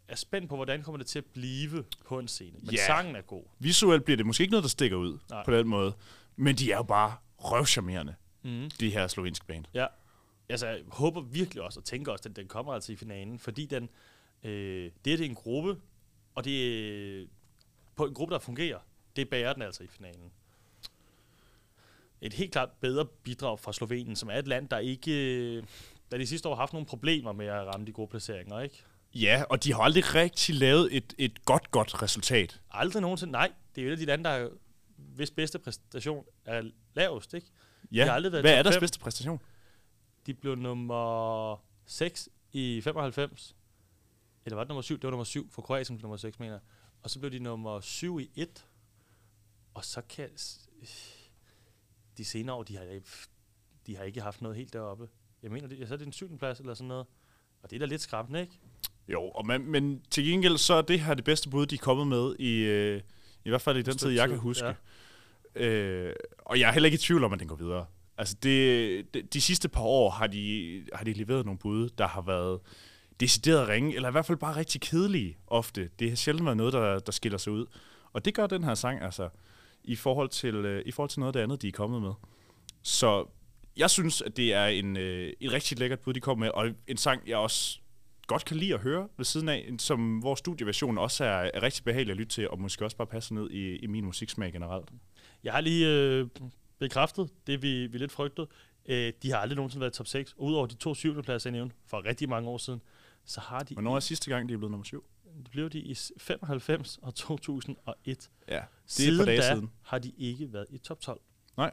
Speaker 3: er spændt på, hvordan kommer det til at blive på en scene. Men
Speaker 2: Ja.
Speaker 3: sangen er god.
Speaker 2: Visuelt bliver det måske ikke noget, der stikker ud
Speaker 3: Nej.
Speaker 2: på den måde. Men de er jo bare røvcharmerende,
Speaker 3: Mm.
Speaker 2: de her slovenske band.
Speaker 3: Ja. Altså, jeg håber virkelig også, og tænker også, at den kommer altså i finalen, fordi den, øh, det, er det er en gruppe, og det er på en gruppe, der fungerer, det bærer den altså i finalen. et helt klart bedre bidrag fra Slovenien, som er et land, der ikke... øh, Der de sidste år har haft nogle problemer med at ramme de gode placeringer, ikke?
Speaker 2: Ja, og de har aldrig rigtig lavet et, et godt, godt resultat.
Speaker 3: Aldrig nogensinde. Nej, det er jo et af de lande, der er, hvis bedste præstation er lavest, ikke?
Speaker 2: Ja,
Speaker 3: har aldrig været
Speaker 2: hvad er deres
Speaker 3: fem.
Speaker 2: bedste præstation?
Speaker 3: De blev nummer 6 i 95. Eller var det nummer 7? Det var nummer 7 for Kroatien nummer 6, mener. Og så blev de nummer 7 i 1. Og så kan... De senere år, de har, de har ikke haft noget helt deroppe. Jeg mener, det, så er det en 7. plads eller sådan noget. Og det er da lidt skræmmende, ikke?
Speaker 2: Jo, og man, men til gengæld så er det her det bedste bud, de er kommet med i, øh, i hvert fald i den tid,
Speaker 3: stykke
Speaker 2: jeg
Speaker 3: tid,
Speaker 2: kan huske.
Speaker 3: ja.
Speaker 2: Ja. Øh, og jeg er heller ikke i tvivl om, at den går videre. Altså det, de, de sidste par år har de, har de leveret nogle bud, der har været decideret ringe, eller i hvert fald bare rigtig kedelige ofte. Det har sjældent været noget, der, der skiller sig ud. Og det gør den her sang altså, i forhold til, øh, i forhold til noget af det andet, de er kommet med. Så jeg synes, at det er en, øh, et rigtig lækkert bud, de kom med, og en sang, jeg også godt kan lide at høre ved siden af, som vores studieversion også er, er rigtig behagelig at lytte til, og måske også bare passer ned i, i min musiksmag generelt.
Speaker 3: Jeg har lige øh, bekræftet det, vi, vi lidt frygtede. Øh, de har aldrig nogensinde været top 6. Og udover de to syvende pladser, jeg nævnte, for rigtig mange år siden, så har de...
Speaker 2: Hvornår er sidste gang, de er blevet nummer syv?
Speaker 3: Det blev de i s- 95 og 2001.
Speaker 2: Ja, det er
Speaker 3: Siden
Speaker 2: dage
Speaker 3: da
Speaker 2: siden.
Speaker 3: har de ikke været i top 12.
Speaker 2: Nej.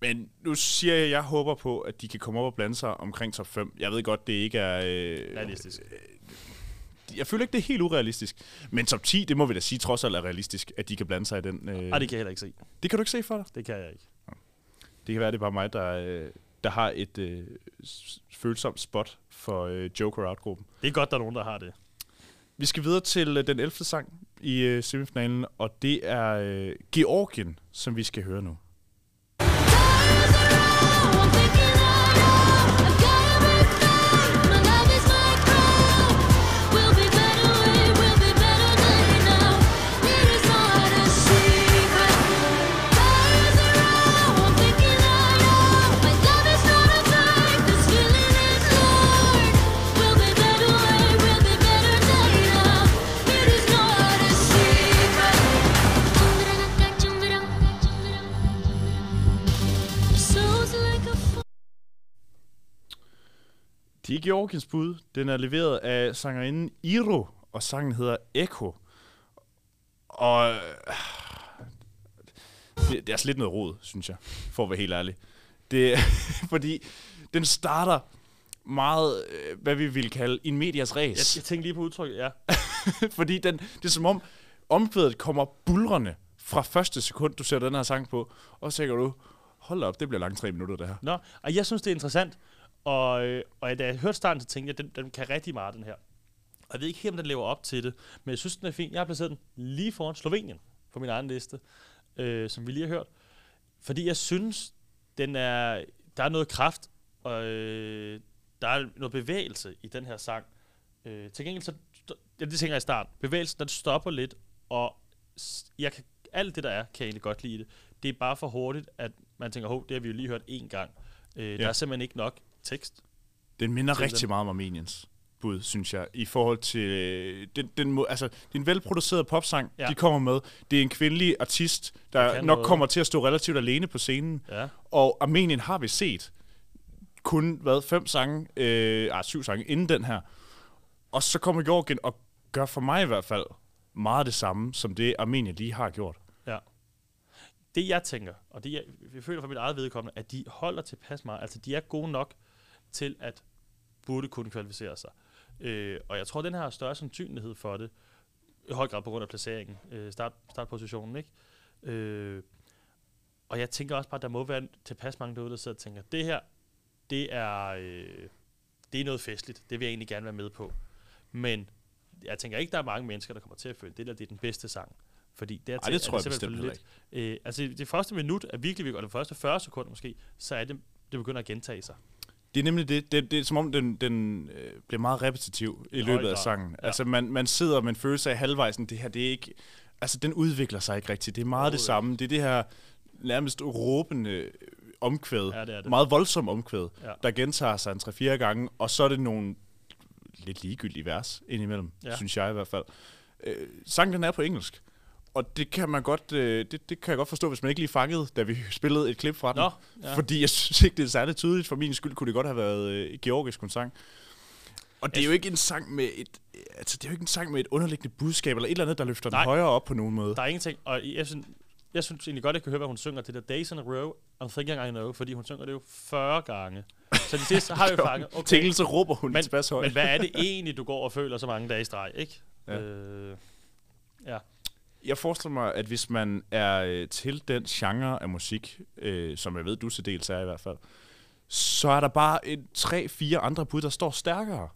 Speaker 2: Men nu siger jeg, at jeg håber på, at de kan komme op og blande sig omkring top 5. Jeg ved godt, det ikke er... Øh,
Speaker 3: Realistisk.
Speaker 2: jeg føler ikke, det er helt urealistisk. Men top 10, det må vi da sige, trods alt er realistisk, at de kan blande sig i den. Øh,
Speaker 3: Nej, det kan jeg heller ikke se.
Speaker 2: det kan du ikke se for dig?
Speaker 3: Det kan jeg ikke.
Speaker 2: Det kan være, det er bare mig, der, øh, der har et øh, følsomt spot for øh, Joker Out-gruppen.
Speaker 3: Det er godt, der er nogen, der har det.
Speaker 2: Vi skal videre til øh, den 11. sang i øh, semifinalen, og det er øh, Georgien, som vi skal høre nu. Det er Georgiens bud. Den er leveret af sangerinden Iro, og sangen hedder Echo. Og øh, det, det er altså lidt noget rod, synes jeg, for at være helt ærlig. Det, fordi den starter meget, øh, hvad vi vil kalde en medias
Speaker 3: Jeg,
Speaker 2: res.
Speaker 3: jeg tænkte lige på udtrykket, ja.
Speaker 2: fordi den, det er som om omkvædet kommer bulrende fra første sekund, du ser den her sang på, og så tænker du, hold op, det bliver langt tre minutter, det her.
Speaker 3: Nå, og jeg synes, det er interessant. Og, øh, og da jeg hørte starten, så tænkte jeg, den, den kan rigtig meget, den her. Og jeg ved ikke helt, om den lever op til det, men jeg synes, den er fin. Jeg har placeret den lige foran Slovenien på min egen liste, øh, som vi lige har hørt. Fordi jeg synes, den er, der er noget kraft, og øh, der er noget bevægelse i den her sang. Øh, til gengæld, så, ja, det tænker jeg i starten, bevægelsen, den stopper lidt, og jeg kan, alt det, der er, kan jeg egentlig godt lide det. Det er bare for hurtigt, at man tænker, hov, det har vi jo lige hørt én gang. Øh, ja. Der er simpelthen ikke nok tekst.
Speaker 2: Den minder rigtig
Speaker 3: den.
Speaker 2: meget om Armeniens bud, synes jeg, i forhold til... øh, Den, den må, altså, det er en velproduceret popsang,
Speaker 3: Ja.
Speaker 2: de kommer med. Det er en kvindelig artist, der nok
Speaker 3: noget.
Speaker 2: kommer til at stå relativt alene på scenen.
Speaker 3: Ja.
Speaker 2: Og Armenien har vi set kun, hvad, fem sange, øh, ah, syv sange inden den her. Og så kommer Georgien og gør for mig i hvert fald meget det samme, som det Armenien lige har gjort.
Speaker 3: Ja. Det jeg tænker, og det jeg, jeg føler for mit eget vedkommende, at de holder tilpas meget. Altså de er gode nok til at burde kunne kvalificere sig. Øh, og jeg tror, den her har større sandsynlighed for det, i høj grad på grund af placeringen, øh, start, startpositionen, ikke? Øh, og jeg tænker også bare, at der må være tilpas mange derude, der sidder og tænker, det her, det er, øh, det er noget festligt. Det vil jeg egentlig gerne være med på. Men jeg tænker ikke, der er mange mennesker, der kommer til at føle, det der det er den bedste sang. Fordi dertil
Speaker 2: Ej, det tror
Speaker 3: er
Speaker 2: jeg
Speaker 3: simpelthen
Speaker 2: bestemt
Speaker 3: lidt. Øh, altså det første minut er virkelig, virkelig, og det første 40 sekunder måske, så er det, det begynder at gentage sig.
Speaker 2: Det er nemlig det. Det, det er som om, den, den øh, bliver meget repetitiv i
Speaker 3: høj
Speaker 2: løbet af sangen.
Speaker 3: ja.
Speaker 2: Altså, man, man sidder med en følelse af halvvejs, sådan, det her, det er ikke... Altså, den udvikler sig ikke rigtigt. Det er meget det
Speaker 3: Overhovedet
Speaker 2: samme. Det er det her nærmest råbende øh, omkvæd.
Speaker 3: Ja, det er det.
Speaker 2: Meget voldsom omkvæd,
Speaker 3: Ja.
Speaker 2: der gentager sig en 3-4 gange, og så er det nogle lidt ligegyldige vers indimellem,
Speaker 3: ja.
Speaker 2: synes jeg i hvert fald. Øh, sangen den er på engelsk, Og det kan man godt, øh, det, det kan jeg godt forstå, hvis man ikke lige fangede, da vi spillede et klip fra den.
Speaker 3: Nå, ja.
Speaker 2: Fordi jeg synes ikke, det er særligt tydeligt. For min skyld kunne det godt have været øh, georgisk en sang. Og det er jo ikke en sang med et, altså det er jo ikke en sang med et underliggende budskab, eller et eller andet, der løfter
Speaker 3: Nej.
Speaker 2: den højere op på nogen måde.
Speaker 3: Der er ingenting, og jeg synes, jeg synes egentlig godt, jeg kan høre, hvad hun synger. Det der Days in a Row, I'm Thinking I Know, fordi hun synger det jo 40 gange. Så det sidste har vi jo fanget.
Speaker 2: Okay. Til så råber hun
Speaker 3: men,
Speaker 2: men
Speaker 3: hvad er det egentlig, du går og føler så mange dage i streg, ikke?
Speaker 2: Ja.
Speaker 3: Øh, ja.
Speaker 2: Jeg forestiller mig, at hvis man er øh, til den genre af musik, øh, som jeg ved, du til dels er i hvert fald, så er der bare et, tre, fire andre bud, der står stærkere.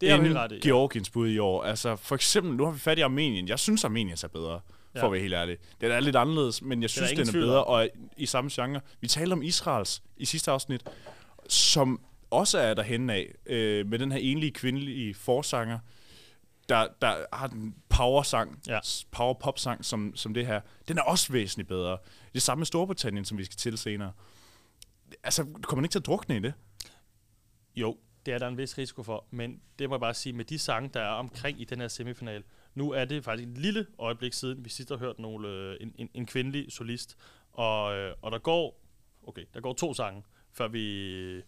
Speaker 3: Det er ret i, ja.
Speaker 2: Georgiens bud i år. Altså, for eksempel, nu har vi fat i Armenien. Jeg synes, Armenien er bedre, for
Speaker 3: Ja.
Speaker 2: at være helt ærlig. Den er lidt anderledes, men jeg synes,
Speaker 3: ingen
Speaker 2: den er bedre, og er i samme genre. Vi talte om Israels i sidste afsnit, som også er derhen af, øh, med den her enlige kvindelige forsanger, der, der har den power-sang,
Speaker 3: Ja.
Speaker 2: power-pop-sang, som, som det her. Den er også væsentligt bedre. Det samme med Storbritannien, som vi skal til senere. Altså, kommer man ikke til at drukne i det?
Speaker 3: Jo, det er der en vis risiko for, men det må jeg bare sige, med de sange, der er omkring i den her semifinal, nu er det faktisk et lille øjeblik siden, vi sidst har hørt nogle, øh, en, en, en kvindelig solist, og, øh, og der går, okay, der går to sange, før vi,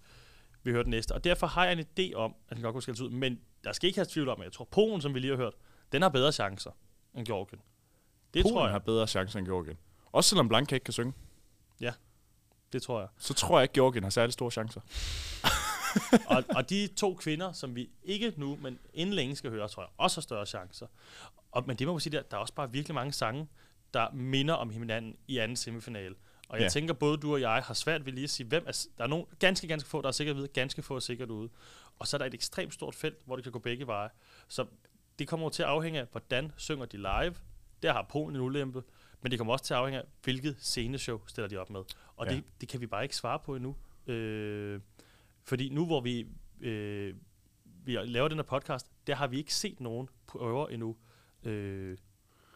Speaker 3: vi hører den næste, og derfor har jeg en idé om, at den godt kunne skældes ud, men der skal ikke have tvivl om, at jeg tror, Polen, som vi lige har hørt, den har bedre chancer end Georgien. Det
Speaker 2: Polen
Speaker 3: tror jeg,
Speaker 2: har bedre chancer end Georgien. Også selvom Blanca ikke kan synge,
Speaker 3: det tror jeg.
Speaker 2: så tror jeg ikke, Georgien har særlig store chancer.
Speaker 3: og, og de to kvinder, som vi ikke nu, men inden længe skal høre, tror jeg også har større chancer. Og, men det må man sige, der, der er også bare virkelig mange sange, der minder om hinanden i anden semifinale. Og jeg
Speaker 2: Ja.
Speaker 3: tænker, både du og jeg har svært ved lige at sige, hvem er... Der er nogle ganske, ganske få, der er sikkert ved, ganske få er sikkert ude. Og så er der et ekstremt stort felt, hvor det kan gå begge veje. Så det kommer jo til at afhænge af, hvordan synger de live. Der har Polen en ulempe. Men det kommer også til at afhænge af, hvilket sceneshow stiller de op med. Og
Speaker 2: Ja.
Speaker 3: det, det kan vi bare ikke svare på endnu. Øh, fordi nu, hvor vi, øh, vi laver den her podcast, der har vi ikke set nogen prøver endnu. Øh,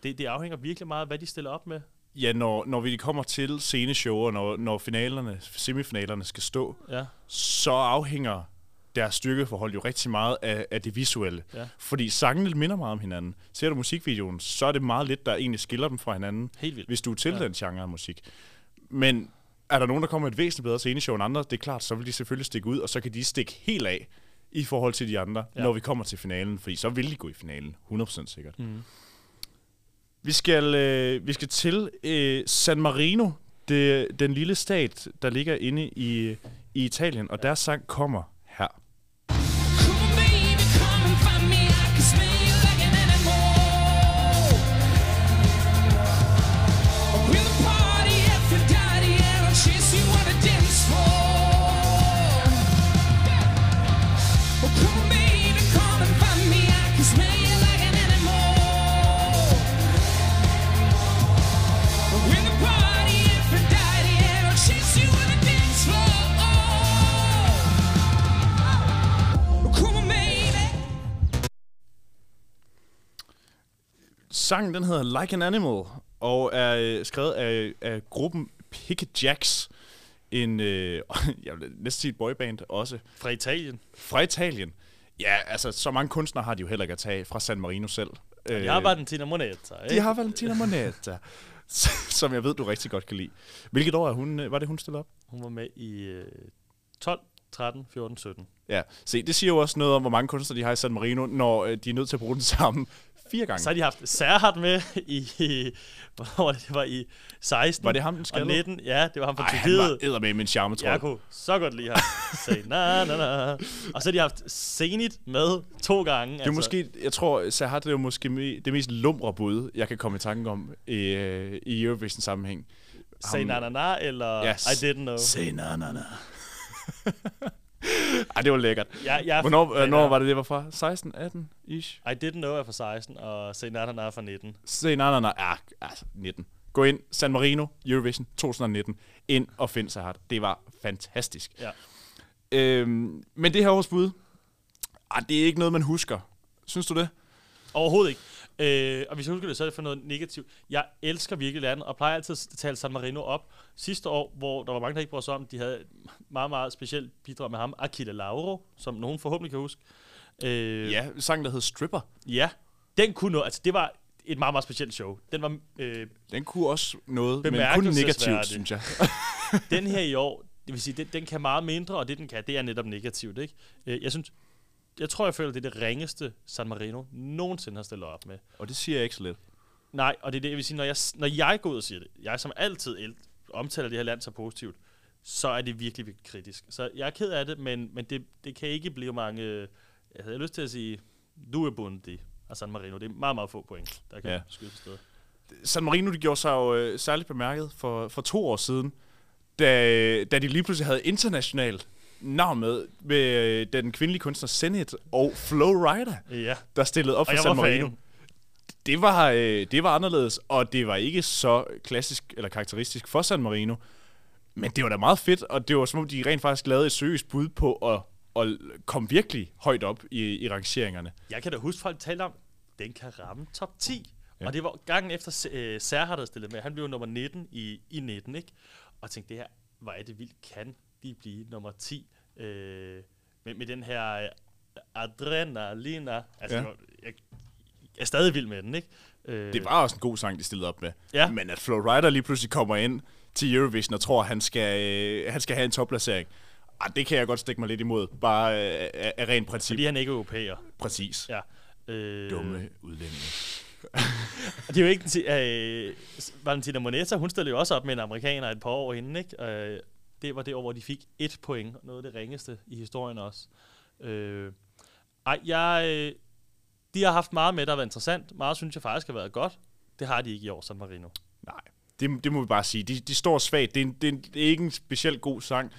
Speaker 3: det, det afhænger virkelig meget af, hvad de stiller op med.
Speaker 2: Ja, når, når vi kommer til sceneshow, og når, når finalerne, semifinalerne skal stå,
Speaker 3: Ja,
Speaker 2: så afhænger deres styrkeforhold jo rigtig meget af, af det visuelle.
Speaker 3: Ja.
Speaker 2: Fordi sangene minder meget om hinanden. Ser du musikvideoen, så er det meget lidt, der egentlig skiller dem fra hinanden,
Speaker 3: helt vildt.
Speaker 2: hvis du er til
Speaker 3: Ja.
Speaker 2: den genre af musik. Men er der nogen, der kommer med et væsentligt bedre sceneshow end andre, det er klart, så vil de selvfølgelig stikke ud, og så kan de stikke helt af i forhold til de andre,
Speaker 3: ja.
Speaker 2: når vi kommer til finalen, fordi så vil de gå i finalen, 100% sikkert.
Speaker 3: Mm.
Speaker 2: Vi skal, øh, vi skal til øh, San Marino, det, den lille stat, der ligger inde i, i Italien, og deres sang kommer Sangen den hedder Like an Animal, og er øh, skrevet af, af gruppen Picket Jacks, en, øh, jeg vil næsten sige et boyband også,
Speaker 3: Fra Italien.
Speaker 2: fra Italien. Ja, altså, så mange kunstnere har de jo heller ikke at tage fra San Marino selv. Øh,
Speaker 3: Jeg har Valentina Moneta.
Speaker 2: de har Valentina Moneta, som jeg ved, du rigtig godt kan lide. Hvilket år er hun, øh, var det, hun stillede op?
Speaker 3: Hun var med i øh, 12, 13, 14, 17.
Speaker 2: Ja, se, det siger jo også noget om, hvor mange kunstnere de har i San Marino, når øh, de er nødt til at bruge den samme fire gange.
Speaker 3: Så har de haft Serhat med i, i var det? var i 16
Speaker 2: Var det ham, den
Speaker 3: og
Speaker 2: skaldede?
Speaker 3: 19. Ja, det var ham fra
Speaker 2: Ej, han
Speaker 3: Tyrkiet.
Speaker 2: var med en charmetrol.
Speaker 3: Jeg kunne så godt lide ham. Say, na, na, na. Og så har de haft Zenit med to gange.
Speaker 2: Det er måske, jeg tror, det er måske me- det mest lumre bud, jeg kan komme i tanke om i, i Eurovision sammenhæng.
Speaker 3: Say na, na, na, eller
Speaker 2: Yes.
Speaker 3: I didn't know.
Speaker 2: Say na na na. Ej, det var lækkert.
Speaker 3: Jeg, jeg,
Speaker 2: Hvornår, hvornår
Speaker 3: Na-
Speaker 2: var det, det var fra? 16, 18 ish?
Speaker 3: I didn't know er fra 16, og Say na, na, na er fra 19.
Speaker 2: Say na na na. Ja, altså 19. Gå ind, San Marino, Eurovision 2019. Ind og find Sahat. Det var fantastisk.
Speaker 3: Ja.
Speaker 2: Øhm, men det her års bud, ah, det er ikke noget, man husker. Synes du det?
Speaker 3: Overhovedet ikke. Øh, og hvis jeg husker det, så er det for noget negativt. Jeg elsker virkelig landet, og plejer altid at tale San Marino op. Sidste år, hvor der var mange, der ikke brød sig om, de havde et meget, meget specielt bidrag med ham, Akila Lauro, som nogen forhåbentlig kan huske. Øh,
Speaker 2: Ja, sangen, der hed Stripper.
Speaker 3: Ja, den kunne noget. Altså, det var et meget, meget specielt show. Den var øh,
Speaker 2: Den kunne også noget, men kun negativt, synes jeg.
Speaker 3: den her i år, det vil sige, den, den kan meget mindre, og det den kan, det er netop negativt, ikke? Øh, jeg synes, jeg tror, jeg føler, det er det ringeste San Marino nogensinde har stillet op med.
Speaker 2: Og det siger jeg ikke så lidt.
Speaker 3: Nej, og det er det, jeg vil sige, når jeg, når jeg går ud og siger det, jeg som altid el- omtaler det her land så positivt, så er det virkelig, virkelig kritisk. Så jeg er ked af det, men, men det, det kan ikke blive mange, jeg har lyst til at sige, du er bundi af San Marino. Det er meget, meget få point, der kan
Speaker 2: Ja.
Speaker 3: skyde på stedet.
Speaker 2: San Marino de gjorde sig jo øh, særligt bemærket for, for to år siden, da, da de lige pludselig havde internationalt navn med, med øh, den kvindelige kunstner Zenit og Flow Rider,
Speaker 3: Ja,
Speaker 2: der stillede op
Speaker 3: og
Speaker 2: for San Marino.
Speaker 3: fan.
Speaker 2: Det var, øh, det var anderledes, og det var ikke så klassisk eller karakteristisk for San Marino. Men det var da meget fedt, og det var som om, de rent faktisk lavede et seriøst bud på at, at komme virkelig højt op i, i rangeringerne.
Speaker 3: Jeg kan da huske, folk talte om, den kan ramme top 10.
Speaker 2: Ja.
Speaker 3: Og det var gangen efter Serhat havde stillet med. Han blev nummer 19 i, i 19, ikke? Og tænkte, det her, hvor er det vildt, kan de blive nummer 10? Uh, med, med den her uh, adrenalina. Altså,
Speaker 2: Ja.
Speaker 3: jeg, jeg er stadig vild med den, ikke? Uh,
Speaker 2: Det var også en god sang, de stillede op med.
Speaker 3: Ja.
Speaker 2: Men at Flow Rider lige pludselig kommer ind til Eurovision og tror, at han skal, øh, han skal have en topplacering, ah, det kan jeg godt stikke mig lidt imod. Bare øh, af, af ren princip.
Speaker 3: Fordi han ikke er europæer.
Speaker 2: Præcis.
Speaker 3: Ja. Øh,
Speaker 2: Dumme udlændinge.
Speaker 3: Det er jo ikke øh, Valentina Moneta, hun stillede jo også op med en amerikaner et par år inden, ikke? Øh, det var det år, hvor de fik et point, noget af det ringeste i historien også. Øh, ej, jeg, øh, de har haft meget med, der har været interessant. Meget synes jeg faktisk har været godt. Det har de ikke i år, San Marino.
Speaker 2: Nej, det, det må vi bare sige. De, de står svagt. Det er, en, det, er en, det er ikke en specielt god sang.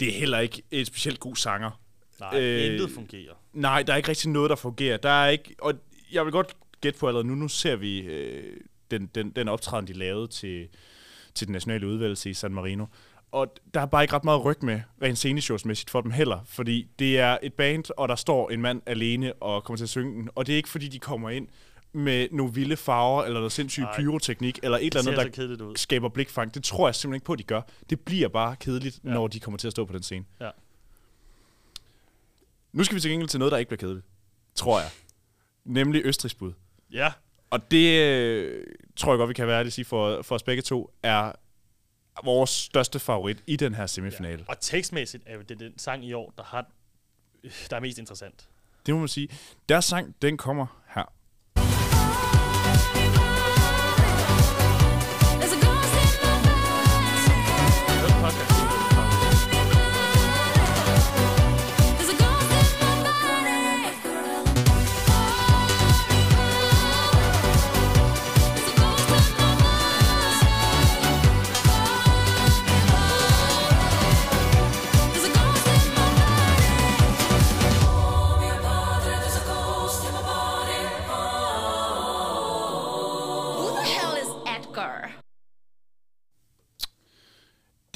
Speaker 2: Det er heller ikke et specielt god sanger.
Speaker 3: Nej,
Speaker 2: øh,
Speaker 3: intet fungerer.
Speaker 2: Nej, der er ikke rigtig noget, der fungerer. Der er ikke, og jeg vil godt gætte på allerede nu, nu ser vi øh, den, den, den optræden, de lavede til, til den nationale udvalgelse i San Marino. Og der er bare ikke ret meget ryg med, rent sceneshowsmæssigt for dem heller. Fordi det er et band, og der står en mand alene og kommer til at synge den. Og det er ikke fordi, de kommer ind med nogle vilde farver, eller noget sindssyg pyroteknik, eller et eller
Speaker 3: Det
Speaker 2: andet, der skaber blikfang. Det tror jeg simpelthen ikke på, at de gør. Det bliver bare kedeligt, ja. Når de kommer til at stå på den scene.
Speaker 3: Ja.
Speaker 2: Nu skal vi til gengæld til noget, der ikke bliver kedeligt. Tror jeg. Nemlig Østrigs bud.
Speaker 3: Ja,
Speaker 2: Og det øh, tror jeg godt, vi kan være at sige for, for os begge to, er vores største favorit i den her semifinale. Ja.
Speaker 3: og tekstmæssigt er det den sang i år, der, har, der er mest interessant.
Speaker 2: Det må man sige. Deres sang, den kommer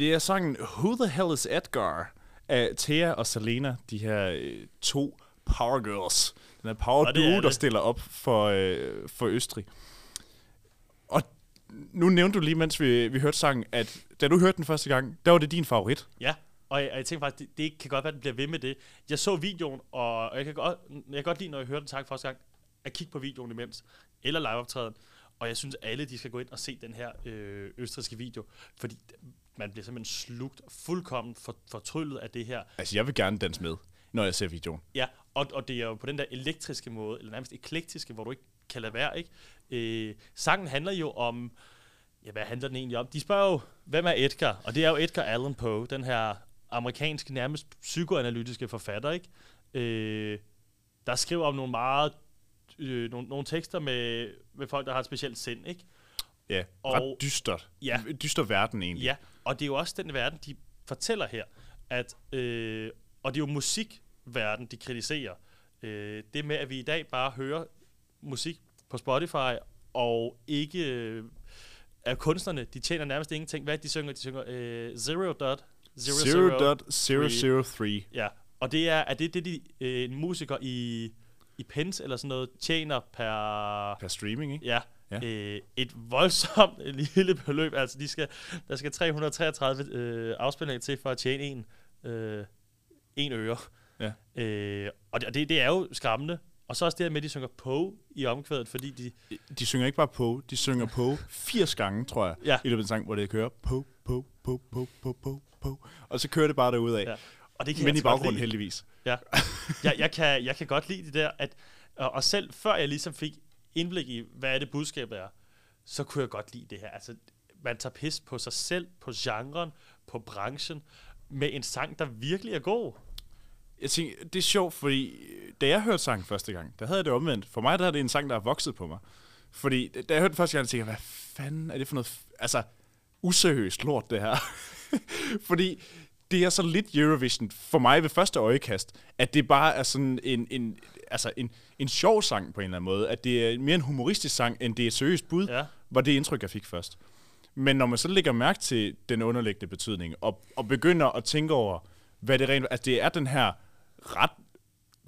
Speaker 2: Det er sangen Who the Hell is Edgar? af Thea og Selena, de her øh, to power girls. Den her power
Speaker 3: er
Speaker 2: duo, der stiller op for, øh, for Østrig. Og nu nævnte du lige, mens vi, vi hørte sangen, at da du hørte den første gang, der var det din favorit.
Speaker 3: Ja, og jeg, og jeg tænker faktisk, det, det kan godt være, at den bliver ved med det. Jeg så videoen, og jeg kan godt, jeg kan godt lide, når jeg hører den sang første gang, at kigge på videoen imens, eller liveoptræden. Og jeg synes, alle de skal gå ind og se den her øh, østrigske video, fordi man bliver simpelthen slugt fuldkommen for, fortryllet af det her.
Speaker 2: Altså, jeg vil gerne danse med, når jeg ser videoen.
Speaker 3: Ja, og, og det er jo på den der elektriske måde, eller nærmest eklektiske, hvor du ikke kan lade være, ikke? Øh, sangen handler jo om, ja, hvad handler den egentlig om? De spørger jo, hvem er Edgar? Og det er jo Edgar Allan Poe, den her amerikanske, nærmest psykoanalytiske forfatter, ikke? Øh, der skriver om nogle meget, øh, nogle, nogle tekster med, med folk, der har et specielt sind, ikke?
Speaker 2: Ja,
Speaker 3: Og-
Speaker 2: ret dystert.
Speaker 3: Ja.
Speaker 2: Dyster verden egentlig.
Speaker 3: Ja, og det er jo også den verden, de fortæller her, at, øh, og det er jo musikverden, de kritiserer. Øh, det med, at vi i dag bare hører musik på Spotify, og ikke øh, er kunstnerne, de tjener nærmest ingenting. Hvad de synger? De synger øh, Zero Dot
Speaker 2: 0.003.
Speaker 3: Ja, og det er, er det det, de, øh, en musiker i, i pence eller sådan noget tjener per...
Speaker 2: Per streaming, ikke?
Speaker 3: Ja,
Speaker 2: Ja.
Speaker 3: Øh, et voldsomt lille beløb. Altså, de skal, der skal 333 øh, afspilninger til for at tjene en, øh, en øre.
Speaker 2: Ja.
Speaker 3: Øh, og det, og det, det er jo skræmmende. Og så også det her med, at de synger på i omkvædet, fordi de...
Speaker 2: De synger ikke bare på, de synger på 80 gange, tror jeg,
Speaker 3: Ja.
Speaker 2: i løbet af en sang, hvor det kører på, på, på, på, på, på, på. Og så kører det bare derudad.
Speaker 3: Ja. Og det kan
Speaker 2: Men
Speaker 3: jeg
Speaker 2: i
Speaker 3: altså
Speaker 2: baggrunden heldigvis.
Speaker 3: Ja. Jeg, jeg, kan, jeg kan godt lide det der, at, og, og selv før jeg ligesom fik indblik i, hvad er det budskab er, så kunne jeg godt lide det her. Altså, man tager pis på sig selv, på genren, på branchen, med en sang, der virkelig er god.
Speaker 2: Jeg tænker, det er sjovt, fordi øh, da jeg hørte sangen første gang, der havde jeg det omvendt. For mig der er det en sang, der er vokset på mig. Fordi da jeg hørte den første gang, tænkte jeg, hvad fanden er det for noget... Altså, useriøst lort, det her. fordi det er så lidt Eurovision for mig ved første øjekast, at det bare er sådan en, en, altså en, en sjov sang på en eller anden måde. At det er mere en humoristisk sang, end det er et seriøst bud,
Speaker 3: Ja.
Speaker 2: var det indtryk, jeg fik først. Men når man så lægger mærke til den underliggende betydning, og, og begynder at tænke over, hvad det rent... Altså, det er den her ret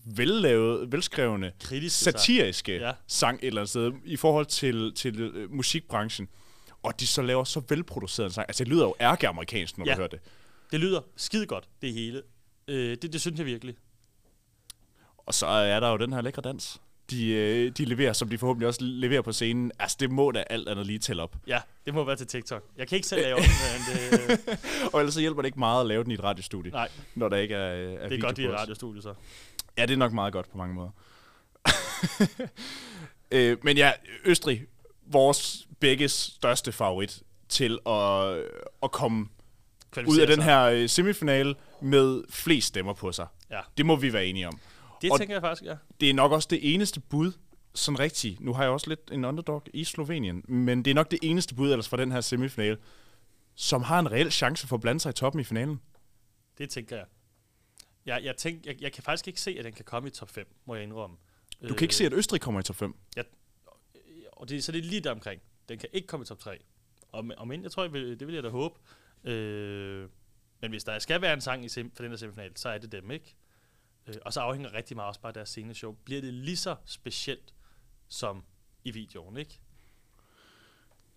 Speaker 2: vellavet, velskrevne,
Speaker 3: Kritiske sang.
Speaker 2: satiriske
Speaker 3: Ja.
Speaker 2: ja. sang et eller andet sted, i forhold til, til øh, musikbranchen. Og de så laver så velproduceret en sang. Altså, det lyder jo ærke-amerikansk, når
Speaker 3: Ja.
Speaker 2: du hører det.
Speaker 3: Det lyder skide godt, det hele. Øh, det, det synes jeg virkelig.
Speaker 2: Og så er der jo den her lækre dans. De, øh, de leverer, som de forhåbentlig også leverer på scenen. Altså, det må da alt andet lige tælle op.
Speaker 3: Ja, det må være til TikTok. Jeg kan ikke selv lave den, men det,
Speaker 2: Og ellers så hjælper det ikke meget at lave den i et radiostudie,
Speaker 3: nej,
Speaker 2: når der ikke er, er
Speaker 3: det er
Speaker 2: video
Speaker 3: godt, vi er
Speaker 2: os.
Speaker 3: radiostudie så.
Speaker 2: Ja, det er nok meget godt på mange måder. øh, men ja, Østrig, vores begges største favorit til at, at komme ud af den her øh, semifinale med flest stemmer på sig.
Speaker 3: Ja.
Speaker 2: Det må vi være enige om.
Speaker 3: Det
Speaker 2: og-
Speaker 3: tænker jeg faktisk, ja.
Speaker 2: Det er nok også det eneste bud, sådan rigtigt. Nu har jeg også lidt en underdog i Slovenien, men det er nok det eneste bud ellers fra den her semifinale, som har en reel chance for at blande sig i toppen i finalen.
Speaker 3: Det tænker jeg. Jeg, jeg, tænk, jeg, jeg kan faktisk ikke se, at den kan komme i top 5, må jeg indrømme.
Speaker 2: Du kan ikke se, at Østrig kommer i top 5.
Speaker 3: Og det, så det er lige der omkring. Den kan ikke komme i top 3. Og, om end, jeg tror, jeg vil, det vil jeg da håbe. Øh, men hvis der skal være en sang i sem, for den her semifinal, så er det dem, ikke? Øh, og så afhænger rigtig meget også bare af deres sceneshow. Bliver det lige så specielt som i videoen, ikke?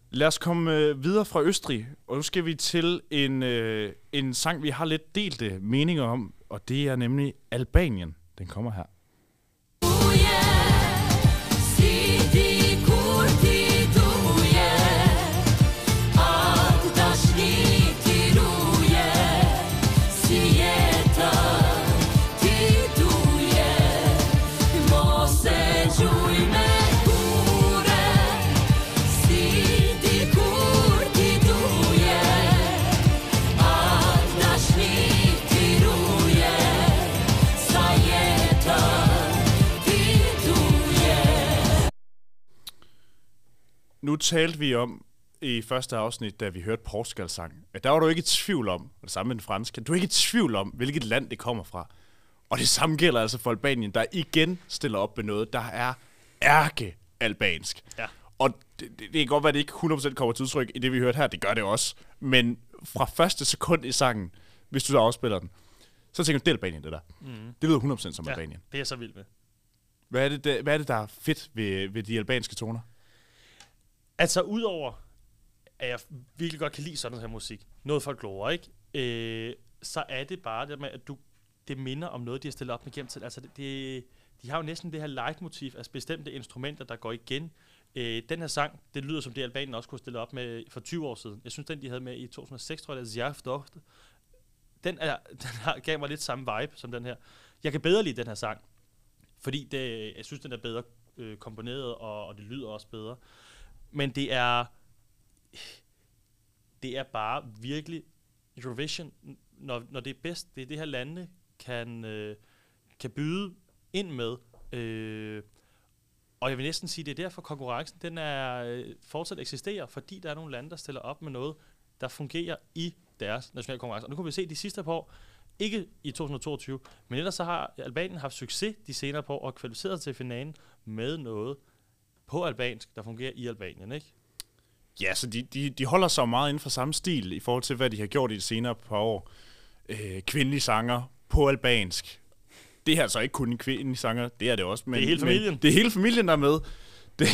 Speaker 2: Lad os komme øh, videre fra Østrig, og nu skal vi til en, øh, en sang, vi har lidt delte øh, meninger om, og det er nemlig Albanien. Den kommer her. Nu talte vi om i første afsnit, da vi hørte Portugals sang, at der var du ikke i tvivl om, og det samme med den franske, du er ikke i tvivl om, hvilket land det kommer fra. Og det samme gælder altså for Albanien, der igen stiller op med noget, der er ærke-albansk.
Speaker 3: Ja.
Speaker 2: Og det, det, det kan godt være, at det ikke 100% kommer til udtryk i det, vi hørte her. Det gør det også. Men fra første sekund i sangen, hvis du så afspiller den, så tænker du, det er Albanien, det der. Mm. Det lyder 100% som. Ja, Albanien.
Speaker 3: det er jeg så vild med.
Speaker 2: Hvad er, det, der, hvad er det, der er fedt ved, ved de albanske toner?
Speaker 3: Altså, udover at jeg virkelig godt kan lide sådan her musik, noget folklore, ikke? Øh, så er det bare det med, at du, det minder om noget, de har stillet op med gennem til. Altså, det, det, de har jo næsten det her leitmotiv af bestemte instrumenter, der går igen. Øh, den her sang, det lyder som det, Albanien også kunne stille op med for 20 år siden. Jeg synes, den, de havde med i 2006, tror jeg, det er Dochte. Den, er, den har, gav mig lidt samme vibe som den her. Jeg kan bedre lide den her sang, fordi det, jeg synes, den er bedre øh, komponeret, og, og det lyder også bedre. Men det er det er bare virkelig Eurovision, når, når det er bedst, det er det her lande kan, øh, kan byde ind med. Øh, og jeg vil næsten sige, det er derfor konkurrencen den er øh, fortsat eksisterer, fordi der er nogle lande, der stiller op med noget, der fungerer i deres nationale konkurrence. Og nu kan vi se de sidste par år, ikke i 2022, men ellers så har Albanien haft succes de senere par år og kvalificeret sig til finalen med noget på albansk, der fungerer i Albanien, ikke?
Speaker 2: Ja, så de, de, de holder sig meget inden for samme stil i forhold til, hvad de har gjort i de senere par år. Øh, kvindelige sanger på albansk. Det er altså ikke kun en kvindelig sanger, det er det også. Men,
Speaker 3: Det er hele familien.
Speaker 2: Men det er hele familien, der er med. Det,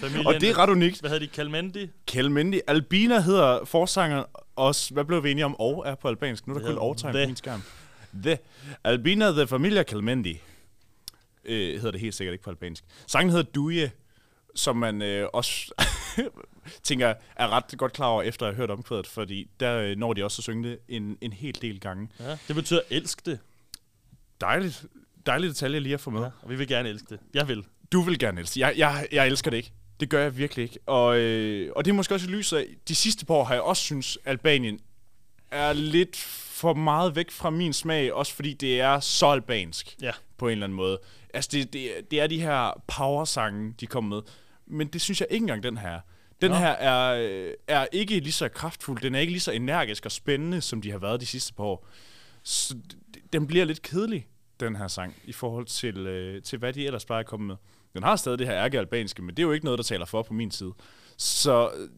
Speaker 3: Familien,
Speaker 2: og det er ret unikt.
Speaker 3: Hvad hedder de? Kalmendi?
Speaker 2: Kelmendi. Albina hedder forsanger også. Hvad blev vi enige om? Og er på albansk. Nu er der kun overtegn på min skærm. The. Albina the Familia Kelmendi. øh, hedder det helt sikkert ikke på albansk. Sangen hedder Duje, som man øh, også tænker er ret godt klar over, efter at have hørt omkvædet, fordi der øh, når de også at synge det en, en hel del gange.
Speaker 3: Ja, det betyder elsk det.
Speaker 2: Dejligt, dejligt detalje lige at få med.
Speaker 3: Ja, og vi vil gerne elske det. Jeg vil.
Speaker 2: Du vil gerne elske. Jeg, jeg, jeg elsker det ikke. Det gør jeg virkelig ikke. Og, øh, og det er måske også i lyset af, de sidste par år har jeg også synes, Albanien er lidt for meget væk fra min smag, også fordi det er så albansk
Speaker 3: Ja.
Speaker 2: på en eller anden måde. Altså, det, det, det er de her power-sange, de kommer med. Men det synes jeg ikke engang, den her er. Den
Speaker 3: Nå.
Speaker 2: her er, øh, er ikke lige så kraftfuld, den er ikke lige så energisk og spændende, som de har været de sidste par år. Så den bliver lidt kedelig, den her sang, i forhold til, øh, til hvad de ellers plejer at komme med. Den har stadig det her ærke-albanske, men det er jo ikke noget, der taler for på min side. Så øh,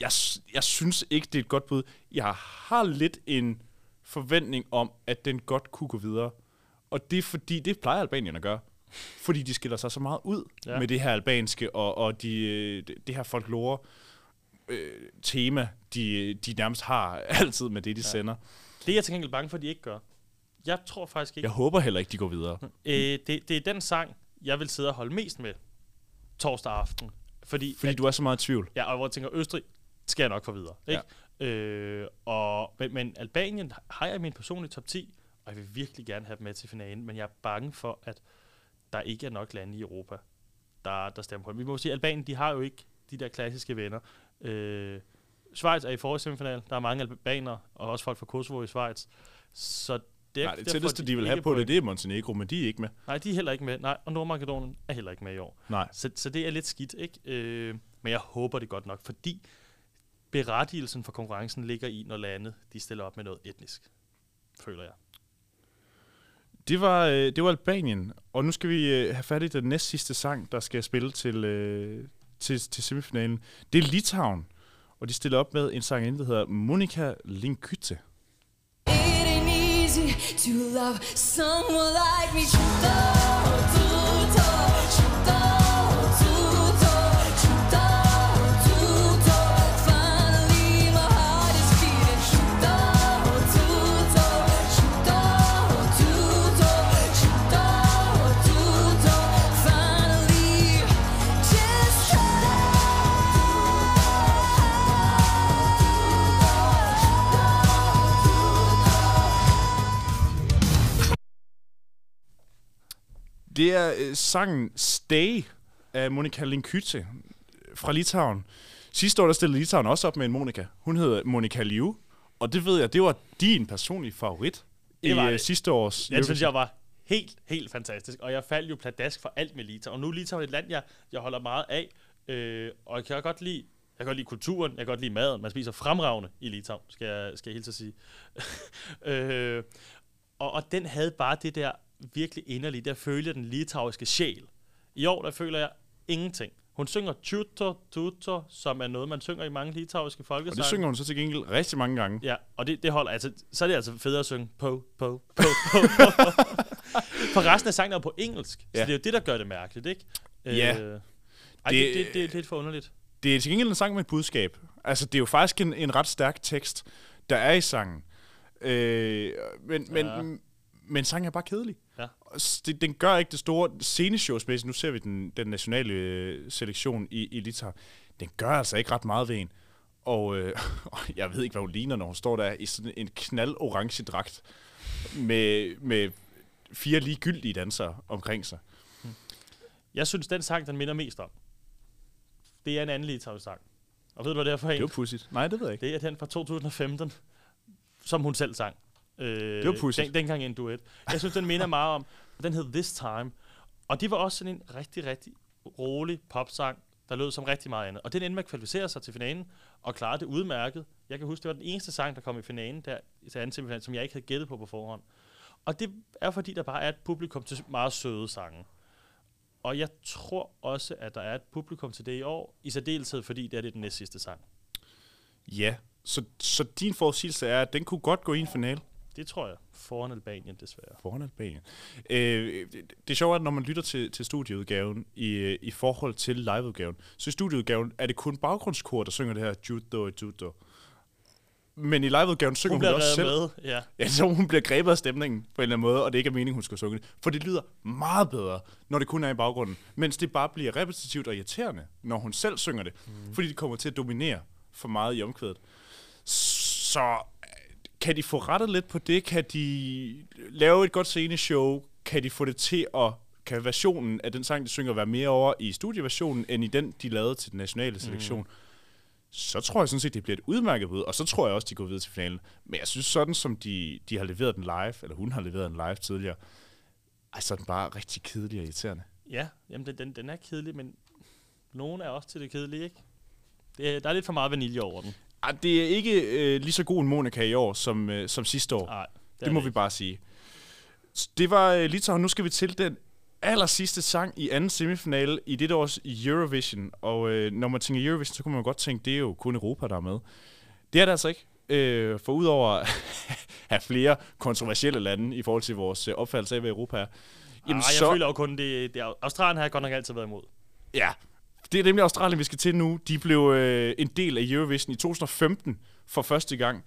Speaker 2: jeg, jeg synes ikke, det er et godt bud. Jeg har lidt en forventning om, at den godt kunne gå videre. Og det er fordi, det plejer Albanien at gøre. Fordi de skiller sig så meget ud
Speaker 3: Ja.
Speaker 2: med det her albanske og, og de, øh, det, her folklore øh, tema, de, de nærmest har altid med det, de ja. sender.
Speaker 3: Det er jeg til gengæld bange for, at de ikke gør. Jeg tror faktisk ikke.
Speaker 2: Jeg håber heller ikke, de går videre.
Speaker 3: Øh, det, det er den sang, jeg vil sidde og holde mest med torsdag aften. Fordi,
Speaker 2: Fordi du er så meget i tvivl.
Speaker 3: Ja, og hvor jeg tænker, Østrig skal jeg nok få videre. Ikke? Ja. Øh, og, men, men Albanien har jeg i min personlige top 10, og jeg vil virkelig gerne have dem med til finalen, men jeg er bange for, at der ikke er nok lande i Europa, der, der stemmer på dem. Vi må sige, at Albanien, de har jo ikke de der klassiske venner. Øh, Schweiz er i forrige semifinal. Der er mange albanere, og også folk fra Kosovo i Schweiz. Så det, er-
Speaker 2: Nej, det tætteste, de vil have på det, det er Montenegro, men de er ikke med.
Speaker 3: Nej, de er heller ikke med. Nej, og Nordmakedonien er heller ikke med i år.
Speaker 2: Nej.
Speaker 3: Så, så det er lidt skidt, ikke? Øh, men jeg håber det godt nok, fordi berettigelsen for konkurrencen ligger i, når lande de stiller op med noget etnisk. Føler jeg.
Speaker 2: Det var, øh, det var Albanien, og nu skal vi øh, have fat i den næst sidste sang, der skal spille til, øh, til, til semifinalen. Det er Litauen, og de stiller op med en sang, der hedder Monika Linkytte.
Speaker 5: To love someone like me. she thought, she thought.
Speaker 2: Det er øh, sangen Stay af Monika Linkytte fra Litauen. Sidste år der stillede Litauen også op med en Monika. Hun hedder Monika Liu, og det ved jeg, det var din personlige favorit
Speaker 3: Det var
Speaker 2: i øh, sidste års
Speaker 3: Den synes jeg var helt, helt fantastisk. Og jeg faldt jo pladask for alt med Litauen. Og nu er Litauen et land, jeg, jeg holder meget af. Øh, og jeg kan godt lide, jeg kan godt lide kulturen, jeg kan godt lide maden. Man spiser fremragende i Litauen, skal jeg, skal jeg helt at sige. øh, og, og den havde bare det der virkelig inderlige, der følger den litauiske sjæl. I år, der føler jeg ingenting. Hun synger tuto, tuto, som er noget, man synger i mange litauiske
Speaker 2: Og
Speaker 3: folkesange.
Speaker 2: det synger hun så til gengæld rigtig mange gange.
Speaker 3: Ja, og det, det holder altså, så er det altså federe at synge på, på, på, på. For resten af sangen er på engelsk, så
Speaker 2: Ja.
Speaker 3: det er jo det, der gør det mærkeligt, ikke?
Speaker 2: Ja.
Speaker 3: Øh, ej, det,
Speaker 2: Det-
Speaker 3: det, det, er lidt for underligt.
Speaker 2: Det er til gengæld en sang med et budskab. Altså, det er jo faktisk en, en ret stærk tekst, der er i sangen. Øh, men, men,
Speaker 3: Ja.
Speaker 2: men sangen er bare kedelig.
Speaker 3: Ja.
Speaker 2: Det, den gør ikke det store sceneshow-space. Nu ser vi den, den nationale øh, selektion i, i Litauen. Den gør altså ikke ret meget ved en. Og øh, jeg ved ikke, hvad hun ligner, når hun står der i sådan en knaldorange dragt med, med fire ligegyldige dansere omkring sig.
Speaker 3: Jeg synes, den sang, den minder mest om, det er en anden litauisk sang. Og ved du, hvad det er for en?
Speaker 2: Det var pudsigt. Nej, det ved jeg ikke.
Speaker 3: Det er den fra 2015, som hun selv sang. Øh,
Speaker 2: Det var pudsigt.
Speaker 3: Den, dengang i en duet. Jeg synes, den minder meget om, den hed This Time. Og det var også sådan en rigtig, rigtig rolig popsang, der lød som rigtig meget andet. Og den endte med at kvalificere sig til finalen, og klarede det udmærket. Jeg kan huske, det var den eneste sang, der kom i finalen, der, til anden semifinal, som jeg ikke havde gættet på på forhånd. Og det er fordi, der bare er et publikum til meget søde sange. Og jeg tror også, at der er et publikum til det i år, i særdeleshed fordi det er det den næst sidste sang.
Speaker 2: Ja, så, så din forudsigelse er, at den kunne godt gå i en finale
Speaker 3: Det tror jeg. Foran Albanien, desværre.
Speaker 2: foran Albanien. Øh, det, det sjove er, at når man lytter til, til studieudgaven i, øh, i forhold til liveudgaven, så i studieudgaven er det kun baggrundskor, der synger det her judo judo. Men i liveudgaven synger
Speaker 3: Hun
Speaker 2: hun, også selv.
Speaker 3: med. Ja.
Speaker 2: Ja, så hun bliver grebet af stemningen på en eller anden måde, og det ikke er meningen, hun skal synge det. For det lyder meget bedre, når det kun er i baggrunden. Mens det bare bliver repetitivt og irriterende, når hun selv synger det. Mm. Fordi det kommer til at dominere for meget i omkvædet. Så kan de få rettet lidt på det? Kan de lave et godt sceneshow? Kan de få det til at kan versionen af den sang, de synger, være mere over i studieversionen, end i den, de lavede til den nationale selektion? Mm. Så tror jeg sådan set, det bliver et udmærket bud, og så tror jeg også, de går videre til finalen. Men jeg synes sådan, som de, de har leveret den live, eller hun har leveret den live tidligere, ej, så er den bare rigtig kedelig og irriterende.
Speaker 3: Ja, jamen den, den, den er kedelig, men nogen er også til det kedelige, ikke? Det, er- der er lidt for meget vanilje over den.
Speaker 2: Ej, det er ikke øh, lige så god en Monika i år, som, øh, som sidste år.
Speaker 3: Nej,
Speaker 2: Det, det må vi bare sige. Det var øh, Litauen. Nu skal vi til den aller sidste sang i anden semifinale i det års Eurovision. Og øh, når man tænker Eurovision, så kunne man godt tænke, det er jo kun Europa, der er med. Det er det altså ikke. Øh, for udover at have flere kontroversielle lande i forhold til vores øh, opfattelse af, hvad Europa er.
Speaker 3: Jamen, Ej, jeg føler jo kun, det, det er, Australien har jeg godt nok altid været imod.
Speaker 2: Ja, det er nemlig Australien, vi skal til nu. De blev øh, en del af Eurovision i 2015 for første gang.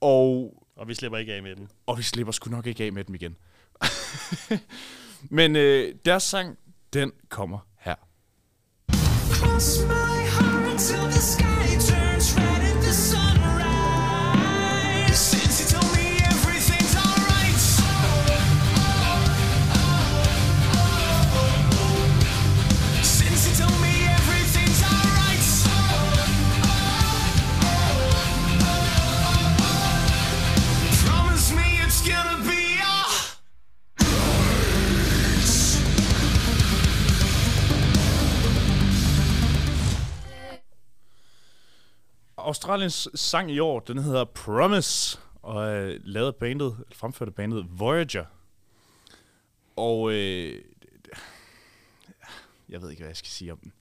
Speaker 2: Og
Speaker 3: Og vi slipper ikke af med den.
Speaker 2: og vi slipper sgu nok ikke af med dem igen. Men øh, deres sang, den kommer her.
Speaker 6: Cross
Speaker 2: Australiens sang i år, den hedder Promise, og lavet af bandet, eller fremført af bandet Voyager. Og øh, jeg ved ikke, hvad jeg skal sige om den.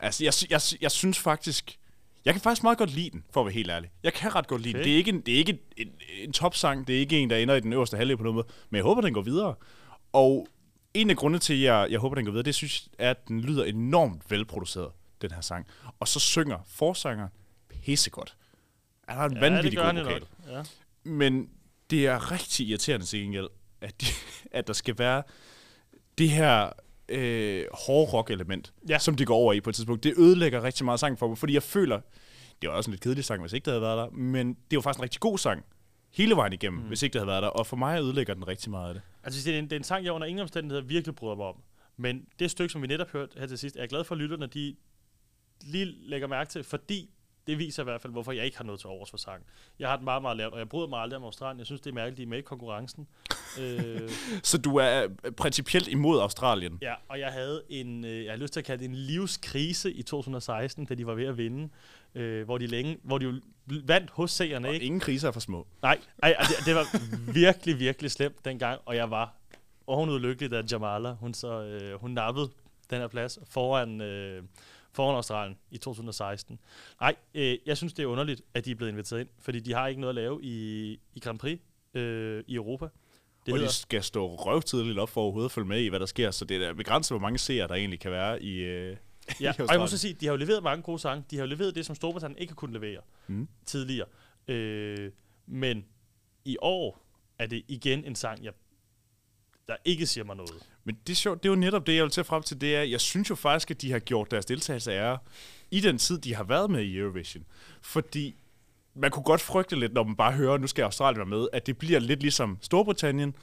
Speaker 2: Altså, jeg, jeg, jeg synes faktisk, jeg kan faktisk meget godt lide den, for at være helt ærlig. Jeg kan ret godt lide den.
Speaker 3: Okay.
Speaker 2: Det er ikke, en, det er ikke en, en, en topsang, det er ikke en, der ender i den øverste halvdel på noget måde, men jeg håber, den går videre. Og en af grundene til, at jeg, jeg håber, den går videre, det synes jeg, at den lyder enormt velproduceret, den her sang. Og så synger forsangeren pissegodt. Han har en ja, vanvittig god vokal.
Speaker 3: Ja.
Speaker 2: Men det er rigtig irriterende til gengæld, at, de, at der skal være det her øh, hårde rock-element, ja. Som de går over i på et tidspunkt. Det ødelægger rigtig meget sang for mig, fordi jeg føler, det var også en lidt kedelig sang, hvis ikke det havde været der, men det jo faktisk en rigtig god sang hele vejen igennem, mm. hvis ikke det havde været der. Og for mig ødelægger den rigtig meget af det.
Speaker 3: Altså, det er, en, det er en sang, jeg under ingen omstændigheder virkelig bryder mig om. Men det stykke, som vi netop hørte her til sidst, er jeg glad for, at lytterne de lige lægger mærke til, fordi det viser i hvert fald, hvorfor jeg ikke har noget til overs for sang. Jeg har den meget, meget lavt, og jeg bryder mig aldrig om Australien. Jeg synes, det er mærkeligt, de er med i konkurrencen. øh,
Speaker 2: Så du er øh, principielt imod Australien?
Speaker 3: ja, og jeg havde en, øh, jeg har lyst til at kalde det en livskrise i 2016, da de var ved at vinde, øh, hvor de længe, hvor de jo vandt hos seerne,
Speaker 2: Og
Speaker 3: ikke?
Speaker 2: ingen kriser er for små.
Speaker 3: Nej, ej, ej, det, det var virkelig, virkelig slemt dengang, og jeg var ovenud lykkelig, da Jamala, hun, så, øh, hun nappede den her plads foran, øh, foran Australien i 2016. Nej, øh, jeg synes, det er underligt, at de er blevet inviteret ind, fordi de har ikke noget at lave i, i Grand Prix øh, i Europa. Det
Speaker 2: og
Speaker 3: hedder,
Speaker 2: de skal stå røvtidligt op for overhovedet at følge med i, hvad der sker, så det er begrænset, hvor mange seere der egentlig kan være i, øh, i
Speaker 3: ja, og jeg må så sige, de har jo leveret mange gode sange. De har jo leveret det, som Storbritannien ikke har kunnet levere
Speaker 2: Mm.
Speaker 3: tidligere. Øh, men i år er det igen en sang, jeg, der ikke siger mig noget.
Speaker 2: Men det er sjovt, det er jo netop det, jeg vil til frem til, det er, jeg synes jo faktisk, at de har gjort deres deltagelse ære i den tid, de har været med i Eurovision. Fordi man kunne godt frygte lidt, når man bare hører, nu skal Australien være med, at det bliver lidt ligesom Storbritannien.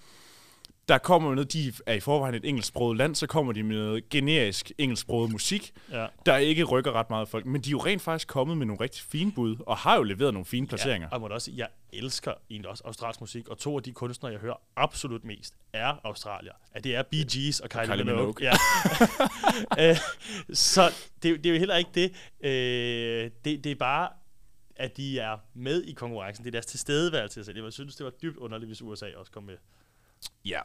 Speaker 2: Der kommer noget, de er i forvejen et engelsksproget land, så kommer de med noget generisk engelsksproget musik,
Speaker 3: Ja.
Speaker 2: der ikke rykker ret meget folk. Men de er jo rent faktisk kommet med nogle rigtig fine bud, og har jo leveret nogle fine placeringer.
Speaker 3: Ja, og jeg må da også sige, jeg elsker egentlig også australsk musik, og to af de kunstnere, jeg hører absolut mest, er australier. At det er Bee Gees og Kylie,
Speaker 2: Kylie
Speaker 3: Minogue.
Speaker 2: Minogue.
Speaker 3: Ja. øh, så det, er det er jo heller ikke det. Øh, det. Det er bare, at de er med i konkurrencen. Det er deres tilstedeværelse. Jeg synes, det var dybt underligt, hvis USA også kom med.
Speaker 2: Ja.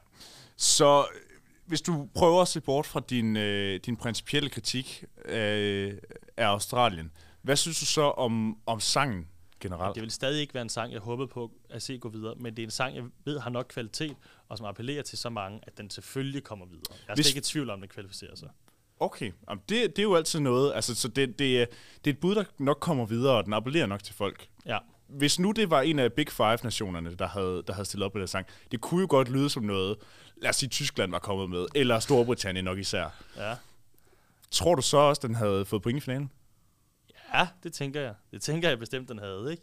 Speaker 2: Så øh, hvis du prøver at se bort fra din, øh, din principielle kritik øh, af Australien, hvad synes du så om, om sangen generelt?
Speaker 3: Det vil stadig ikke være en sang, jeg håbede på at se gå videre, men det er en sang, jeg ved har nok kvalitet, og som appellerer til så mange, at den selvfølgelig kommer videre. Jeg er
Speaker 2: Hvis-
Speaker 3: ikke i tvivl om, at den kvalificerer sig.
Speaker 2: Okay, Jamen, det, det er jo altid noget. Altså, så det, det, er- det er et bud, der nok kommer videre, og den appellerer nok til folk.
Speaker 3: Ja.
Speaker 2: Hvis nu det var en af Big Five-nationerne, der havde, der havde stillet op med den sang, det kunne jo godt lyde som noget, lad os sige, Tyskland var kommet med, eller Storbritannien nok især.
Speaker 3: Ja.
Speaker 2: Tror du så også, den havde fået point i finalen?
Speaker 3: Ja, det tænker jeg. Det tænker jeg bestemt, den havde, ikke?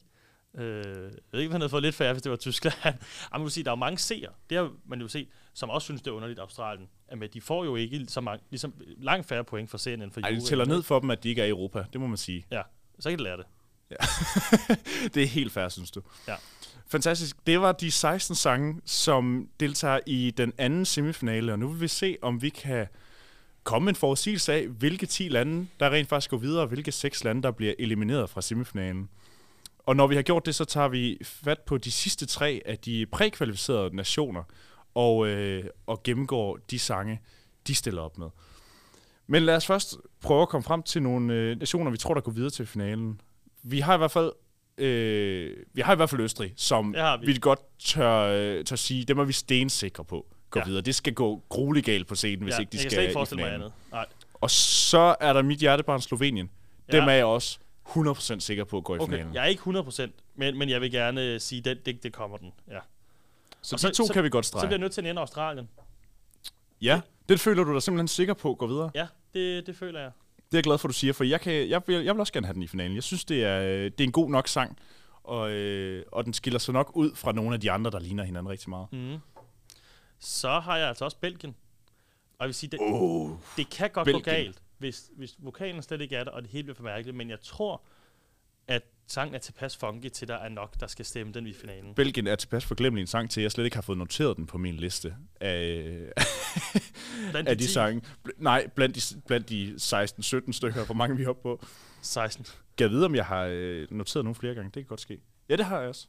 Speaker 3: Øh, jeg ved ikke, om han havde fået lidt færre, hvis det var Tyskland. Ej, man må sige, der er jo mange seere, det har man jo set, som også synes, det er underligt Australien. Med, de får jo ikke så mange, ligesom langt færre point for serien end for
Speaker 2: Ej, det tæller ned for dem, at de ikke er i Europa. Det må man sige.
Speaker 3: Ja, så kan de lære det.
Speaker 2: det er helt fair, synes du.
Speaker 3: Ja.
Speaker 2: Fantastisk. Det var de 16 sange, som deltager i den anden semifinale, og nu vil vi se, om vi kan komme en forudsigelse af, hvilke 10 lande, der rent faktisk går videre, og hvilke 6 lande, der bliver elimineret fra semifinalen. Og når vi har gjort det, så tager vi fat på de sidste tre af de prækvalificerede nationer, og, øh, og gennemgår de sange, de stiller op med. Men lad os først prøve at komme frem til nogle øh, nationer, vi tror, der går videre til finalen. Vi har i hvert fald øh, vi har i hvert fald Østrig, som
Speaker 3: Det vi.
Speaker 2: vi godt tør, øh, tør sige, dem er vi stensikre på går
Speaker 3: Ja.
Speaker 2: videre. Det skal gå grueligt galt på scenen, hvis
Speaker 3: ja,
Speaker 2: ikke de
Speaker 3: jeg kan
Speaker 2: skal
Speaker 3: slet ikke
Speaker 2: i
Speaker 3: forestille mig andet. Nej.
Speaker 2: Og så er der mit hjertebarn Slovenien.
Speaker 3: Ja.
Speaker 2: Dem er jeg også 100% sikker på at gå i
Speaker 3: Okay,
Speaker 2: finalen.
Speaker 3: jeg er ikke 100%, men, men jeg vil gerne sige, at det, det kommer den. Ja.
Speaker 2: Så
Speaker 3: Og
Speaker 2: de to kan vi godt
Speaker 3: Så bliver
Speaker 2: strege.
Speaker 3: jeg nødt til at nævne Australien.
Speaker 2: Ja, det føler du dig simpelthen sikker på at gå videre.
Speaker 3: Ja, det, det føler jeg.
Speaker 2: Det er jeg glad for, du siger, for jeg, kan, jeg, vil, jeg vil også gerne have den i finalen. Jeg synes, det er, øh, det er en god nok sang, og, øh, og den skiller sig nok ud fra nogle af de andre, der ligner hinanden rigtig meget.
Speaker 3: Mm. Så har jeg altså også Belgien. Og jeg vil sige, det,
Speaker 2: Oh.
Speaker 3: det kan godt
Speaker 2: Belgien.
Speaker 3: gå galt, hvis, hvis vokalen slet ikke er der, og det hele bliver for mærkeligt. Men jeg tror, at sangen er tilpas funky til, der er nok, der skal stemme den i finalen.
Speaker 2: Belgien er tilpas forglemmelig en sang til, jeg slet ikke har fået noteret den på min liste af,
Speaker 3: Blandt
Speaker 2: af de
Speaker 3: 10,
Speaker 2: sange. Nej, blandt de, blandt de 16-17 stykker, hvor mange vi er oppe på.
Speaker 3: 16.
Speaker 2: Kan jeg vide, om jeg har øh, noteret nogle flere gange? Det kan godt ske. Ja, det har jeg også.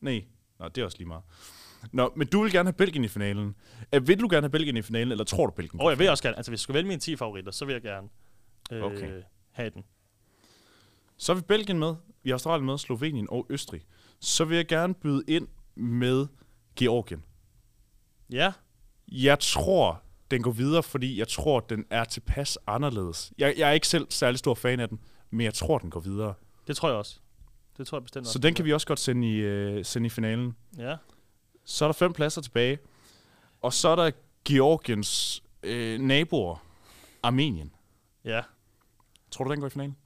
Speaker 2: Nej, Nå, det er også lige meget. Nå, men du vil gerne have Belgien i finalen. Øh, vil du gerne have Belgien i finalen, eller tror du Belgien?
Speaker 3: Og jeg vil også gerne, altså hvis jeg skulle vælge mine 10 favoritter, så vil jeg gerne øh,
Speaker 2: Okay.
Speaker 3: have den.
Speaker 2: Så er vi Belgien med, vi har Australien med, Slovenien og Østrig. Så vil jeg gerne byde ind med Georgien.
Speaker 3: Ja,
Speaker 2: Jeg tror, den går videre, fordi jeg tror, den er tilpas anderledes. Jeg, jeg er ikke selv særlig stor fan af den, men jeg tror, den går videre.
Speaker 3: det tror jeg også. Det tror jeg bestemt
Speaker 2: Så
Speaker 3: også.
Speaker 2: den kan vi også godt sende i, øh, sende i finalen.
Speaker 3: Ja,
Speaker 2: Så er der fem pladser tilbage. Og så er der Georgiens øh, naboer, Armenien.
Speaker 3: ja.
Speaker 2: Tror du, den går i finalen?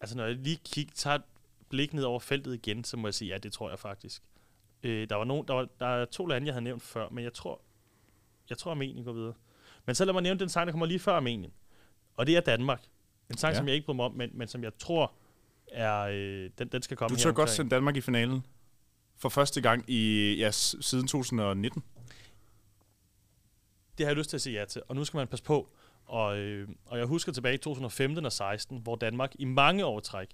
Speaker 3: Altså når jeg lige kig, tager et blik ned over feltet igen, så må jeg sige, ja, det tror jeg faktisk. Øh, der, var nogen, der, var, der er to lande, jeg havde nævnt før, men jeg tror, jeg tror Armenien går videre. Men så lad mig nævne den sang, der kommer lige før Armenien. Og det er Danmark. En sang, ja. Som jeg ikke bryder mig om, men, men som jeg tror, er, øh, den, den skal komme
Speaker 2: Du tør godt sende Danmark i finalen. For første gang i, ja, siden 2019.
Speaker 3: Det har jeg lyst til at sige ja til. Og nu skal man passe på. Og, øh, og jeg husker tilbage i 2015 og 16, hvor Danmark i mange år træk,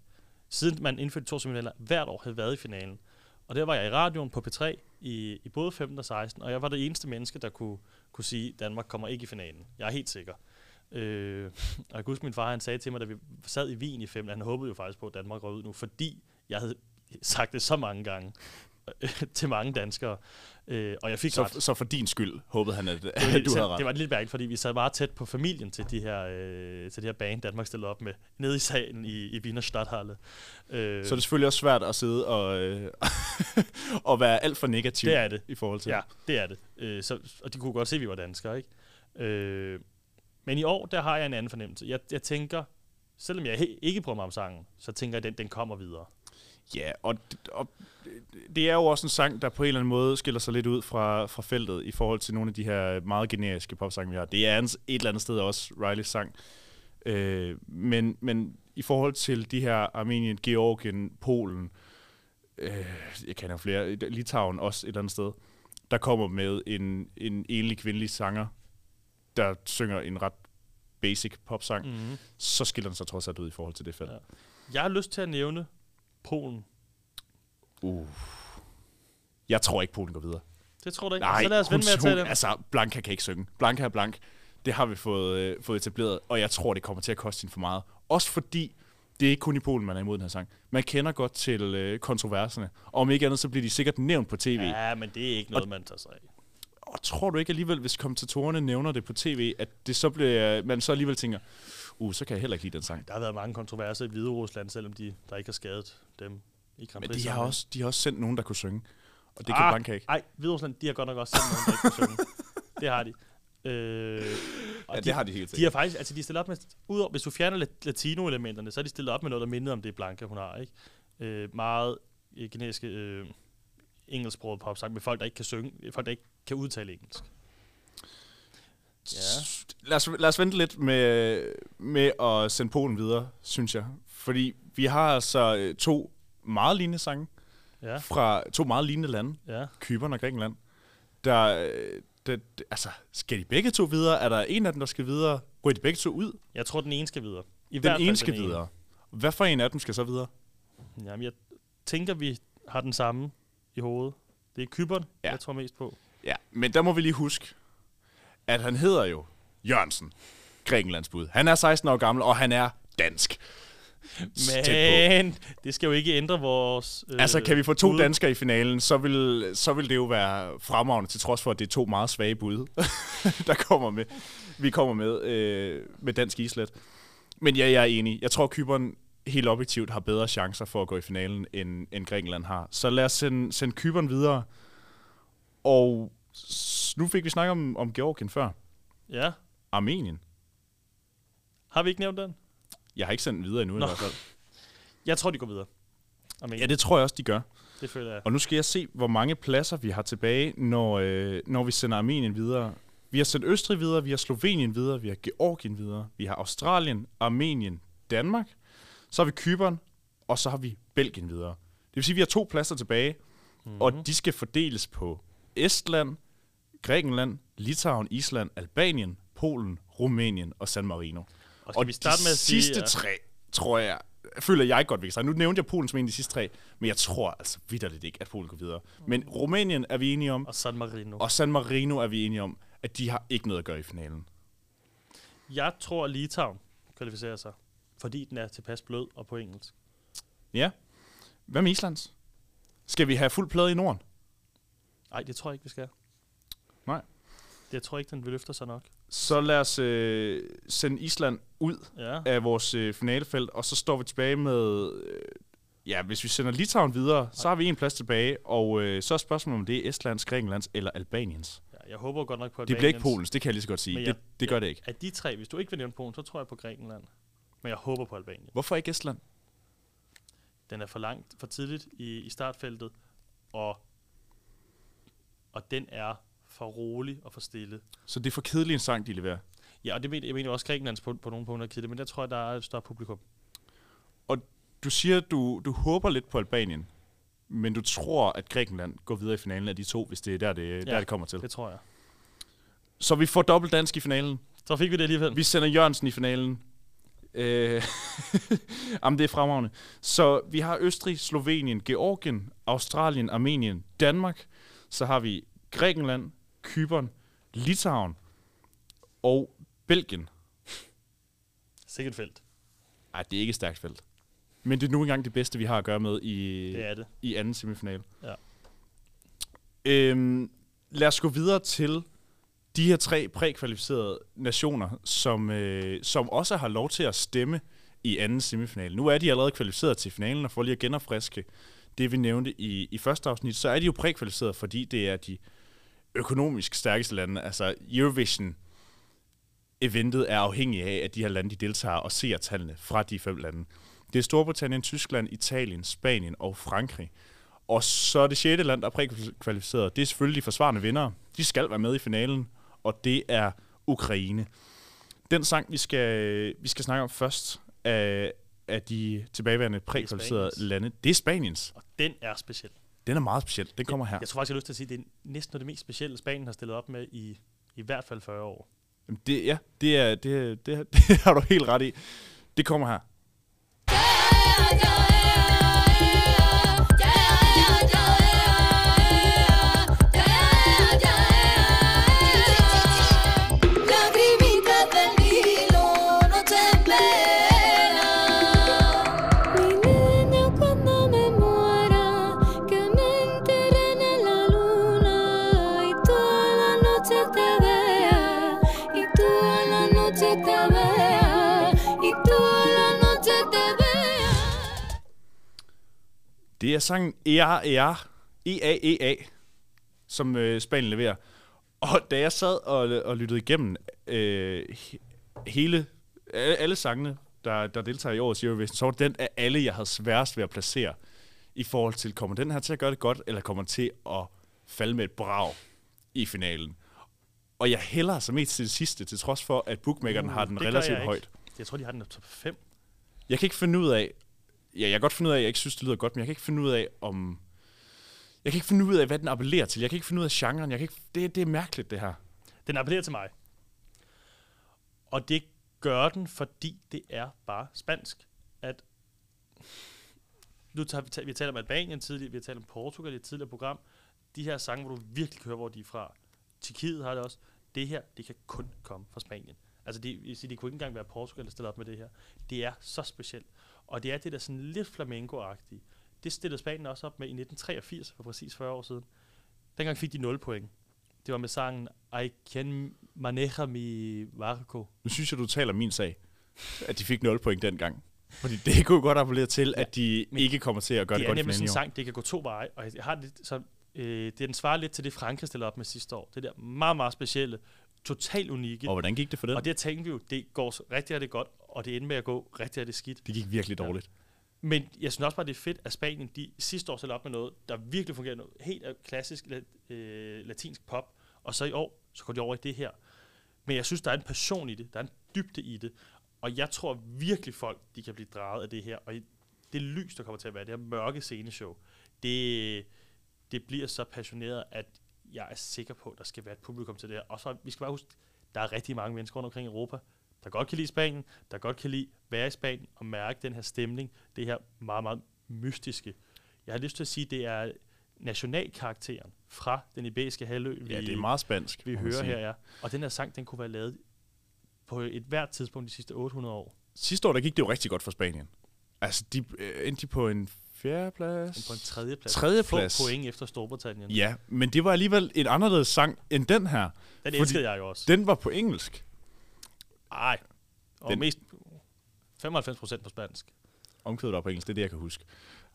Speaker 3: siden man indførte to semifinaler, hvert år havde været i finalen. Og der var jeg i radioen på P3 i, i både 15 og 16, og jeg var det eneste menneske, der kunne, kunne sige, at Danmark kommer ikke i finalen. Jeg er helt sikker. Øh, og jeg kan huske, min far han sagde til mig, da vi sad i Wien i 15, han håbede jo faktisk på, at Danmark røg ud nu, fordi jeg havde sagt det så mange gange til mange danskere. Øh, og jeg fik ret.
Speaker 2: Så, så for din skyld håbede han, at,
Speaker 3: Det var,
Speaker 2: at
Speaker 3: lidt,
Speaker 2: du havde ret.
Speaker 3: det var lidt mærkeligt, fordi vi sad meget tæt på familien til de her, øh, til de her band, Danmark stillede op med, nede i salen i, i Wiener Stadthalle. Øh,
Speaker 2: Så er det selvfølgelig også svært at sidde og, øh, og være alt for negativ
Speaker 3: Det er det.
Speaker 2: i forhold til
Speaker 3: Ja, det er det. Øh, så, og de kunne godt se, at vi var danskere, ikke? Øh, men i år, der har jeg en anden fornemmelse. Jeg, jeg tænker, selvom jeg ikke bryder mig om sangen, så tænker jeg, at den, den kommer videre.
Speaker 2: Ja, og, og det er jo også en sang, der på en eller anden måde skiller sig lidt ud fra, fra feltet i forhold til nogle af de her meget generiske popsange, vi har. Det er et eller andet sted også Rileys sang. Øh, men, men i forhold til de her Armenien, Georgien, Polen, øh, jeg kender flere, Litauen også et eller andet sted, der kommer med en, en enlig kvindelig sanger, der synger en ret basic popsang,
Speaker 3: Mm-hmm.
Speaker 2: så skiller den sig trods alt ud i forhold til det felt.
Speaker 3: Ja. Jeg har lyst til at nævne Polen.
Speaker 2: Uh. Jeg tror ikke, Polen går videre.
Speaker 3: Det tror du ikke?
Speaker 2: Nej,
Speaker 3: så lad os vente med at tage den.
Speaker 2: altså, Blanca kan ikke synge. Blanca er blank. Det har vi fået, øh, fået etableret, og jeg tror, det kommer til at koste hende for meget. Også fordi, det er ikke kun i Polen, man er imod den her sang. Man kender godt til øh, kontroverserne. Og om ikke andet, så bliver de sikkert nævnt på tv. Ja.
Speaker 3: Men det er ikke noget, man tager sig af.
Speaker 2: og tror du ikke alligevel, hvis kommentatorerne nævner det på tv, at det så bliver, man så alligevel tænker, uh, så kan jeg heller ikke lide den sang.
Speaker 3: Der har været mange kontroverser i Hvide Rusland, selvom de der ikke har skadet dem i Grand
Speaker 2: Men
Speaker 3: Prix.
Speaker 2: de har, også, de har også sendt nogen, der kunne synge. Og det kan
Speaker 3: Ah,
Speaker 2: Blanca ikke.
Speaker 3: Nej, Hvide Rusland, de har godt nok også sendt nogen, der ikke kunne synge. Det har de. Øh, og
Speaker 2: Ja, det har de helt
Speaker 3: De har faktisk, altså de stillet op med, udover, hvis du fjerner lat- latino-elementerne, så er de stillet op med noget, der minder om det Blanca, hun har, ikke? Øh, meget øh, generiske øh, engelsksproget popsang med folk, der ikke kan synge, folk, der ikke kan udtale engelsk. Ja.
Speaker 2: Lad os, lad os vente lidt med, med at sende Polen videre, synes jeg. Fordi vi har altså øh, to meget lignende sange
Speaker 3: Ja,
Speaker 2: fra to meget lignende lande,
Speaker 3: ja.
Speaker 2: Kypern og Grækenland. Der, der, altså, skal de begge to videre? Er der en af dem, der skal videre? Ryger de begge to ud?
Speaker 3: Jeg tror, den ene skal videre. I
Speaker 2: Den ene skal videre. Hvad for en af dem skal så videre?
Speaker 3: Jamen, jeg tænker, vi har den samme i hovedet. Det er Kyberen,
Speaker 2: ja.
Speaker 3: jeg tror mest på.
Speaker 2: Ja, men der må vi lige huske, at han hedder jo Jørgensen, Grækenlands bud. Han er 16 år gammel, og han er dansk.
Speaker 3: Men det skal jo ikke ændre vores... Øh,
Speaker 2: Altså, kan vi få to
Speaker 3: bud.
Speaker 2: danskere i finalen, så vil, så vil det jo være fremragende, til trods for, at det er to meget svage bud, der kommer med. Vi kommer med øh, med dansk islet. Men ja, jeg er enig. Jeg tror, Kyberen helt objektivt har bedre chancer for at gå i finalen, end, end Grækenland har. Så lad os sende, sende Kyberen videre. Og nu fik vi snakket om, om Georgien før.
Speaker 3: Ja.
Speaker 2: Armenien.
Speaker 3: Har vi ikke nævnt den?
Speaker 2: Jeg har ikke sendt den videre endnu
Speaker 3: Nå.
Speaker 2: i hvert fald.
Speaker 3: Jeg tror, de går videre. Amen.
Speaker 2: Ja, det tror jeg også, de gør.
Speaker 3: det føler jeg.
Speaker 2: Og nu skal jeg se, hvor mange pladser vi har tilbage, når, øh, når vi sender Armenien videre. Vi har sendt Østrig videre, vi har Slovenien videre, vi har Georgien videre, vi har Australien, Armenien, Danmark, så har vi Kypern, og så har vi Belgien videre. Det vil sige, at vi har to pladser tilbage, mm-hmm. og de skal fordeles på Estland, Grækenland, Litauen, Island, Albanien, Polen, Rumænien og San Marino.
Speaker 3: Og skal vi starte
Speaker 2: de
Speaker 3: med at sige...
Speaker 2: sidste
Speaker 3: ja,
Speaker 2: tre, tror jeg, føler jeg godt, vi kan. Nu nævnte jeg Polen som en af de sidste tre, men jeg tror altså vidderligt ikke, at Polen går videre. Men Rumænien er vi enige om,
Speaker 3: Og San Marino.
Speaker 2: og San Marino er vi enige om, at de har ikke noget at gøre i finalen.
Speaker 3: Jeg tror, Litauen kvalificerer sig, fordi den er tilpas blød og på engelsk.
Speaker 2: Ja. Hvad med Islands? Skal vi have fuld plade i Norden?
Speaker 3: Nej, det tror jeg ikke, vi skal.
Speaker 2: Nej.
Speaker 3: Jeg tror ikke, den vil løfte sig nok.
Speaker 2: Så lad os øh, sende Island ud
Speaker 3: Ja.
Speaker 2: af vores øh, finalefelt, og så står vi tilbage med... Øh, ja, hvis vi sender Litauen videre, så har vi en plads tilbage, og øh, så er spørgsmålet, om det er Estlands, Grækenlands eller Albaniens.
Speaker 3: ja. Jeg håber godt nok på
Speaker 2: Det bliver ikke
Speaker 3: Albaniens.
Speaker 2: Polens, det kan jeg lige så godt sige.
Speaker 3: Men
Speaker 2: Det,
Speaker 3: jeg-
Speaker 2: det gør
Speaker 3: jeg-
Speaker 2: det ikke.
Speaker 3: Af de tre, hvis du ikke vil nævne Polen, så tror jeg på Grækenland. Men jeg håber på Albanien.
Speaker 2: Hvorfor ikke Estland?
Speaker 3: Den er for langt, for tidligt i, i startfeltet, og, og den er for rolig og for stille.
Speaker 2: Så det er for kedelig en sang, de leverer.
Speaker 3: Ja, og det mener, jeg mener også Grækenlands på, på nogle punkter er kedeligt, men der tror jeg, der er et større publikum.
Speaker 2: Du siger, at du, du håber lidt på Albanien, men du tror, at Grækenland går videre i finalen af de to, hvis det er der, det, ja. der, det kommer til.
Speaker 3: Det tror jeg.
Speaker 2: Så vi får dobbelt dansk i finalen.
Speaker 3: Så fik vi det alligevel.
Speaker 2: Vi sender Jørgensen i finalen. Øh, Jamen, det er fremragende. Så vi har Østrig, Slovenien, Georgien, Australien, Armenien, Danmark. Så har vi Grækenland, Kypern, Litauen og Belgien.
Speaker 3: Sikkert felt.
Speaker 2: Ej, det er ikke et stærkt felt. Men det er nu engang det bedste, vi har at gøre med i,
Speaker 3: Det er det.
Speaker 2: i anden semifinal.
Speaker 3: Ja.
Speaker 2: Øhm, lad os gå videre til de her tre prækvalificerede nationer, som, øh, som også har lov til at stemme i anden semifinal. Nu er de allerede kvalificeret til finalen, og for lige at genopfriske det, vi nævnte i, i første afsnit, så er de jo prækvalificeret, fordi det er de økonomisk stærkeste lande. Altså Eurovision eventet er afhængig af, at de her lande de deltager og ser tallene fra de fem lande. Det er Storbritannien, Tyskland, Italien, Spanien og Frankrig. Og så er det sjette land, der er prækvalificeret. Det er selvfølgelig de forsvarende vinder. De skal være med i finalen, og det er Ukraine. Den sang, vi skal, vi skal snakke om først, af, af de tilbageværende prækvalificerede lande, det er Spaniens.
Speaker 3: Og den er speciel.
Speaker 2: Den er meget speciel. Den kommer her.
Speaker 3: Jeg tror faktisk, jeg har lyst til at sige, at det er næsten noget af det mest specielle, Spanien har stillet op med i, i hvert fald 40 år.
Speaker 2: Jamen, Det, ja, det, er, det, er, det, er, det har du helt ret i. Det kommer her. Det er sangen ER, ER, E-A-E-A, som øh, Spanien leverer. Og da jeg sad og, og lyttede igennem øh, he- hele, alle, alle sangene, der, der deltager i årets Eurovision, så var den af alle, jeg havde sværest ved at placere i forhold til, kommer den her til at gøre det godt, eller kommer den til at falde med et brag i finalen. Og jeg hælder så mest til det sidste, til trods for, at bookmakeren uh, har den relativt højt.
Speaker 3: Jeg tror, de har den top 5.
Speaker 2: Jeg kan ikke finde ud af, ja, jeg kan godt finde ud af, at jeg ikke synes, det lyder godt, men jeg kan ikke finde ud af, om... Jeg kan ikke finde ud af, hvad den appellerer til. Jeg kan ikke finde ud af genren. Jeg kan ikke, det, det er mærkeligt, det her.
Speaker 3: Den appellerer til mig. Og det gør den, fordi det er bare spansk. At nu tager vi, vi har talt om Albanien tidligere, vi har talt om Portugal i et tidligere program. De her sange, hvor du virkelig kan høre, hvor de er fra. Tjekkiet har det også. Det her, det kan kun komme fra Spanien. Altså, det, det kunne ikke engang være Portugal, der stiller op med det her. Det er så specielt. Og det er det der sådan lidt flamenco-agtige. Det stillede Spanien også op med i 1983, for præcis 40 år siden. Dengang fik de 0 point. Det var med sangen I can maneja mi barco.
Speaker 2: Nu synes jeg, du taler min sag, at de fik 0 point dengang. Fordi det kunne godt appellere til, at de ikke kommer til at gøre det,
Speaker 3: det er
Speaker 2: godt i
Speaker 3: nemlig sådan en sang, det kan gå to veje, og jeg har lidt, så, øh, det den svarer lidt til det, Frankrig stillede op med sidste år. Det der meget, meget specielle, totalt unikke.
Speaker 2: Og hvordan gik det for den?
Speaker 3: Og det tænkte vi jo, det går rigtig, rigtig godt, og det endte med at gå rigtig, rigtig skidt.
Speaker 2: Det gik virkelig dårligt.
Speaker 3: Men jeg synes også bare, det er fedt, at Spanien de sidste år op med noget, der virkelig fungerer noget helt af klassisk la- øh, latinsk pop, og så i år, så går de over i det her. Men jeg synes, der er en passion i det, der er en dybde i det, og jeg tror virkelig folk, de kan blive draget af det her, og det lys, der kommer til at være, det her mørke sceneshow, det, det bliver så passioneret, at jeg er sikker på, at der skal være et publikum til det her. Og så, vi skal bare huske, der er rigtig mange mennesker rundt omkring i Europa, der godt kan lide Spanien, der godt kan lide at være i Spanien og mærke den her stemning, det her meget, meget mystiske. Jeg har lyst til at sige, at det er nationalkarakteren fra den iberiske halvø, vi,
Speaker 2: Ja, det er meget spansk.
Speaker 3: vi hører her. Ja. Og den her sang, den kunne være lavet på et hvert tidspunkt de sidste 800 år.
Speaker 2: Sidste år, der gik det jo rigtig godt for Spanien. Altså, de øh, endte de på en fjerdeplads.
Speaker 3: På en tredje plads.
Speaker 2: Tredjeplads.
Speaker 3: Få point efter Storbritannien.
Speaker 2: Ja, men det var alligevel en anderledes sang end den her.
Speaker 3: Den elskede jeg jo også.
Speaker 2: Den var på engelsk.
Speaker 3: Ej. Og
Speaker 2: Den-
Speaker 3: mest 95 procent på spansk.
Speaker 2: Omkvædet var på engelsk, det er det, jeg kan huske.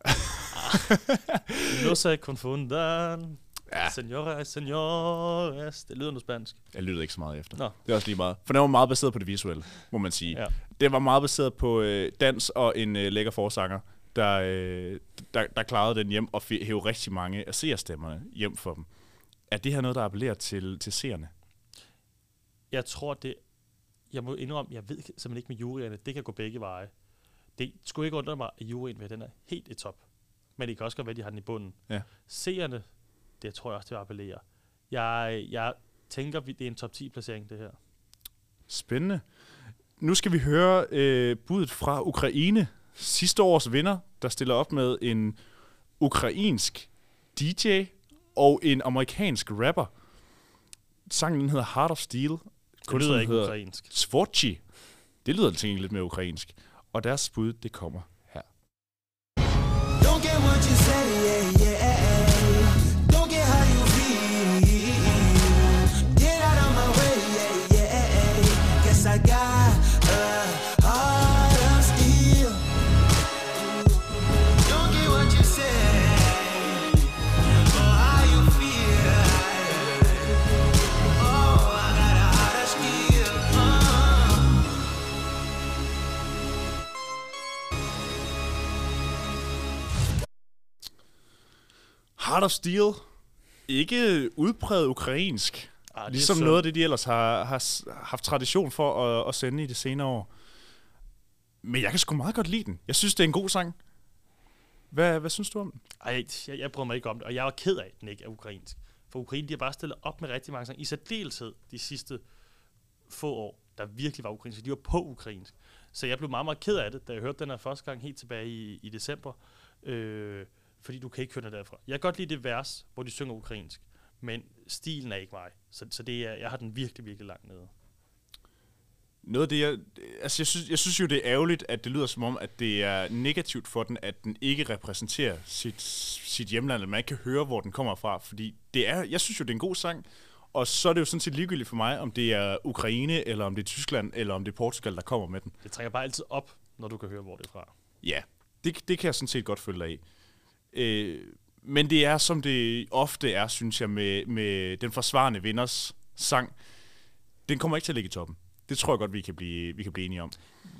Speaker 3: No se confundan.
Speaker 2: Ja.
Speaker 3: Senora, senores. Det lyder noget spansk.
Speaker 2: Jeg lyttede ikke så meget efter.
Speaker 3: Nå.
Speaker 2: Det er også lige meget. For den var meget baseret på det visuelle, må man sige.
Speaker 3: Ja.
Speaker 2: Det var meget baseret på øh, dans og en øh, lækker forsanger, der, øh, der, der klarede den hjem og hævde rigtig mange af seerstemmerne hjem for dem. Er det her noget, der appellerer til, til seerne?
Speaker 3: Jeg tror, det... Jeg må indrømme, jeg ved simpelthen ikke med juryerne. Det kan gå begge veje. Det skulle ikke undre mig, at juryen ved, den er helt i top. Men det kan også godt være, at de har den i bunden.
Speaker 2: Ja.
Speaker 3: Seerne, det tror jeg også, det appellerer. Jeg, jeg tænker, det er en top 10-placering, det her.
Speaker 2: Spændende. Nu skal vi høre øh, budet fra Ukraine. Sidste års vinder, der stiller op med en ukrainsk DJ og en amerikansk rapper. Sangen den hedder Heart of Steel.
Speaker 3: Det lyder ikke
Speaker 2: hedder
Speaker 3: ukrainsk.
Speaker 2: Svorchi. Det lyder til lidt mere ukrainsk. Og deres bud, det kommer her.
Speaker 6: Don't get what you say, Heart of Steel.
Speaker 2: Ikke udpræget ukrainsk.
Speaker 3: Ah, det
Speaker 2: Ligesom
Speaker 3: synd.
Speaker 2: noget af det, de ellers har, har haft tradition for at, at sende i det senere år. Men jeg kan sgu meget godt lide den. Jeg synes, det er en god sang. Hvad, hvad synes du om den?
Speaker 3: Ej, jeg, jeg bryder mig ikke om det, og jeg er ked af, at den ikke er ukrainsk. For Ukraine, de har bare stillet op med rigtig mange sange, i særdeleshed de sidste få år, der virkelig var ukrainsk. De var på ukrainsk. Så jeg blev meget, meget ked af det, da jeg hørte den her første gang helt tilbage i, i december. Øh, fordi du kan ikke høre den derfra. Jeg kan godt lide det vers, hvor de synger ukrainsk, men stilen er ikke mig. Så, så det er, jeg har den virkelig, virkelig langt nede.
Speaker 2: Noget af det, jeg, altså jeg, synes, jeg synes jo, det er ærgerligt, at det lyder som om, at det er negativt for den, at den ikke repræsenterer sit, sit hjemland, at man ikke kan høre, hvor den kommer fra. Fordi det er, jeg synes jo, det er en god sang, og så er det jo sådan set ligegyldigt for mig, om det er Ukraine, eller om det er Tyskland, eller om det er Portugal, der kommer med den.
Speaker 3: Det trækker bare altid op, når du kan høre, hvor det er fra.
Speaker 2: Ja, det, det kan jeg sådan set godt følge dig i. Øh, men det er, som det ofte er, synes jeg, med, med den forsvarende vinders sang. Den kommer ikke til at ligge i toppen. Det tror jeg godt, vi kan blive, vi kan blive enige om.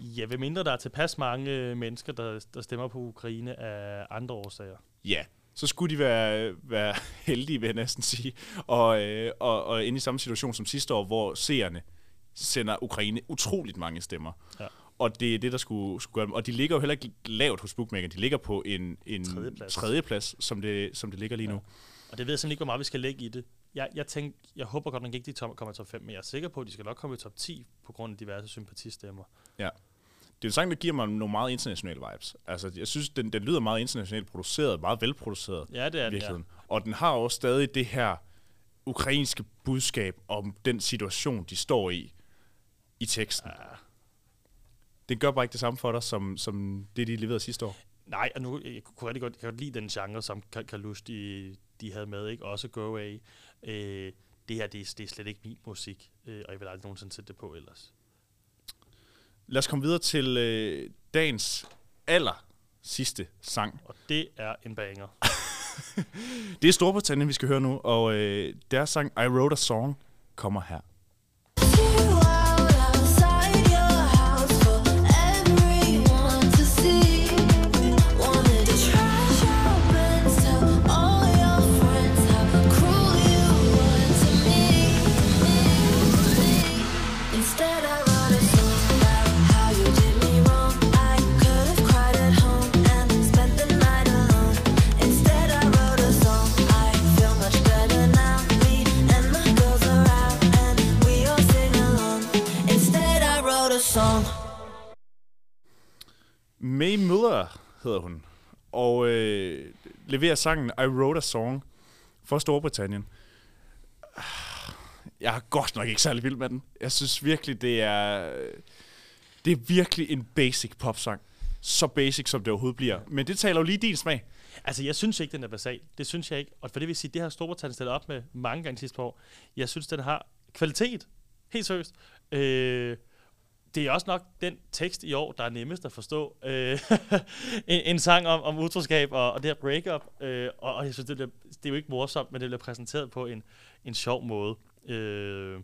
Speaker 3: Ja, ved mindre der er tilpas mange mennesker, der, der stemmer på Ukraine af andre årsager.
Speaker 2: Ja, så skulle de være, være heldige, vil jeg næsten sige. Og, øh, og, og inde i samme situation som sidste år, hvor seerne sender Ukraine utroligt mange stemmer.
Speaker 3: Ja.
Speaker 2: Og det er det, der skulle, skulle gøre dem. Og de ligger jo heller ikke lavt hos Bookmaker. De ligger på en, en
Speaker 3: Tredjeplads.
Speaker 2: tredjeplads som, det, som det ligger lige nu.
Speaker 3: Og det ved jeg simpelthen ikke, hvor meget vi skal lægge i det. Jeg, jeg, tænkte, jeg håber godt nok ikke, de kommer i top 5, men jeg er sikker på, at de skal nok komme i top 10 på grund af diverse sympatistemmer.
Speaker 2: Ja. Det er en sang, der giver mig nogle meget internationale vibes. Altså, jeg synes, den, den lyder meget internationalt produceret, meget velproduceret.
Speaker 3: Ja, det er den,
Speaker 2: virkeligheden. Og den har også stadig det her ukrainske budskab om den situation, de står i, i teksten. Ja. Det gør bare ikke det samme for dig, som, som det, de leverede sidste år.
Speaker 3: Nej, og nu jeg kunne rigtig godt, jeg kan godt lide den genre, som Ka- Kalush de, de havde med, ikke? Også Go Away. Øh, det her, det er, det er slet ikke min musik, øh, og jeg vil aldrig nogensinde sætte det på ellers.
Speaker 2: Lad os komme videre til øh, dagens aller sidste sang.
Speaker 3: Og det er en banger.
Speaker 2: Det er Storbritannien, vi skal høre nu, og øh, deres sang I Wrote a Song kommer her. Hedder hun, og øh, leverer sangen I Wrote a Song for Storbritannien. Ah, jeg er godt nok ikke særlig vild med den. Jeg synes virkelig, det er, øh, det er virkelig en basic popsang. Så basic, som det overhovedet bliver. Men det taler jo lige din smag.
Speaker 3: Altså, jeg synes ikke, den er basal. Det synes jeg ikke. Og for det vil sige, det har Storbritannien stillet op med mange gange sidste par år. Jeg synes, den har kvalitet. Helt seriøst. Øh, det er også nok den tekst i år, der er nemmest at forstå. Øh, en, en sang om, om utroskab og, og det her breakup. Øh, og, og jeg synes, det, bliver, det er jo ikke morsomt, men det bliver præsenteret på en, en sjov måde. Øh,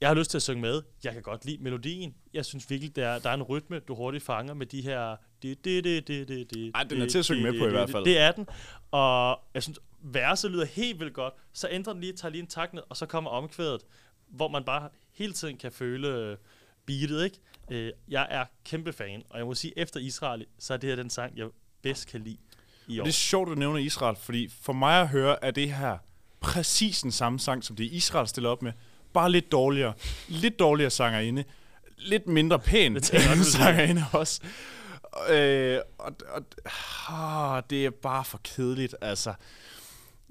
Speaker 3: jeg har lyst til at synge med. Jeg kan godt lide melodien. Jeg synes virkelig, der er, der er en rytme, du hurtigt fanger med de her... Det, det, det, det, det, det,
Speaker 2: Ej, den er til at synge med på i hvert fald.
Speaker 3: Det er den. Og jeg synes, verset lyder helt vildt godt. Så ændrer den lige, tager lige en takt ned, og så kommer omkvædet, hvor man bare hele tiden kan føle øh, beatet, ikke? Øh, jeg er kæmpe fan, og jeg må sige, efter Israel, så er det her den sang, jeg bedst kan lide i år.
Speaker 2: Og det er sjovt, at du nævner Israel, fordi for mig at høre, er det her præcis den samme sang, som det Israel stiller op med. Bare lidt dårligere. Lidt dårligere sangerinde. Lidt mindre pæn
Speaker 3: Det
Speaker 2: sangerinde også. Øh, og, og, ah, det er bare for kedeligt, altså.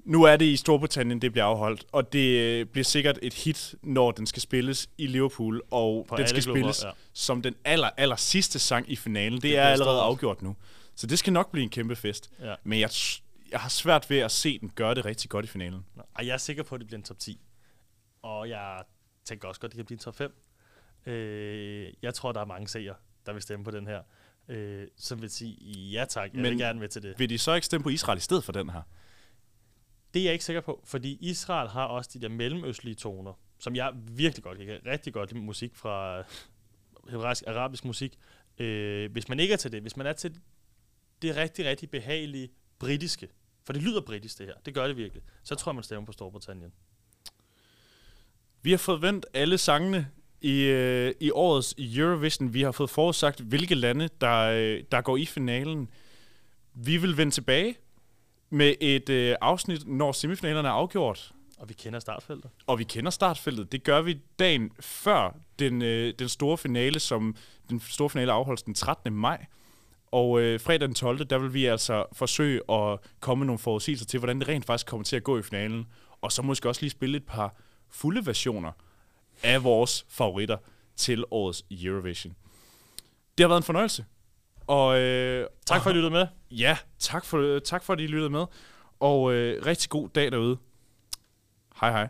Speaker 2: Nu er det i Storbritannien, det bliver afholdt, og det øh, bliver sikkert et hit, når den skal spilles i Liverpool, og
Speaker 3: På
Speaker 2: den skal
Speaker 3: klubber,
Speaker 2: spilles
Speaker 3: ja.
Speaker 2: som den aller, aller sidste sang i finalen. Det,
Speaker 3: Det
Speaker 2: er allerede
Speaker 3: stort.
Speaker 2: afgjort nu. Så det skal nok blive en kæmpe fest.
Speaker 3: Ja.
Speaker 2: Men jeg, jeg har svært ved at se den gøre det rigtig godt i finalen.
Speaker 3: Ej, jeg er sikker på, at det bliver en top 10. Og jeg tænker også godt, at det kan blive en top 5. Øh, jeg tror, der er mange seere, der vil stemme på den her. Øh, som vil sige, ja tak, jeg
Speaker 2: Men-
Speaker 3: vil gerne med til det.
Speaker 2: Vil de så ikke stemme på Israel i stedet for den her?
Speaker 3: Det er jeg ikke sikker på, fordi Israel har også de der mellemøstlige toner, som jeg virkelig godt kan. Jeg kan rigtig godt lide musik fra hebraisk, arabisk musik. Øh, hvis man ikke er til det, hvis man er til det rigtig, rigtig behagelige britiske, for det lyder britisk det her, det gør det virkelig, så tror jeg, man stemmer på Storbritannien.
Speaker 2: Vi har fået vendt alle sangene i, øh, i årets Eurovision. Vi har fået forudsagt, hvilke lande, der, øh, der går i finalen. Vi vil vende tilbage med et øh, afsnit, når semifinalerne er afgjort.
Speaker 3: Og vi kender startfeltet.
Speaker 2: Og vi kender startfeltet. Det gør vi dagen før den, øh, den store finale, som den store finale afholdes den 13. maj. Og øh, fredag den 12. der vil vi altså forsøge at komme med nogle forudsigelser til, hvordan det rent faktisk kommer til at gå i finalen. Og så måske også lige spille et par fulde versioner af vores favoritter til årets Eurovision. Det har været en fornøjelse. Og, øh,
Speaker 3: Tak for, at I lyttede med.
Speaker 2: Ja, tak for, tak for, at I lyttede med. Og øh, rigtig god dag derude. Hej hej.